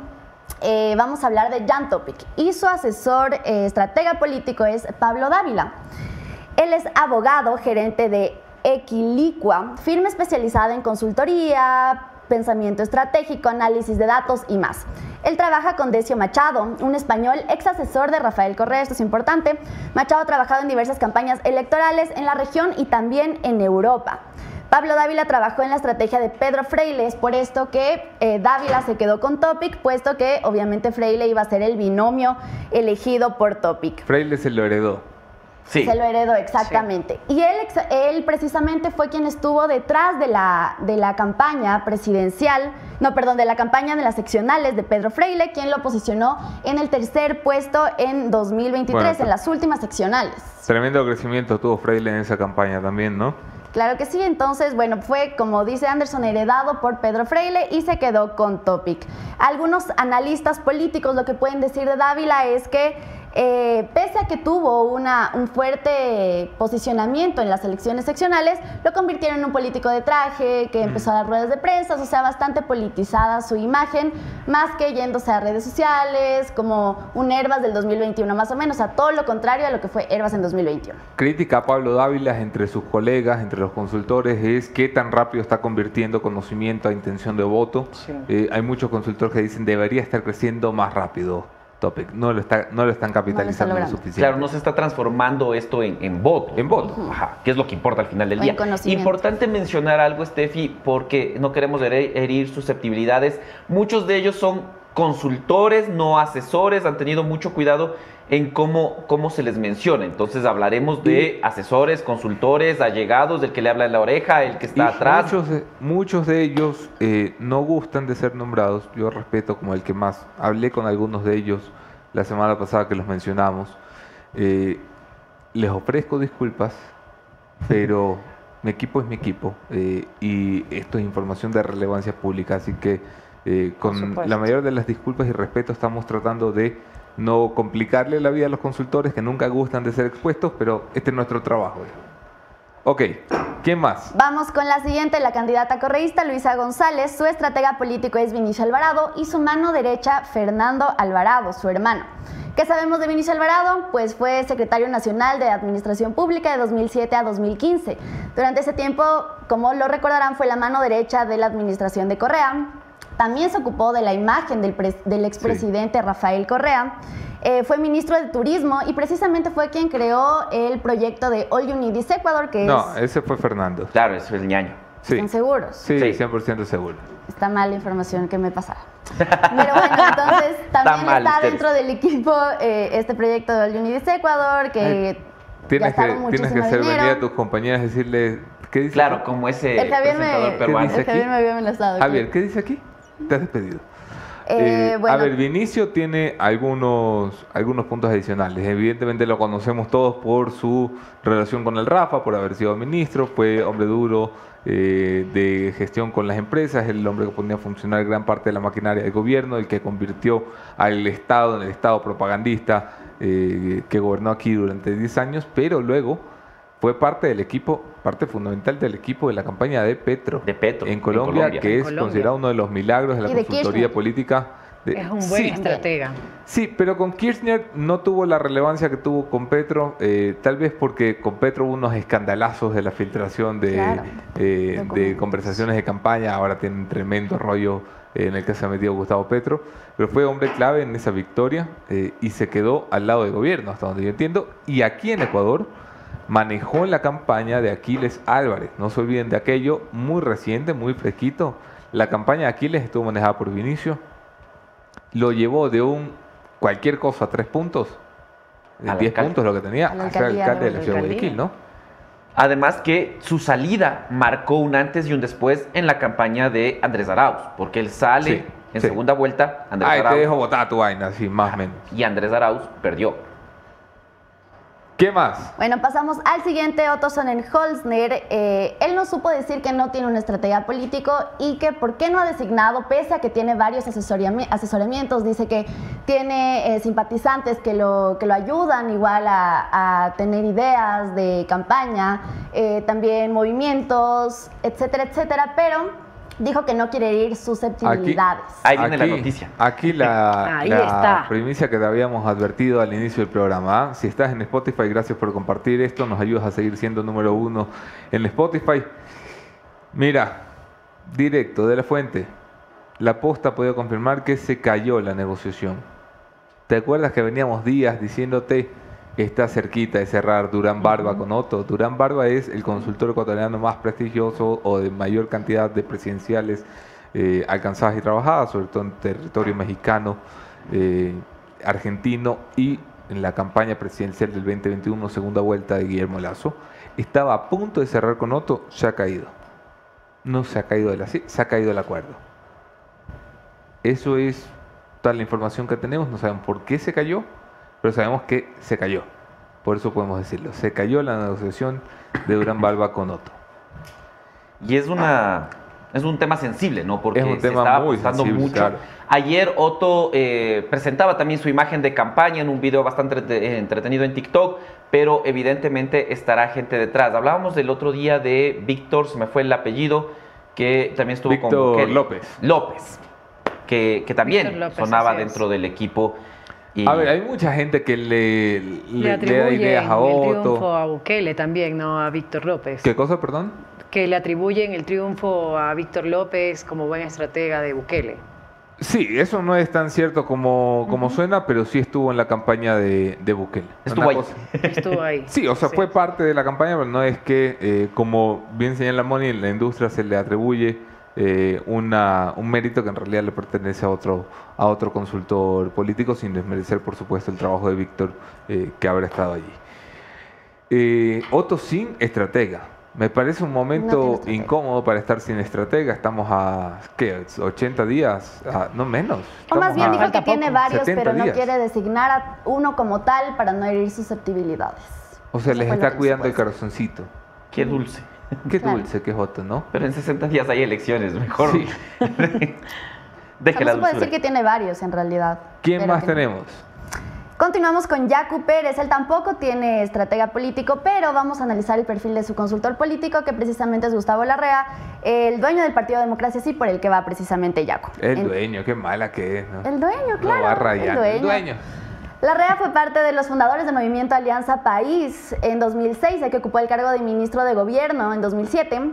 eh, vamos a hablar de Jan Topic y su asesor eh, estratega político es Pablo Dávila. Él es abogado, gerente de Equilicua, firma especializada en consultoría, pensamiento estratégico, análisis de datos y más. Él trabaja con Decio Machado, un español ex asesor de Rafael Correa, esto es importante. Machado ha trabajado en diversas campañas electorales en la región y también en Europa. Pablo Dávila trabajó en la estrategia de Pedro Freile, es por esto que eh, Dávila se quedó con Topic, puesto que obviamente Freile iba a ser el binomio elegido por Topic. Freile se lo heredó. Sí. Se lo heredó, exactamente. Y él, él precisamente fue quien estuvo detrás de la, de la campaña presidencial, no, perdón, de la campaña de las seccionales de Pedro Freile, quien lo posicionó en el tercer puesto en 2023, Bueno, en las últimas seccionales. Tremendo crecimiento tuvo Freile en esa campaña también, ¿no? Claro que sí, entonces, bueno, fue como dice Anderson, heredado por Pedro Freile y se quedó con Topic. Algunos analistas políticos lo que pueden decir de Dávila es que eh, pese a que tuvo una, un fuerte posicionamiento en las elecciones seccionales, lo convirtieron en un político de traje, que empezó a dar ruedas de prensa, o sea, bastante politizada su imagen, más que yéndose a redes sociales, como un Herbas del 2021, más o menos, a todo lo contrario a lo que fue Herbas en 2021. Crítica a Pablo Dávila entre sus colegas, entre los consultores, es qué tan rápido está convirtiendo conocimiento a intención de voto. Sí. Eh, hay muchos consultores que dicen debería estar creciendo más rápido. Topic. No lo, está, no lo están capitalizando lo logrando. suficiente. Claro, no se está transformando esto en, en voto. En voto. Ajá, que es lo que importa al final del O día. Importante mencionar algo, Steffi, porque no queremos herir, herir susceptibilidades. Muchos de ellos son consultores, no asesores, han tenido mucho cuidado en cómo, cómo se les menciona. Entonces hablaremos de asesores, consultores, allegados, del que le habla en la oreja, el que está Y atrás. Muchos de, muchos de ellos eh, no gustan de ser nombrados. Yo respeto como el que más. Hablé con algunos de ellos la semana pasada que los mencionamos. Eh, les ofrezco disculpas, pero mi equipo es mi equipo eh, y esto es información de relevancia pública, así que eh, con la mayor de las disculpas y respeto estamos tratando de no complicarle la vida a los consultores que nunca gustan de ser expuestos, pero este es nuestro trabajo. Ok, ¿quién más? Vamos con la siguiente, la candidata correísta Luisa González. Su estratega político es Vinicio Alvarado y su mano derecha Fernando Alvarado, su hermano. ¿Qué sabemos de Vinicio Alvarado? Pues fue secretario nacional de Administración Pública de 2007 a 2015. Durante ese tiempo, como lo recordarán, fue la mano derecha de la administración de Correa. También se ocupó de la imagen del, pres- del expresidente Rafael Correa. Eh, fue ministro de Turismo y precisamente fue quien creó el proyecto de All You Need is Ecuador, que No, es... ese fue Fernando. Claro, eso es el ñaño. Sí, ¿Están seguros? sí, Sí. 100% seguro. Está mal la información que me pasara. Pero bueno, entonces también mal está dentro del equipo eh, este proyecto de All You Need is Ecuador, que Tienes que, tienes que hacer venir a tus compañeras y decirle, ¿qué dice? Claro, como ese El Javier me, peruano. el Javier me había amenazado. Javier, ¿qué dice aquí? Te has despedido. Eh, Eh, bueno. A ver, Vinicio tiene algunos, algunos puntos adicionales. Evidentemente lo conocemos todos por su relación con el Rafa, por haber sido ministro, fue hombre duro eh, de gestión con las empresas, el hombre que ponía a funcionar gran parte de la maquinaria del gobierno, el que convirtió al Estado en el Estado propagandista que gobernó aquí durante 10 años, pero luego fue parte del equipo, parte fundamental del equipo de la campaña de Petro, De Petro, en en Colombia, que En es Colombia. considerado uno de los milagros de la de consultoría Kirchner. política. de- Es un buen sí, estratega. Sí, pero con Kirchner no tuvo la relevancia que tuvo con Petro, eh, tal vez porque con Petro hubo unos escandalazos de la filtración de, Claro, eh, de conversaciones de campaña, ahora tiene un tremendo rollo eh, en el que se ha metido Gustavo Petro, pero fue hombre clave en esa victoria eh, y se quedó al lado del gobierno, hasta donde yo entiendo, y aquí en Ecuador manejó la campaña de Aquiles Álvarez, no se olviden de aquello, muy reciente, muy fresquito, la campaña de Aquiles estuvo manejada por Vinicio, lo llevó de un cualquier cosa a tres puntos, de Al 10 alcalde. puntos lo que tenía, A a ser alcalde de la ciudad de. Guayaquil, ¿no? Además que su salida marcó un antes y un después en la campaña de Andrés Arauz, porque él sale Sí, en sí. segunda vuelta, Andrés Ay, te Arauz, dejo botar tu vaina, así, más o menos. y Andrés Arauz perdió. ¿Qué más? Bueno, pasamos al siguiente, Otto Sonnenholzner. Eh, él no supo decir que no tiene una estrategia político y que por qué no ha designado, pese a que tiene varios asesorami- asesoramientos, dice que tiene eh, simpatizantes que lo, que lo ayudan igual a, a tener ideas de campaña, eh, también movimientos, etcétera, etcétera, pero dijo que no quiere herir susceptibilidades. Ahí viene la Aquí- noticia. Aquí la, Ahí la está. primicia que te habíamos advertido al inicio del programa. ¿ah? Si estás en Spotify, gracias por compartir esto. Nos ayudas a seguir siendo número uno en Spotify. Mira, directo de la fuente. La posta ha podido confirmar que se cayó la negociación. ¿Te acuerdas que veníamos días diciéndote está cerquita de cerrar Durán Barba con Otto? Durán Barba es el consultor ecuatoriano más prestigioso o de mayor cantidad de presidenciales eh, alcanzadas y trabajadas, sobre todo en territorio mexicano, eh, argentino y en la campaña presidencial del 2021, segunda vuelta de Guillermo Lazo. Estaba a punto de cerrar con Otto, se ha caído. No se ha caído de la, se ha caído el acuerdo. Eso es toda la información que tenemos. No sabemos por qué se cayó, pero sabemos que se cayó. Por eso podemos decirlo. Se cayó la negociación de Durán Balba con Otto. Y es una es un tema sensible, ¿no? Porque Es un se tema estaba muy apostando sensible, mucho. claro. Ayer Otto eh, presentaba también su imagen de campaña en un video bastante eh, entretenido en TikTok, pero evidentemente estará gente detrás. Hablábamos del otro día de Víctor, se me fue el apellido, que también estuvo con Víctor Bukele. López. López, que, que también López, sonaba dentro del equipo. Y A ver, hay mucha gente que le, Le le, le da atribuyen ideas a el triunfo Otto. a Bukele también, no a Víctor López. ¿Qué cosa, perdón? Que le atribuyen el triunfo a Víctor López como buen estratega de Bukele. Sí, eso no es tan cierto como, como suena, pero sí estuvo en la campaña de, de Bukele. Estuvo ahí. Estuvo ahí. Sí, o sea, fue parte de la campaña, pero no es que, eh, como bien señala Moni, en la industria se le atribuye eh, una, un mérito que en realidad le pertenece a otro, a otro consultor político, sin desmerecer, por supuesto, el trabajo de Víctor, eh, que habrá estado allí. Eh, Otto sin estratega. Me parece un momento incómodo para estar sin estratega. Estamos a, ¿qué? ¿80 días? Ah, no menos. O más bien a- dijo que tiene varios, 70 pero no días. quiere designar a uno como tal para no herir susceptibilidades. O sea, Eso les está cuidando el corazoncito. Qué dulce. Qué Claro. dulce que es Otto, ¿no? Pero en 60 días hay elecciones, mejor. Sí. Deje la se puede decir que tiene varios en realidad. ¿Quién más tenemos? Continuamos con Yacu Pérez. Él tampoco tiene estratega político, pero vamos a analizar el perfil de su consultor político, que precisamente es Gustavo Larrea, el dueño del Partido Democracia Sí, por el que va precisamente Yacu. El En- dueño, qué mala que es, ¿no? El dueño, claro. Lo va el dueño. El dueño. Larrea fue parte de los fundadores del movimiento Alianza País en 2006, ya que ocupó el cargo de ministro de gobierno en 2007.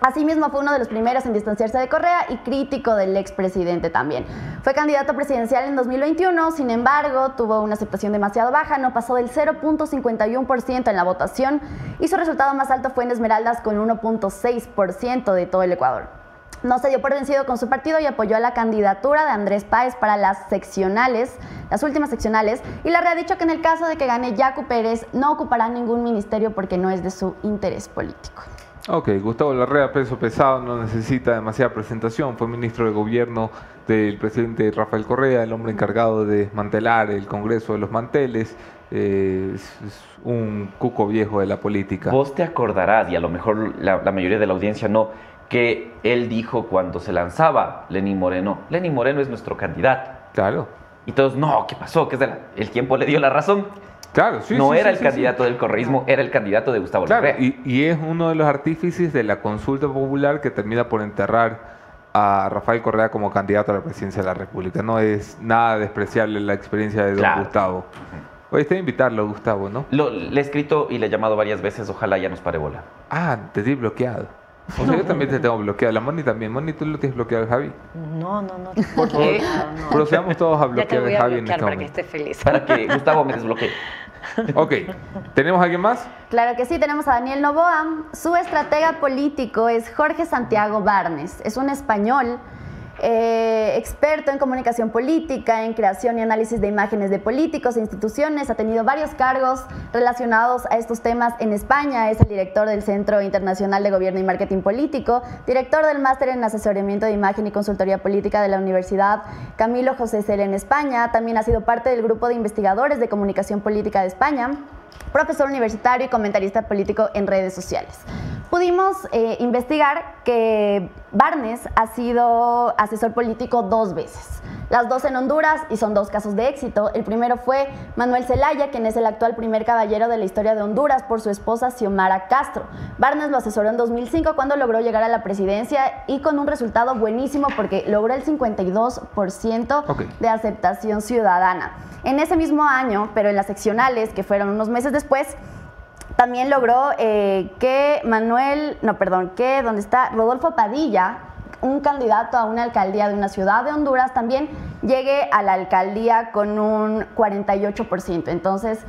Asimismo, fue uno de los primeros en distanciarse de Correa y crítico del expresidente también. Fue candidato presidencial en 2021, sin embargo, tuvo una aceptación demasiado baja, no pasó del 0.51% en la votación y su resultado más alto fue en Esmeraldas con 1.6% de todo el Ecuador. No se dio por vencido con su partido y apoyó a la candidatura de Andrés Páez para las seccionales, las últimas seccionales, y la ha dicho que en el caso de que gane Yacu Pérez no ocupará ningún ministerio porque no es de su interés político. Ok, Gustavo Larrea, peso pesado, no necesita demasiada presentación. Fue ministro de gobierno del presidente Rafael Correa, el hombre encargado de desmantelar el Congreso de los Manteles. Eh, es, es un cuco viejo de la política. Vos te acordarás, y a lo mejor la, la mayoría de la audiencia no, que él dijo cuando se lanzaba Lenín Moreno, Lenín Moreno es nuestro candidato. Claro, Y todos, no, ¿qué pasó? ¿Qué es la- el tiempo le dio la razón. claro, sí. no sí, era sí, el sí, candidato del correísmo, era el candidato de Gustavo Claro, y, y es uno de los artífices de la consulta popular que termina por enterrar a Rafael Correa como candidato a la presidencia de la República. No es nada despreciable la experiencia de don Claro. Gustavo. Hoy está a invitarlo, Gustavo, ¿no? Lo- le he escrito y le he llamado varias veces, ojalá ya nos pare bola. Ah, te di bloqueado. O sea, yo también te tengo bloqueado. La Moni también. Moni, tú lo tienes bloqueado, Javi. No, no, no. Por favor, No, no. procedamos todos a Ya te bloquear voy a Javi en este para que esté feliz. Para que Gustavo me desbloquee. Ok, ¿tenemos a alguien más? Claro que sí, tenemos a Daniel Novoa. Su estratega político es Jorge Santiago Barnes. Es un español Eh, experto en comunicación política, en creación y análisis de imágenes de políticos e instituciones, ha tenido varios cargos relacionados a estos temas en España, es el director del Centro Internacional de Gobierno y Marketing Político, director del Máster en Asesoramiento de Imagen y Consultoría Política de la Universidad Camilo José Cel en España, también ha sido parte del grupo de investigadores de comunicación política de España profesor universitario y comentarista político en redes sociales. Pudimos eh, investigar que Barnes ha sido asesor político dos veces, las dos en Honduras y son dos casos de éxito. El primero fue Manuel Zelaya, quien es el actual primer caballero de la historia de Honduras por su esposa Xiomara Castro. Barnes lo asesoró en 2005 cuando logró llegar a la presidencia y con un resultado buenísimo porque logró el 52% de aceptación ciudadana. En ese mismo año, pero en las seccionales, que fueron unos meses después, también logró eh, que Manuel, no, perdón, que donde está Rodolfo Padilla, un candidato a una alcaldía de una ciudad de Honduras, también llegue a la alcaldía con un 48%. Entonces,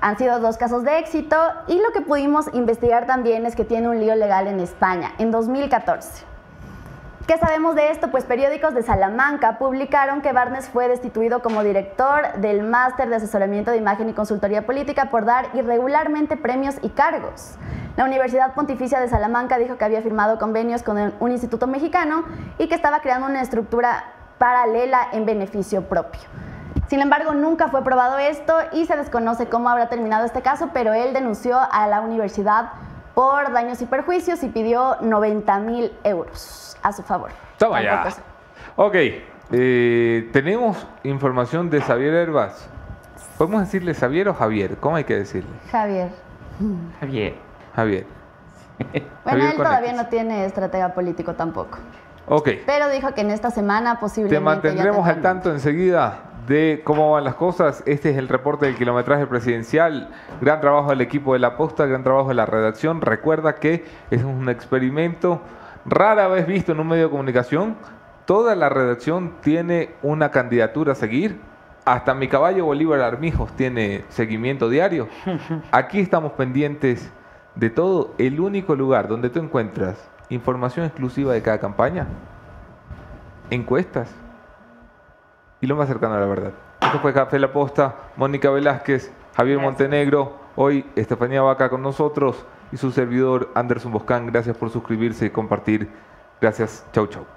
han sido dos casos de éxito y lo que pudimos investigar también es que tiene un lío legal en España en 2014. ¿Qué sabemos de esto? Pues periódicos de Salamanca publicaron que Barnes fue destituido como director del máster de asesoramiento de imagen y consultoría política por dar irregularmente premios y cargos. La Universidad Pontificia de Salamanca dijo que había firmado convenios con un instituto mexicano y que estaba creando una estructura paralela en beneficio propio. Sin embargo, nunca fue probado esto y se desconoce cómo habrá terminado este caso, pero él denunció a la universidad por daños y perjuicios y pidió 90 mil euros a su favor. Toma ya. Ok, eh, tenemos información de Xavier Herbas. ¿Podemos decirle Xavier o Javier? ¿Cómo hay que decirle? Javier. Javier. Javier. bueno, él todavía no tiene estratega político tampoco. Ok. Pero dijo que en esta semana posiblemente. Te mantendremos al tanto enseguida de cómo van las cosas. Este es el reporte del kilometraje presidencial. Gran trabajo del equipo de la posta, gran trabajo de la redacción. Recuerda que es un experimento rara vez visto en un medio de comunicación. Toda la redacción tiene una candidatura a seguir. Hasta mi caballo Bolívar Armijos tiene seguimiento diario. Aquí estamos pendientes de todo. El único lugar donde tú encuentras información exclusiva de cada campaña, encuestas y lo más cercano a la verdad. Esto fue Café La Posta, Mónica Velázquez, Javier Montenegro, hoy Estefanía Vaca con nosotros y su servidor Anderson Boscan. Gracias por suscribirse y compartir. Gracias. Chau, chau.